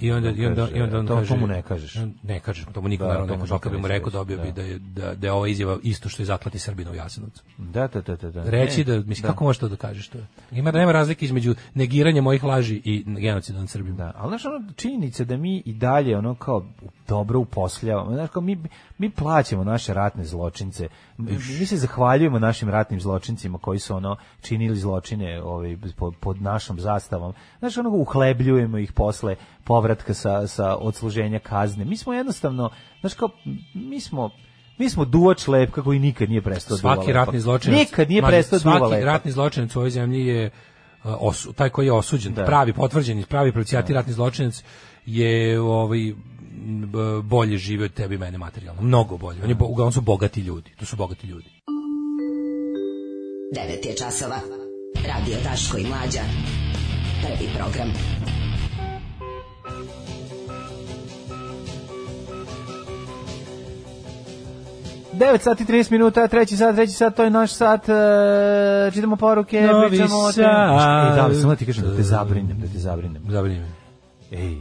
I onda, i onda, i onda on To- kaže... to mu ne kažeš. Ne kažeš, to mu niko Da, naravno ne kaže, kad bi mu rekao dobio bi da. da je, da, da je ova izjava isto što je zaklati Srbina u Jasenovcu. Da, da, da, da. da. Reći E, da, mislim, kako možeš to da kažeš to? Ima, nema razlike između negiranja mojih laži i genocida nad Srbima. Da, ali znaš, ono, činjenica da mi i dalje ono kao dobro uposljavamo, znaš, kao mi, mi plaćamo naše ratne zločince, mi, mi se zahvaljujemo našim ratnim zločincima koji su ono činili zločine ovaj, pod, pod našom zastavom, znaš, ono uhlebljujemo ih posle povratka sa, sa odsluženja kazne. Mi smo jednostavno, znaš, kao, mi smo Mi smo duvač lepka koji nikad nije prestao duva Svaki ratni zločinac, Nikad nije prestao Svaki lepa. ratni zločinac u ovoj zemlji je uh, osu, taj koji je osuđen, pravi potvrđeni, pravi procijati ratni zločinac je ovaj bolje žive od tebe i mene materijalno, mnogo bolje. On je bo- uglavnom su bogati ljudi. To su bogati ljudi. 9 je časova. Radio Daško i Mlađa. Prvi program. Devet sati 30 minuta, treći sat, treći sat, to je naš sat, e, čitamo poruke, Novi pričamo o tem. Sad. Ej, da, ali samo da ti kažem da te zabrinem, da te zabrinem. Zabrinem. Ej,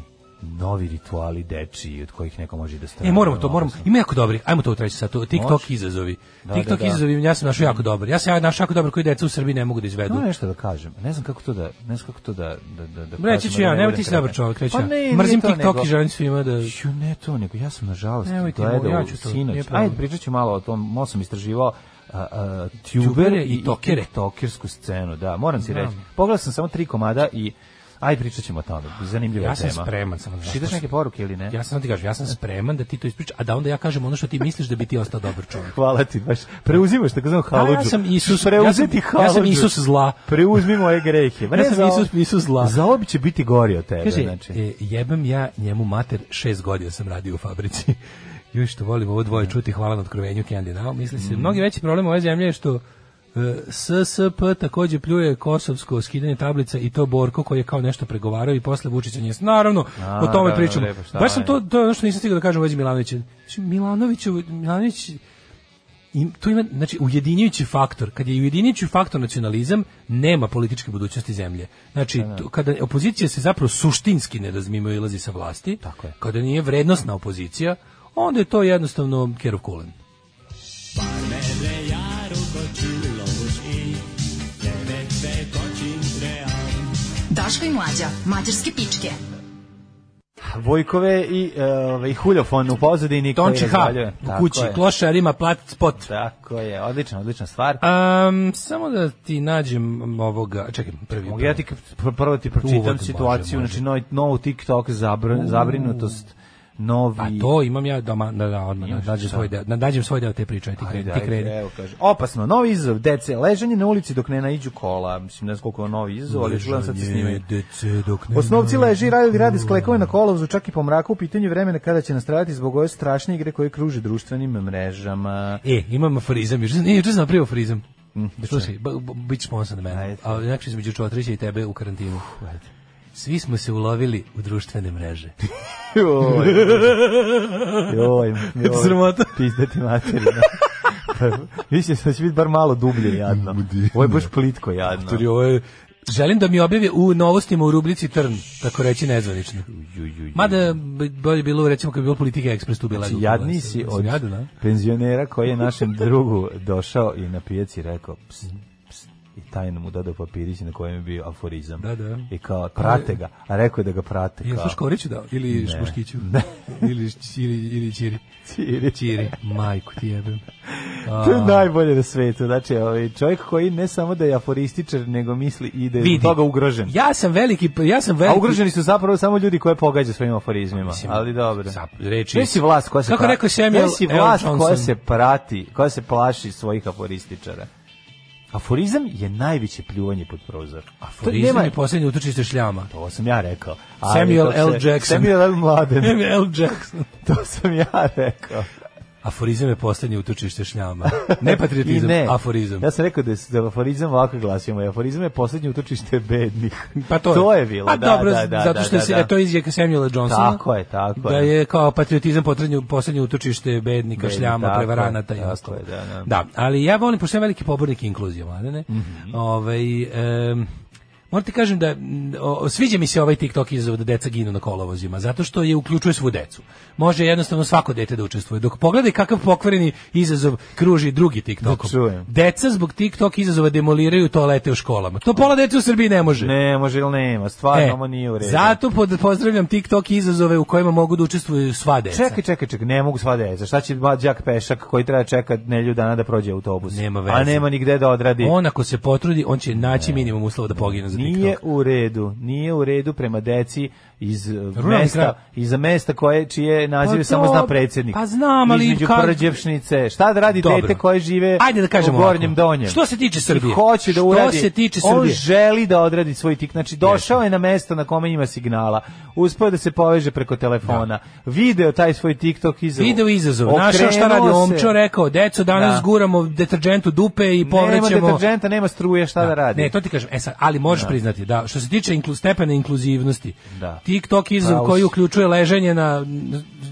novi rituali dečiji od kojih neko može da strane. E, moramo to, moramo. Ima jako dobri. Ajmo to u treći sat. to- TikTok Može. izazovi. Da, TikTok da, da. izazovi, ja sam našao jako dobar. Ja sam ja našao jako dobar koji deca u Srbiji ne mogu da izvedu. Samo nešto da kažem. Ne znam kako to da, ne znam kako to da da da da. Reći ću ja, da budem ti se dobar kretan. čovjek, reći Pa ne, Mrzim to TikTok nego- i želim svima da... Ju, ne to, nego ja sam nažalost gledao ja ću to, sinoć. Ajde, pričat ću malo o tom, malo sam istraživao a, a, Tubere i tokere. tiktokersku scenu, da, moram ti Znam. reći. Pogledao sam samo tri komada i Ajde, pričat ćemo o tome. Zanimljiva Ja sam tema. spreman, samo da. Čitaš neke poruke ili ne? Ja sam ti kažem, ja sam spreman da ti to ispričaš, a da onda ja kažem ono što ti misliš da bi ti ostao dobar čovjek. Hvala ti, baš preuzimaš takozvanu haludžu. ja sam Isus- preuzeti ja sam- ja sam. Isus zla. Preuzmi moje grehe. Ja sam Isus- Isus zla. Za će biti gori od tebe, Kaže, znači. e, jebem ja njemu mater, šest godina sam radio u fabrici. Još što volim ovo dvoje čuti, hvala na otkrovenju Candy Now. Misli se, mnogi veći problem ove zemlje je što SSP takođe pljuje kosovsko skidanje tablica i to Borko koji je kao nešto pregovarao i posle Vučića nje. Naravno, A, o tome da, pričamo. Baš sam to, to je ono što nisam stigao da kažem u vezi Milanovića. Znači, Milanović, Milanović i tu ima znači ujedinjujući faktor kad je ujedinjujući faktor nacionalizam nema političke budućnosti zemlje znači tu- kada opozicija se zapravo suštinski ne razmimo ilazi sa vlasti Tako je. kada nije vrednostna opozicija onda je to jednostavno Kerov Kulen Daško i Mlađa, mađarske pičke. Vojkove i, uh, i huljofon u pozadini Tonči H u kući klošar ima plat spot Tako je, odlična, odlična stvar. Um, samo da ti nađem ovoga, čekaj, prvi. Mogu ja ti prvo ti pročitam Uvod, može, situaciju, može. znači novi, novu TikTok zabr, zabrinutost, novi... A to imam ja da, da, da odmah, Imaš nađem šta? svoj deo, da nađem svoj deo te priče, ti kreni, Ajde, ti kreni. ajde, evo kaže. Opasno, novi izazov, dece, ležanje na ulici dok ne naiđu kola. Mislim, ne znam koliko je novi izazov, ali čuvam sad se snimaju. Dece dok ne Osnovci leži, radili radi sklekove na kolovozu, čak i po mraku, u pitanju vremena kada će nastradati zbog ove strašne igre koje kruže društvenim mrežama. E, imam aforizam, juče sam, juče sam napravio aforizam. Mm, Slušaj, b- b- bit će sponsan na mene. Ajde. A znači između Čotrića i tebe u karantinu. Svi smo se ulovili u društvene mreže. Joj, joj, joj. Sramota. Pizdati materina. Mislim da će biti bar malo dublje jadno. Ovo je baš plitko jadno. Autori, ovo je- Želim da mi objave u novostima u rubrici Trn, tako reći nezvanično. Mada bi bolje bilo, recimo, kad bi bilo politika ekspres tu bila. Znači, jadniji si od jadan, a? penzionera koji je našem drugu došao i na pijaci rekao ps, ps, i tajno mu dodao papirić na kojem je bio aforizam. Da, da. I kao, prate ga, a rekao je da ga prate. Jel kao. to Škoriću dao? Ili Ne. Škoškiću? Ne. ili, ili, ili Čiri? Čiri. Čiri. Majku ti jebem. To je A, najbolje na svetu. Znači, ovaj čovjek koji ne samo da je aforističar, nego misli i da je Vidi. toga ugrožen. Ja sam veliki, ja sam veliki... A ugroženi su zapravo samo ljudi koje pogađa svojim aforizmima. ali dobro. reči- Gde si vlast koja se Kako pra- rekao Samuel L. vlast Johnson? koja se prati, koja se plaši svojih aforističara. Aforizam je najveće pljuvanje pod prozor. Aforizam je posljednje utočište šljama. To sam ja rekao. Ali Samuel L. Jackson. Samuel L. Mladen. Samuel L. Jackson. to sam ja rekao. Aforizam je posljednje utočište šljama. Ne patriotizam, ne. aforizam. Ja sam rekao da je da aforizam ovako glasio moj. Aforizam je posljednje utočište bednih. Pa to, je bilo. A da, dobro, da, da, zato što da, se da. e, to je izjeka Samuela Johnsona. Tako je, tako da je. je kao patriotizam posljednje posljednje utočište bednika, Bedni, šljama, je, prevaranata i ostalo. je, da, da. Da, ali ja volim pošto sam veliki pobornik inkluzije, mladene. Mhm. Ovaj em, Moram ti kažem da o, sviđa mi se ovaj TikTok izazov da deca ginu na kolovozima, zato što je uključuje svu decu. Može jednostavno svako dete da učestvuje. Dok pogledaj kakav pokvareni izazov kruži drugi TikTokom. Da. Deca zbog TikTok izazova demoliraju toalete u školama. To pola dece u Srbiji ne može. Ne, može ili nema, stvarno E, ovo nije u redu. Zato pod, pozdravljam TikTok izazove u kojima mogu da učestvuju sva deca. Čekaj, čekaj, čekaj, ne mogu sva deca. Šta će ba- đak pešak koji treba čekat nelju dana da prođe autobus? Nema veze. A nema ni gde da odradi. On ako se potrudi, on će naći minimum uslova da pogine za Nije u redu, nije u redu prema deci iz Ruralnih mesta, krajeva. iz mesta koje čije nazive Pa samo zna predsjednik. pa znam, ali između kad- Prđevšnice. Šta da radi Dobro. dete koje žive Ajde da kažemo u Gornjem. Donjem? Što se tiče Srbije? I hoće da Što uradi. se tiče On Srbije? želi da odradi svoj tik. Znači došao je na mesto na kome ima signala. Uspeo da se poveže preko telefona. Video taj svoj TikTok izazov. Video izazov. Našao šta radi omčo, rekao, deco, danas Da. guramo deterđent u dupe i Nema povrećemo... deterđenta, nema struje, šta da, radi? Ne, to ti kažem. E sad, ali možeš Da. priznati da što se tiče stepena inkluzivnosti, Da. TikTok izazov koji uključuje leženje na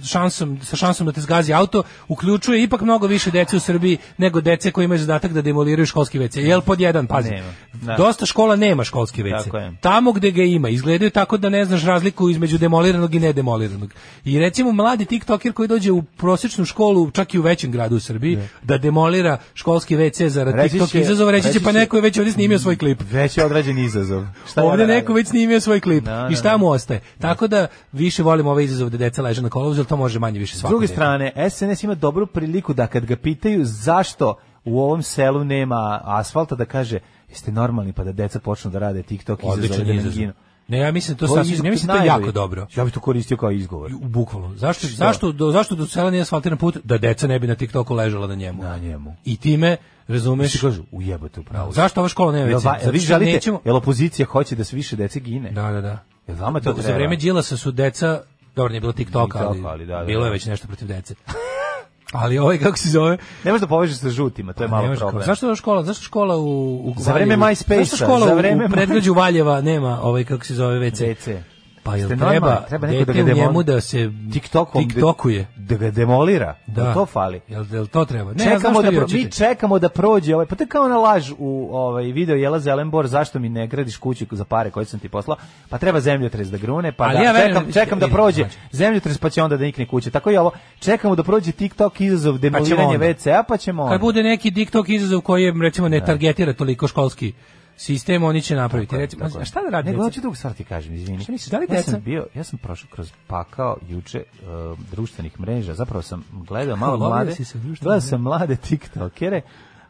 šansom sa šansom da te zgazi auto, uključuje ipak mnogo više dece u Srbiji nego dece koji imaju zadatak da demoliraju školski WC. Jel pod jedan, pazi. Nema. Da. Dosta škola nema školski WC. Tamo gde ga ima, izgledaju tako da ne znaš razliku između demoliranog i nedemoliranog. I recimo mladi TikToker koji dođe u prosječnu školu, čak i u većem gradu u Srbiji, da demolira školski WC zarad Reći TikTok će- izazova, reći će pa neko je već ovdje snimio svoj klip. Već je odrađen izazov. Šta Ovdje da neko već snimio svoj klip. Da, I da, šta da. mu ostaje? Tako da više volim ovaj izazov da deca leže na kolovozu, jer to može manje više S svako druge dete. strane, SNS ima dobru priliku da kad ga pitaju zašto u ovom selu nema asfalta, da kaže jeste normalni pa da deca počnu da rade TikTok Odličan izazov da. Ne, ja mislim to To je sasvim, ja mislim to je najbolji. jako dobro. Ja bih to koristio kao izgovor. Bukvalno. Zašto, zašto, do, zašto do sela nije asfaltiran put? Da deca ne bi na TikToku ležala na njemu. Na njemu. I time, razumeš, Svi kažu, ujebote upravo. zašto ova škola nema WC? jel vi želite, nećemo- jel opozicija hoće da se više dece gine? Da, da, da. Jel vama to Za treba? vreme Đilasa su deca, dobro nije bilo TikToka, ali, ali da, da, bilo je da. već nešto protiv dece. ali ovaj, kako se zove, Ne možeš da povežeš sa žutima, to je malo može problem. Zašto je škola? Zašto škola u, u Za vreme MySpace-a, za vreme u predgrađu Valjeva nema ovaj kako se zove WC? WC. Pa jel treba, normalni? treba neko da ga u demo- njemu da se TikTokom TikTokuje? da ga demolira. Da. Da. To fali. Jel, jel to treba? Ne, ja čekamo šta da pro, mi čekamo da prođe ovaj pa to je kao ona laž u ovaj video Jela Zelenbor zašto mi ne gradiš kuću za pare koje sam ti poslao pa treba zemljotres da grune pa Ali da, ja verujem- čekam čekam da vidi, prođe znači. zemljotres pa će onda da nikne kuća tako i ovo čekamo da prođe TikTok izazov demoliranje onda. WC-a pa ćemo Kad bude neki TikTok izazov koji je, recimo ne targetira toliko školski sistem, oni će napraviti. Tako recimo, tako a šta da radi? Nego hoću drugu stvar ti kažem, izvini. Šta misliš, da li ja deca- sam bio, ja sam prošao kroz pakao juče uh, društvenih mreža, zapravo sam gledao malo Lovio mlade, gledao sam mlade tiktokere,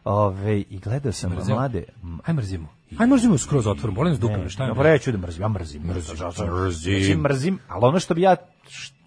ove, i gledao sam Mrzeo? mlade... Aj mrzimo. Aj mrzimo skroz otvorom, volim s dukama, šta je? Dobro, ja ću da mrzim, ja mrzim. Mrzim, mrzim. mrzim. Znači, mrzim, ali ono što bi ja,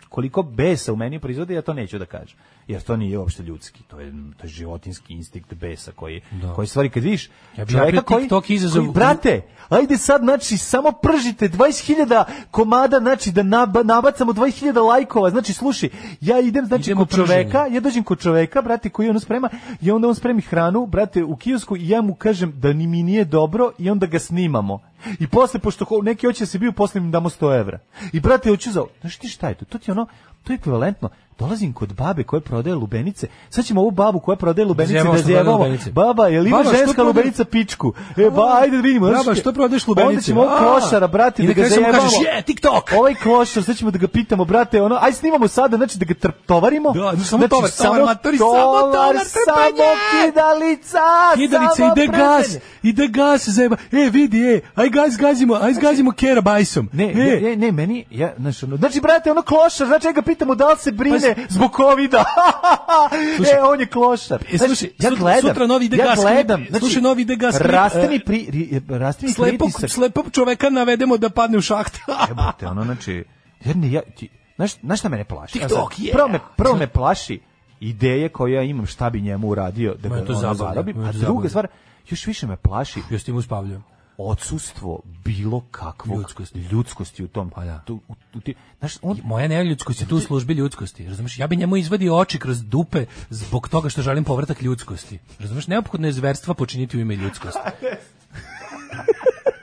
koliko besa u meni proizvodi, ja to neću da kažem. Jer to nije uopšte ljudski, to je, to je životinski instinkt besa koji, Da. koji stvari kad vidiš Ja čoveka koji, izazov- koji, brate, ajde sad, znači, samo pržite 20.000 komada, znači, da naba, nabacamo 20.000 lajkova, znači, slušaj, ja idem, znači, Idemo kod čoveka, ja dođem kod čoveka, brate, koji ono sprema, i onda on spremi hranu, brate, u kiosku i ja mu kažem da ni mi nije dobro i onda ga snimamo. I posle, pošto neki hoće da se biju, posle im damo 100 evra. I brate, hoću za... Znaš ti šta je to? To ti je ono, to je ekvivalentno Dolazim kod babe koja prodaje lubenice. Sad ćemo ovu babu koja prodaje lubenice Zjebamo da zjebamo. Baba, je li ima ženska prodaje- lubenica pičku? E, ba, ajde da vidimo. Baba, što prodaješ lubenice? Onda ćemo ovog klošara, brate, i da ga samo zajebamo. kažeš, je, TikTok! Ovaj klošar, sad ćemo da ga pitamo, brate, ono, aj snimamo sada, znači da ga tovarimo. Da, samo tovar, tovar, matori, samo tovar, tovar, samo kidalica, Kidalica samo ide gas, ide gas, zajeba. E, vidi, e, aj gas gazimo, aj gazimo kera bajsom. Ne, e, ne, ne, ne, meni, ja, znači, ono, znači, brate, ono klošar, znači, ja ga pitamo da li se brine zbog covida. E, on je klošar. E, Znači, slušaj, ja sutra- gledam, sutra novi ide ja gledam, znači, Slušaj, novi ide gas Raste mi, pri, ri- raste mi slepog, slepog čoveka navedemo da padne u šaht. Jebote, ono, znači, jer ne, ja, ti, znaš, znaš šta mene plaši? Ja TikTok, yeah. Prvo me, prvo me plaši ideje koje ja imam šta bi njemu uradio da ga ono ma, a druga stvar, još više me plaši Ja s tim uspavljam. Odsustvo bilo kakvog Ljudskosti. ljudskosti u tom. Pa da. Tu, u, u ti, znaš, on, Moja neljudskost je tu u službi ljudskosti. Razumeš? Ja bi njemu izvadio oči kroz dupe zbog toga što želim povratak ljudskosti. Razumeš? Neophodno je zverstva počiniti u ime ljudskosti.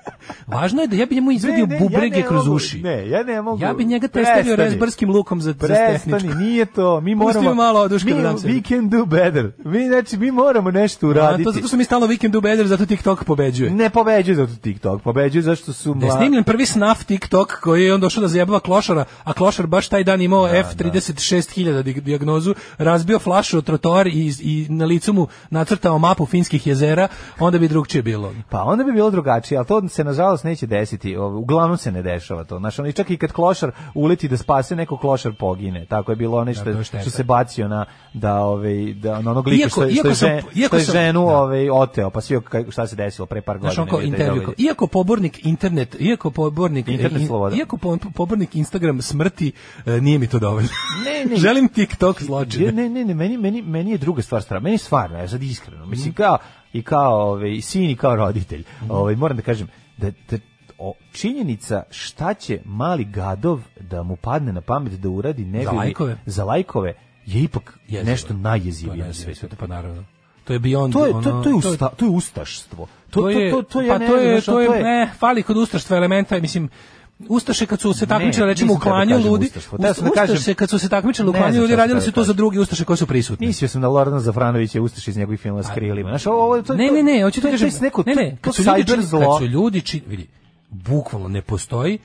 Važno je da ja bi njemu izvadio Ne, ne, bubrege ja kroz mogu, uši. Ne, ja ne mogu. Ja bi njega Prestani. rezbarskim lukom za, za Prestani, tehničku. nije to. Mi moramo me malo oduška mi, da dam sebi. we can do better. Mi znači mi moramo nešto A, uraditi. to zato što mi stalno Weekend do better, zato TikTok pobeđuje. Ne pobeđuje zato TikTok, pobeđuje zašto su Da je mla... snimljen prvi snaf TikTok koji je on došao da zajebava klošara, a klošar baš taj dan imao F36000 di- dijagnozu, razbio flašu od trotoar i, i na licu mu nacrtao mapu finskih jezera, onda bi drugčije bilo. Pa onda bi bilo drugačije, ali to se nažalost neće desiti. Uglavnom se ne dešava to. Znaš, oni čak i kad klošar uleti da spase, neko klošar pogine. Tako je bilo Da, što, šteta. što se bacio na da ovaj da na onog lika Iako- što, je- što, iako je, sam- iako što je ženu da. ovaj oteo, pa svi šta se desilo pre par Znaš, godina. on kao je taj intervju, događaj. kao, iako pobornik internet, iako pobornik Internet in- sloboda. iako po- pobornik Instagram smrti, e, nije mi to dovoljno. Ne, ne. Želim TikTok zločine. Ne, ne, ne, meni, meni, meni je druga stvar strana. Meni je stvarno, ja sad iskreno, Mhm. mislim kao i kao ovaj sin i kao roditelj. Ovaj moram da kažem da, da o, činjenica šta će mali gadov da mu padne na pamet da uradi ne Za lajkove? za lajkove je ipak Jezivo. nešto najjezivije Pa na svetu. Pa naravno. To je beyond To je, to, ono- to, je usta, to je ustaštvo. To, to je, to, to, to, ja pa ne to je, to je, to je- ne, fali kod ustaštva elementa, mislim, Ustaše kad su se takmičili recimo u da klanju kažem ljudi, da Ustaše kažem- kad su se takmičili u klanju ljudi su da to za druge ustaše koji su prisutni. Mislio sam da Lordan Zafranović je ustaš iz njegovih filmova s krilima. Znaš, ovo, to, Ne, ne, ne, hoću to da kažem, neko, ne, ne, kad su ljudi kad su ljudi vidi, bukvalno ne postoji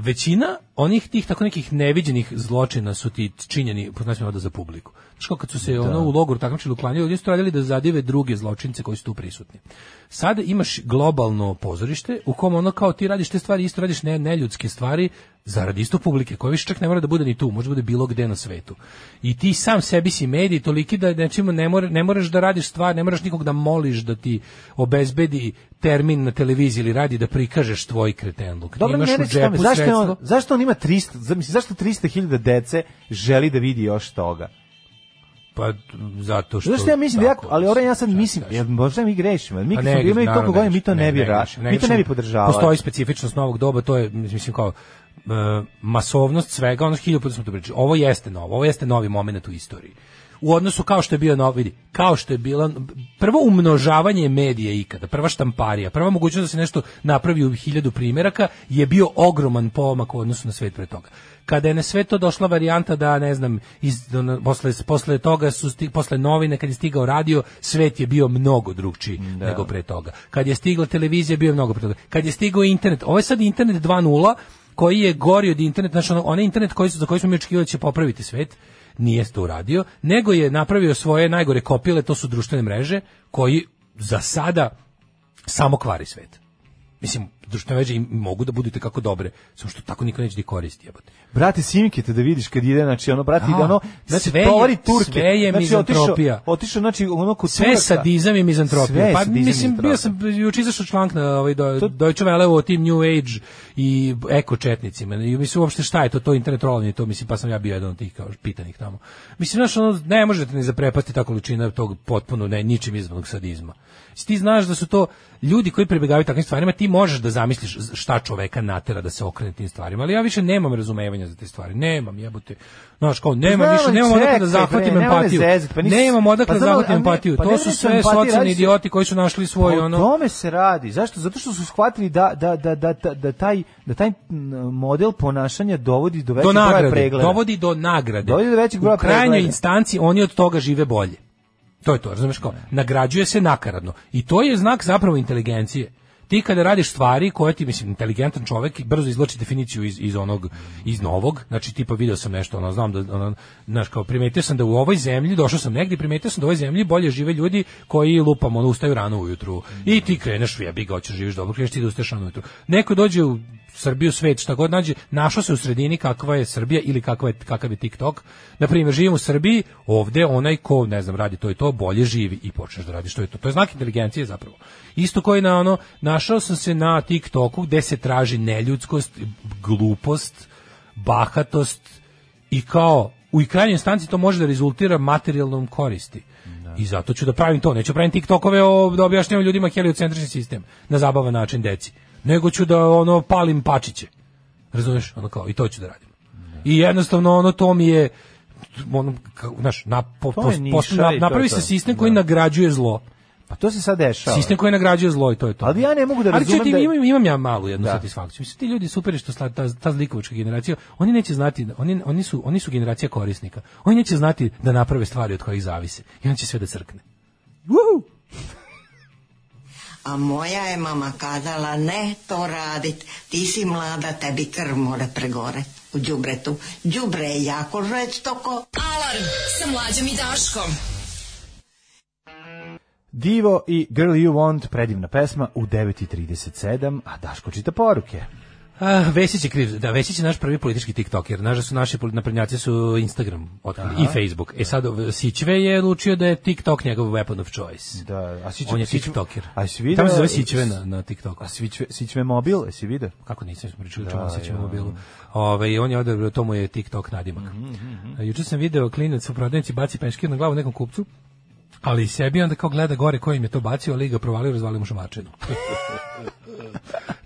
većina onih tih tako nekih neviđenih zločina su ti činjeni poznaćemo da za publiku. Kako kad su se ono u logoru takmičili u klanju, ljudi su radili da zadive druge zločince koji su tu prisutni. Sada imaš globalno pozorište u kom ono kao ti radiš te stvari, isto radiš ne, neljudske stvari zarad isto publike, koja više čak ne mora da bude ni tu, može da bude bilo gde na svetu. I ti sam sebi si medij toliki da nečemu ne, mora, ne moraš da radiš stvar, ne moraš nikog da moliš da ti obezbedi termin na televiziji ili radi da prikažeš tvoj kretenluk. Dobro, imaš ne u džepu zašto, on, zašto on ima 300, za- mislim, zašto 300.000 dece želi da vidi još toga? Pa zato što... Zašto ja mislim da ja, tako, ali ovdje ja sad mislim, ja, možda mi grešimo, mi Pa kad smo ne, bili toliko godina, mi to grešimo. ne bi, mi to ne bi podržavali. Postoji specifičnost novog doba, to je, mislim, kao masovnost svega, ono hiljadu puta smo to pričali. Ovo jeste novo, ovo jeste novi moment u istoriji. U odnosu kao što je bio novi, vidi, kao što je bila prvo umnožavanje medija ikada, prva štamparija, prva mogućnost da se nešto napravi u hiljadu primjeraka je bio ogroman pomak u odnosu na svet pre toga. Kada je na sve to došla varijanta da, ne znam, iz, posle, posle toga su sti, posle novine, kad je stigao radio, svet je bio mnogo drugčiji nego pre toga. Kad je stigla televizija, bio je mnogo pre toga. Kad je stigao internet, ovo je sad internet 2.0, koji je gori od interneta, znači onaj internet koji su, za koji smo mi očekivali da će popraviti svet, nije to uradio, nego je napravio svoje najgore kopile, to su društvene mreže, koji za sada samo kvari svet. Mislim, društvene mreže im mogu da budu kako dobre, samo što tako niko neće da koristi, jebote. Brate, simkete da vidiš kad ide, znači ono, brate, Da, ono, znači, sve je- Turke. sve je znači, mizantropija. Otišao, otišao, znači, ono kod Sve sadizam i mizantropija. Sve pa i mislim bio sam juče izašao članak na ovaj do, Deutsche Welle o tim New Age i eko četnicima. I mislim uopšte šta je to to internet trolling to mislim pa sam ja bio jedan od tih kao pitanih tamo. Mislim znaš ono ne možete ni zaprepasti ta količina tog potpuno ne ničim izvanog sadizma. Ti znaš da su to ljudi koji pribegavaju takvim stvarima, ti možeš da zamisliš šta čoveka natera da se okrene tim stvarima, ali ja više nemam razumevanja za te stvari. Nemam, jebote. Znaš, kao, nemam znam, više, nemam odakle da zahvatim nemoj me empatiju. pa Nemam odakle pa da zahvatim empatiju. pa To su sve socijalni idioti koji su našli svoj, Pa ono... O tome se radi. Zašto? Zato što su shvatili da, da, da, da, da, da taj, da taj model ponašanja dovodi do većeg broja pregleda. dovodi do nagrade. Dovodi do većeg broja U krajnjoj pregleda. instanci oni od toga žive bolje. To je to, razumeš kao? Nagrađuje se nakaradno. I to je znak zapravo inteligencije. Ti kada radiš stvari koje ti, mislim, inteligentan čovjek brzo izvlači definiciju iz, iz onog, iz novog, znači tipa video sam nešto, ono, znam da, ono, znaš, kao primetio sam da u ovoj zemlji, došao sam negdje, primetio sam da u ovoj zemlji bolje žive ljudi koji lupam, ono, ustaju rano ujutru. I ti kreneš, jebi ga, hoćeš živiš dobro, kreneš ti da ustaješ rano ujutru. Neko dođe u Srbiju, svet, šta god nađe, našao se u sredini kakva je Srbija ili kakva je, kakav je TikTok. Na primjer, živim u Srbiji, ovde onaj ko, ne znam, radi to i to, bolje živi i počneš da radiš to i to. To je znak inteligencije zapravo. Isto koji na ono, našao sam se na TikToku gde se traži neljudskost, glupost, bahatost i kao u i krajnjoj instanci to može da rezultira materijalnom koristi. I zato ću da pravim to. Neću pravim TikTokove o, da objašnjavam ljudima heliocentrični sistem na zabavan način deci. Nego ću da ono palim pačiće. Razumeš? Ono kao, i to ću da radim. I jednostavno ono to mi je ono, kao, znaš, na, po, po, niša to je napravi to. se sistem koji Da. nagrađuje zlo. Pa to se sad dešava. Sistem koji nagrađuje zlo i to je to. Ali ja ne mogu da Ali razumem čujte, da- imam, imam ja malu jednu Da. satisfakciju. Mislim, ti ljudi super što ta, ta zlikovačka generacija, oni neće znati, oni, oni, su, oni su generacija korisnika. Oni neće znati da naprave stvari od kojih zavise. I on će sve da crkne. A moja je mama kazala ne to radit, ti si mlada, tebi krv more pregore u đubretu. Đubre je jako žestoko. Alarm sa mlađom i Daškom. Divo i Girl You Want, predivna pesma u 9.37, a Daško čita poruke. A, Vesić je kriv, da, Vesić je naš prvi politički tiktoker. Naš da su naši naprednjaci su Instagram otkrili Aha. i Facebook. E sad, Sićve je odlučio da je TikTok njegov weapon of choice. Da, a Sićve- On je Sićve- tiktoker. A si vidio- Tamo se zove Sićve na, na TikToku. A Sićve, Sićve mobil, jesi vidio? Kako nisam smo pričali Da, ćemo ja. mobilu. Ove, i on je odabrao, to mu je TikTok nadimak. Mhm, A Juče sam video klinac u prodavnici baci peškir na glavu nekom kupcu, ali i sebi onda kao gleda gore ko im je to bacio, ali ga provalio, razvalio mu šamačinu.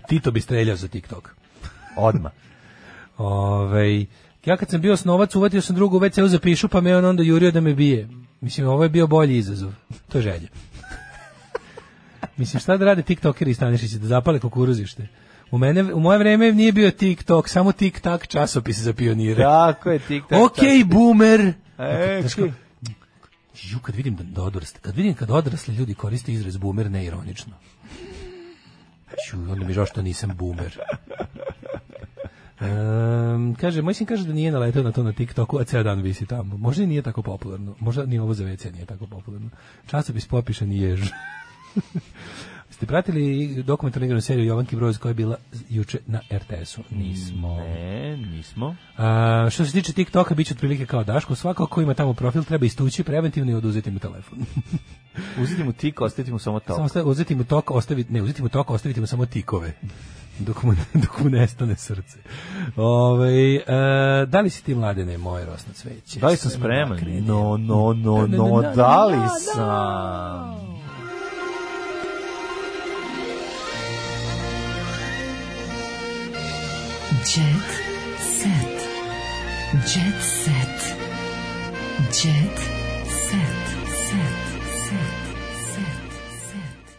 Tito bi streljao za TikTok. Odma. Ove, ja kad sam bio snovac, uvatio sam drugu WC-u za pišu, pa me on onda jurio da me bije. Mislim, ovo je bio bolji izazov. To je želja. Mislim, šta da rade tiktokeri i Stanišići, da zapale kukuruzište? U, mene, u moje vreme nije bio TikTok, samo tik-tak časopis za pionire. Tako je, tik-tak Ok, boomer. E, kao, Ju, kad vidim da, da odrasli, kad vidim kad odrasli ljudi koriste izraz boomer neironično. Ju, onda mi žao što nisam boomer. Um, kaže, moj sin kaže da nije naletao na to na TikToku, a ceo dan visi tamo. Možda i nije tako popularno. Možda ni ovo za WC nije tako popularno. Časopis popišan i jež. Ste pratili dokumentarnu igranu seriju Jovanki Broz koja je bila juče na RTS-u? Nismo. Ne, nismo. A, što se tiče TikToka, bit će otprilike kao Daško. Svako ko ima tamo profil treba istući preventivno i oduzeti mu telefon. Uzeti mu tik, ostaviti mu samo to. Samo ostavi, uzeti mu tok, ostaviti, ne, uzeti mu tok, ostaviti mu samo tikove. Dok mu, dok mu nestane srce. Ove, e, da li si ti mladene moje rosno cveće? Da li sam spreman? makre, No, no, no, Da, da, no, da, da li sam? Jet set. Jet set. Jet set. Set. Set. Set.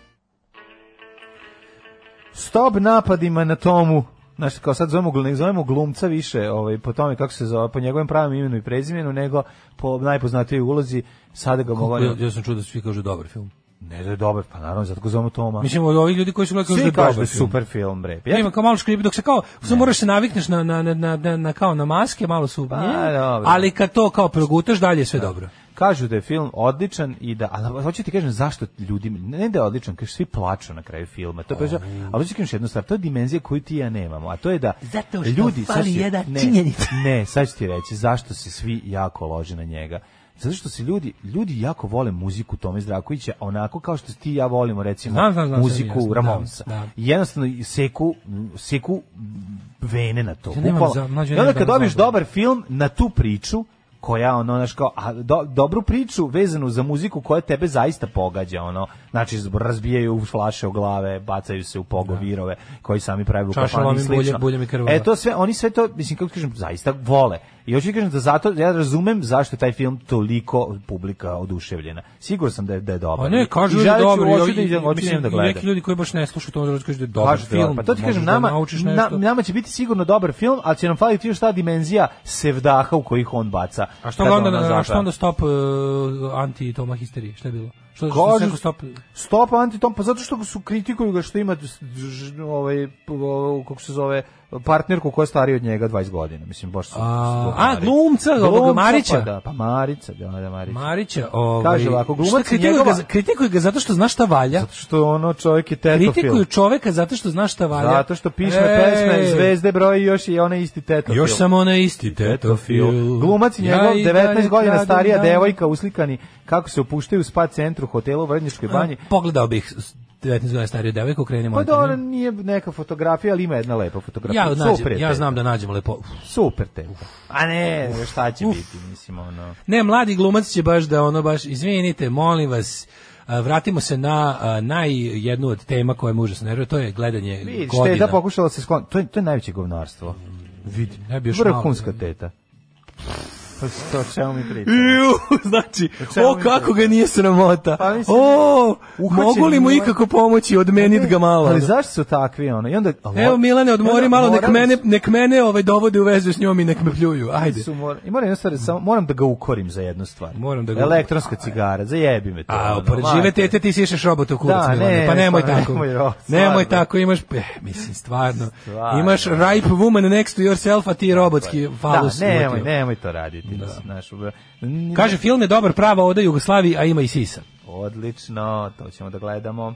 Stop napadima na tomu. Znaš, kao sad zovemo, ne zovemo glumca više ovaj, po tome kako se zove, po njegovom pravom imenu i prezimenu, nego po najpoznatijoj ulozi, sada ga mogu... Ja, ja sam čuo da svi kažu dobar film. Ne da je dobar, pa naravno, zato ga zovemo Toma. Mislim, od ovih ljudi koji su gledali da je da dobar film. super film, bre. Ja ima kao malo škripi, dok se kao, samo moraš se navikneš na, na, na, na, na, na kao na maske, malo su, Pa, dobro. ali kad to kao progutaš, dalje je sve dobro. Kažu da je film odličan i da, ali hoću ti kažem zašto ljudi, ne da je odličan, kažu svi plaču na kraju filma. To je baš, ali hoću ti kažem jednu stvar, to je dimenzija koju ti ja nemamo, a to je da Zato što ljudi, fali jedna ne, činjenica. Ne, sad ću ti reći zašto se svi jako lože na njega. Zato što se ljudi, ljudi jako vole muziku Tome Zdravkovića, onako kao što ti i ja volimo recimo Znam, znam, znam, muziku Ramonsa. da, da. Jednostavno seku, seku vene na to. Ja za- mlađe, I onda kad dobiješ dobar film na tu priču, koja ono znaš kao a do, dobru priču vezanu za muziku koja tebe zaista pogađa ono znači razbijaju flaše o glave bacaju se u pogovirove koji sami pravi u kafani i bulje- slično i krvava. e to sve oni sve to mislim kako kažem zaista vole i hoću kažem da zato ja razumem zašto je taj film toliko publika oduševljena siguran sam da je da je dobar Pa ne, kažu da je dobro. hoću da idem- hoću da da gledam neki ljudi koji baš ne slušaju to kažu da je dobar Kažete, film. Pa to ti kažem, da nama, na, nama će biti sigurno dobar film, ali će nam faliti još ta dimenzija sevdaha u kojih on baca. A što onda, a onda stop uh, anti Toma histerije? Šta je bilo? Što, što Kažu- se rekao stop? Stop anti-tom, pa zato što su kritikuju ga što ima ovaj, kako se zove, partnerku koja je starija od njega 20 godina. Mislim, baš su... A, a, glumca, ovog Marića? Pa, da, pa Marića, da, da, Marića. Marića, ovaj, Kaže ovako, šta glumac kritikuju njegova- ga, kritikuju ga zato što zna šta valja. Zato što ono čovjek je tetofil. Kritikuju čoveka zato što zna šta valja. Zato što piše pesme Zvezde broj i još i onaj isti tetofil. Još samo onaj isti tetofil. Glumac i njegov i 19 dalje godina starija devojka uslikani kako se opuštaju u spa centru hotela u Vrnjačkoj banji. Pogledao bih 19 godina stariju devojku, krenemo. Pa da, ne? nije neka fotografija, ali ima jedna lepa fotografija. Ja, nađem, Super ja znam da nađemo lepo. Super teta. A ne, šta će biti, mislim, ono... Ne, mladi glumac će baš da ono baš, izvinite, molim vas, vratimo se na a, naj jednu od tema koja me užasno nervira, to je gledanje Vidiš, godina. teta pokušala se sklon... To je, to je najveće govnarstvo. Vidi, ne bi još vrhunska teta. Pa to o čemu mi pričamo? Ju, znači, o kako ga nije sramota. Pa mislim, o, mogu li mu ikako pomoći, odmenit ga malo. Ali zašto su takvi, ono? I onda, Evo Milane, odmori malo, nek mene, nek mene ovaj dovode u vezu s njom i nek me pljuju. Ajde. Su mora, I moram, jednu stvar, samo, moram da ga ukorim za jednu stvar. Moram da ga- Elektronska cigara, zajebi me to. A, ono, pored žive tete ti sišeš robota u kurac, Da, Milane. ne, pa nemoj tako. nemoj, tako, imaš, eh, mislim, stvarno. Imaš ripe woman next to yourself, a ti robotski falus. Da, nemoj, nemoj to raditi. Da. Kaže, film je dobar prava oda Jugoslaviji, a ima i sisa. Odlično, to ćemo da gledamo.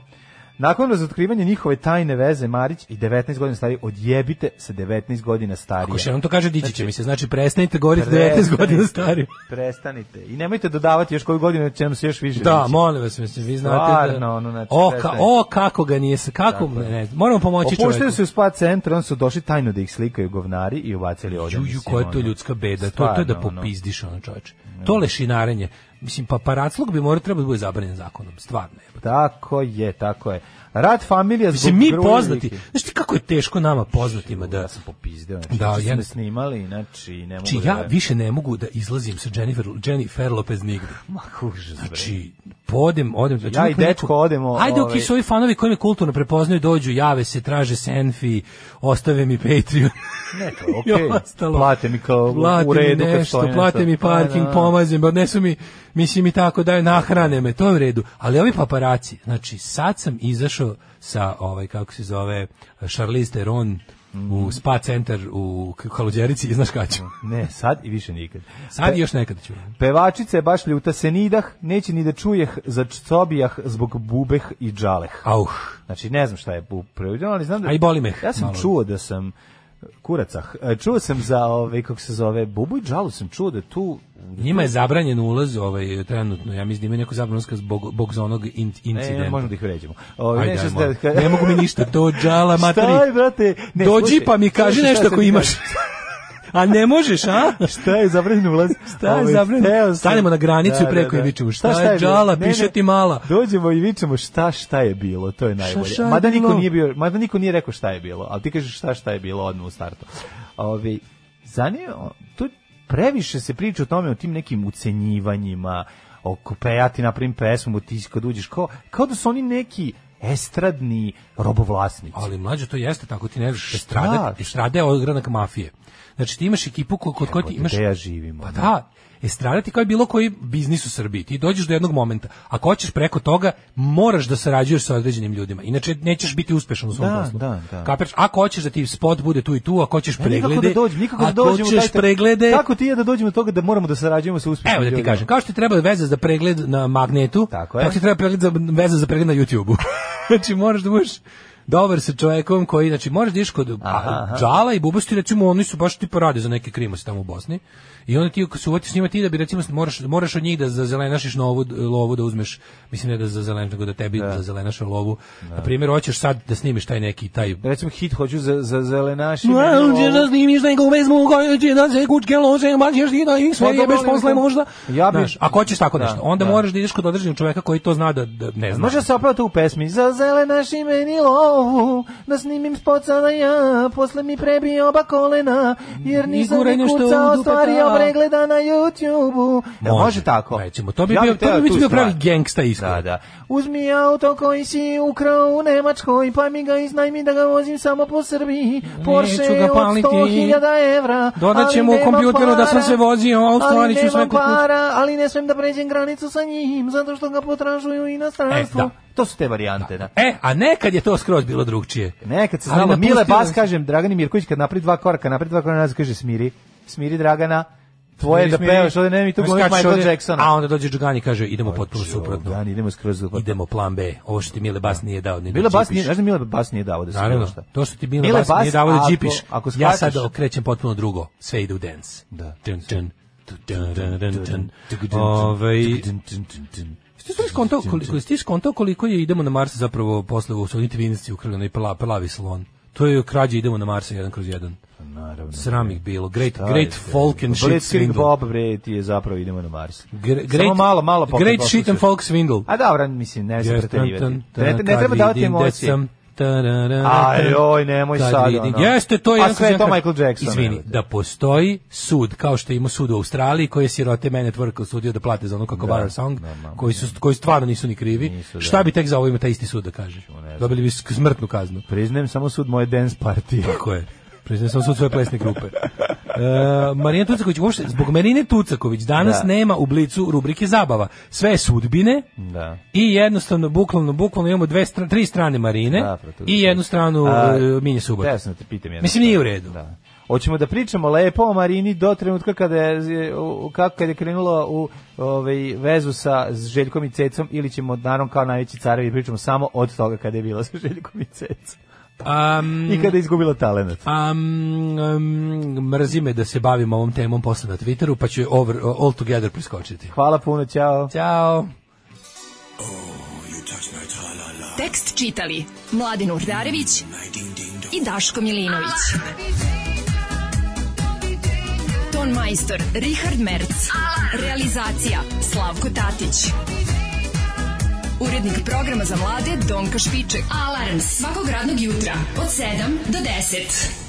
Nakon razotkrivanja njihove tajne veze, Marić i 19 godina stariji, odjebite sa 19 godina starije. Ako še on to kaže, dići će mi se. Znači, prestanite govoriti Prestanite. 19 godina stari. Prestanite. I nemojte dodavati još koju godinu, će nam se još više Da, dići. molim vas, mislim, vi znate Stvarno, da... ono, znači, o, ka, o, kako ga nije, se- kako, ne, ne, moramo pomoći Opuštaju čoveku. se u spa centar, on su došli tajno da ih slikaju govnari i ubacili ovdje. Ju, ju, koja je to ljudska beda, to, to je da Stvarno, popizdiš ono čoveče. To lešinarenje. Mislim, pa paraclog bi morao treba da bude zabranjen zakonom, stvarno je. Tako je, tako je. Rad familija zbog mi poznati, liki. znaš ti kako je teško nama poznatima da... Ja sam popizdeo, znači, Da, ja- snimali, znači, ne mogu Znači, da... ja više ne mogu da izlazim sa Jennifer, Jennifer Lopez nigde. Ma, užas. Znači, podem, odem. Znači, Ja i mi dečko odemo, Ajde, ovaj- ok, su ovi fanovi koji me kulturno prepoznaju, dođu, jave se, traže senfi, ostave mi Patreon. Ne, to je I okej. Plate mi kao u Plate mi redu kad nešto, stoji plate nešto. mi parking, Pa, da. pomazim, odnesu mi, mislim i tako da nahrane me, to je u redu. Ali ovi paparaci, znači sad sam izašao sa, ovaj, kako se zove, Charlize Theron, u spa centar u Kaluđerici i znaš kada ću. Ne, sad i više nikad. Sad i još nekada ću. Pevačica je baš ljuta se nidah, neće ni da čujeh za sobijah zbog bubeh i džaleh. Auh. Znači, ne znam šta je bu prevođeno, ali znam da... A i boli me. Ja sam malo. čuo da sam kuracah. e, Čuo sam za ovaj kako se zove bubu i džalu sam čuo da tu Njima je zabranjen ulaz ovaj trenutno. Ja mislim da imaju neku zabranu zbog zbog za onog in, incidenta. Ne, možemo da ih vređamo. Ovaj ajmo. ste- ne mogu mi ništa, to džala materi. Šta je, brate? Ne, Dođi slušaj, pa mi kaži slušaj, nešto ako imaš. A ne možeš, a? Šta je zabranjen ulaz? Šta je Ovaj, sam- Stanemo na granicu i preko i vičemo, šta je bilo? džala, piše ti mala. Dođemo i vičemo šta šta je bilo, to je najbolje. šta je mada niko nije bio, mada niko nije rekao šta je bilo, ali ti kažeš šta šta je bilo odmah u startu. Ovi zanima, tu previše se priča o tome o tim nekim ucenjivanjima, oko pe ja ti napravim pesmu, ti kad uđeš kao, kao da su oni neki estradni robovlasnici. Ali mlađe to jeste tako ti ne znaš estrada, estrada je ogranak mafije. Znači ti imaš ekipu ko- kod koje ti imaš ja živim, Pa da, estrada ti kao je bilo koji biznis u Srbiji. Ti dođeš do jednog momenta. Ako hoćeš preko toga, moraš da sarađuješ sa određenim ljudima. Inače nećeš biti uspešan u svom Da, poslu. da, da. Kapiraš? Ako hoćeš da ti spot bude tu i tu, ako hoćeš Ne, nikako preglede, da dođem, nikako da ako dođemo hoćeš preglede, Kako ti je da dođemo do toga da moramo da sarađujemo sa uspešnim Evo da ti ljudima? kažem, kao što ti treba veza za pregled na magnetu, Tako je. tako ti treba pregled za, veza za pregled na YouTubeu. znači moraš da budeš dobar sa čovekom koji, znači, možeš da kod Aha, aha. Džala i Bubastu, recimo, oni su baš tipa rade za neke krimose tamo u Bosni. I onda ti se uvati s njima ti da bi recimo moraš moraš od njih da za zelenašiš novu lovu da uzmeš mislim ne da za zelenaš nego da tebi da, zelenaš lovu. Na primjer hoćeš sad da snimiš taj neki taj Recimo hit hoću za, za zelenaši. Ovo- da snimiš pesmu koju će da se kučke lože, ma ćeš ti da ih sve Pa dobro, jebeš posle možda. Ja bi- Znaš, ako hoćeš tako Da, nešto, onda da. moraš da ideš kod određenog čoveka koji to zna da, da ne zna. Može se opet u pesmi Za zelenaši meni lovu Da snimim spot sada ja Posle mi prebi oba kolena Jer nisam ni kucao ta. Pregleda na YouTube-u Može, može tako Recimo, to bi Ja bio, teo to bi bio pravi gangsta iskor. Da, da. Uzmi auto koji si ukrao u Nemačkoj, pa mi ga iznajmi da ga vozim samo po Srbiji. Porsche Neću ga od paliti. 100.000 evra. Dodat ćemo ali u kompjuteru da sam para, se vozio, a u stvari ću sve para, ali ne smem da pređem granicu sa njim, zato što ga potražuju u inostranstvu. E, da. To su te varijante, da. E, a nekad je to skroz bilo drugčije. Nekad se znalo, Mile Bas, kažem, Dragani Mirković, kad napravi dva koraka, napravi dva koraka, nazad kaže smiri, smiri Dragana, tvoje da pevaš, ovde ne mi tu glumit Michael Jacksona. A onda dođe Džugani i kaže idemo potpuno suprotno. Dan, idemo skroz suprotno. Idemo plan B. Ovo što ti Mile Bas nije dao da Mile Bas nije, znaš da Mile Bas nije dao da se Naravno, šta. to što ti Mile, Mile Bas, Bas, nije dao da džipiš. ako ja sad okrećem potpuno drugo. Sve ide u dance. Da. Dun, dun. Ovaj, Ti si skontao koliko, ti skontao koliko je idemo na Mars zapravo posle u svojim tvinci ukrali onaj pla, plavi salon. To je krađe idemo na Mars jedan kroz jedan. Naravno. Sram ih bilo. Great, Šta great folk and shit Blitzkrieg swindle. Bob, bre, ti je zapravo idemo na Mars. Gre- Samo great- malo, malo pokret great shit and folk swindle. A dobro, mislim, ne znam preterivati. Ne, treba davati da emocije. sam- tarara, Aj, oj, nemoj sad, ono. Jeste, to je A sve je to Michael Jackson, Izvini, da postoji sud, kao što ima sud u Australiji, koji je sirote Man Network osudio da plate za ono kako Da, Song, da, da, koji, su, koji stvarno nisu ni krivi. Nisu, da. Šta bi tek za ovo ima taj isti sud da kaže? Dobili bi smrtnu kaznu. Priznajem samo sud moje dance partije. Tako je. Priznajem sam svoje plesne grupe. E, Marina Tucaković, uopšte, zbog Marine Tucaković danas Da. nema u blicu rubrike zabava. Sve je sudbine, Da. i jednostavno, bukvalno, bukvalno imamo dve stra, tri strane Marine Da, i jednu stranu A, uh, Minje Subota. Sam da te pitam jedno. Mislim, nije u redu. Da. Hoćemo da pričamo lepo o Marini do trenutka kada je, kako kad je krenulo u ovaj, vezu sa Željkom i Cecom ili ćemo naravno kao najveći carevi pričamo samo od toga kada je bila sa Željkom i Cecom. Um, I kada je izgubila talenat. Um, um, mrzi me da se bavim ovom temom posle na Twitteru, pa ću over, all together preskočiti. Hvala puno, ćao. Ćao. Tekst čitali Mladin Urdarević i Daško Milinović. Ton majstor Richard Merc. Realizacija Slavko Tatić. Urednik programa za mlade Donka Špiček. Alarms svakog radnog jutra od 7 do 10.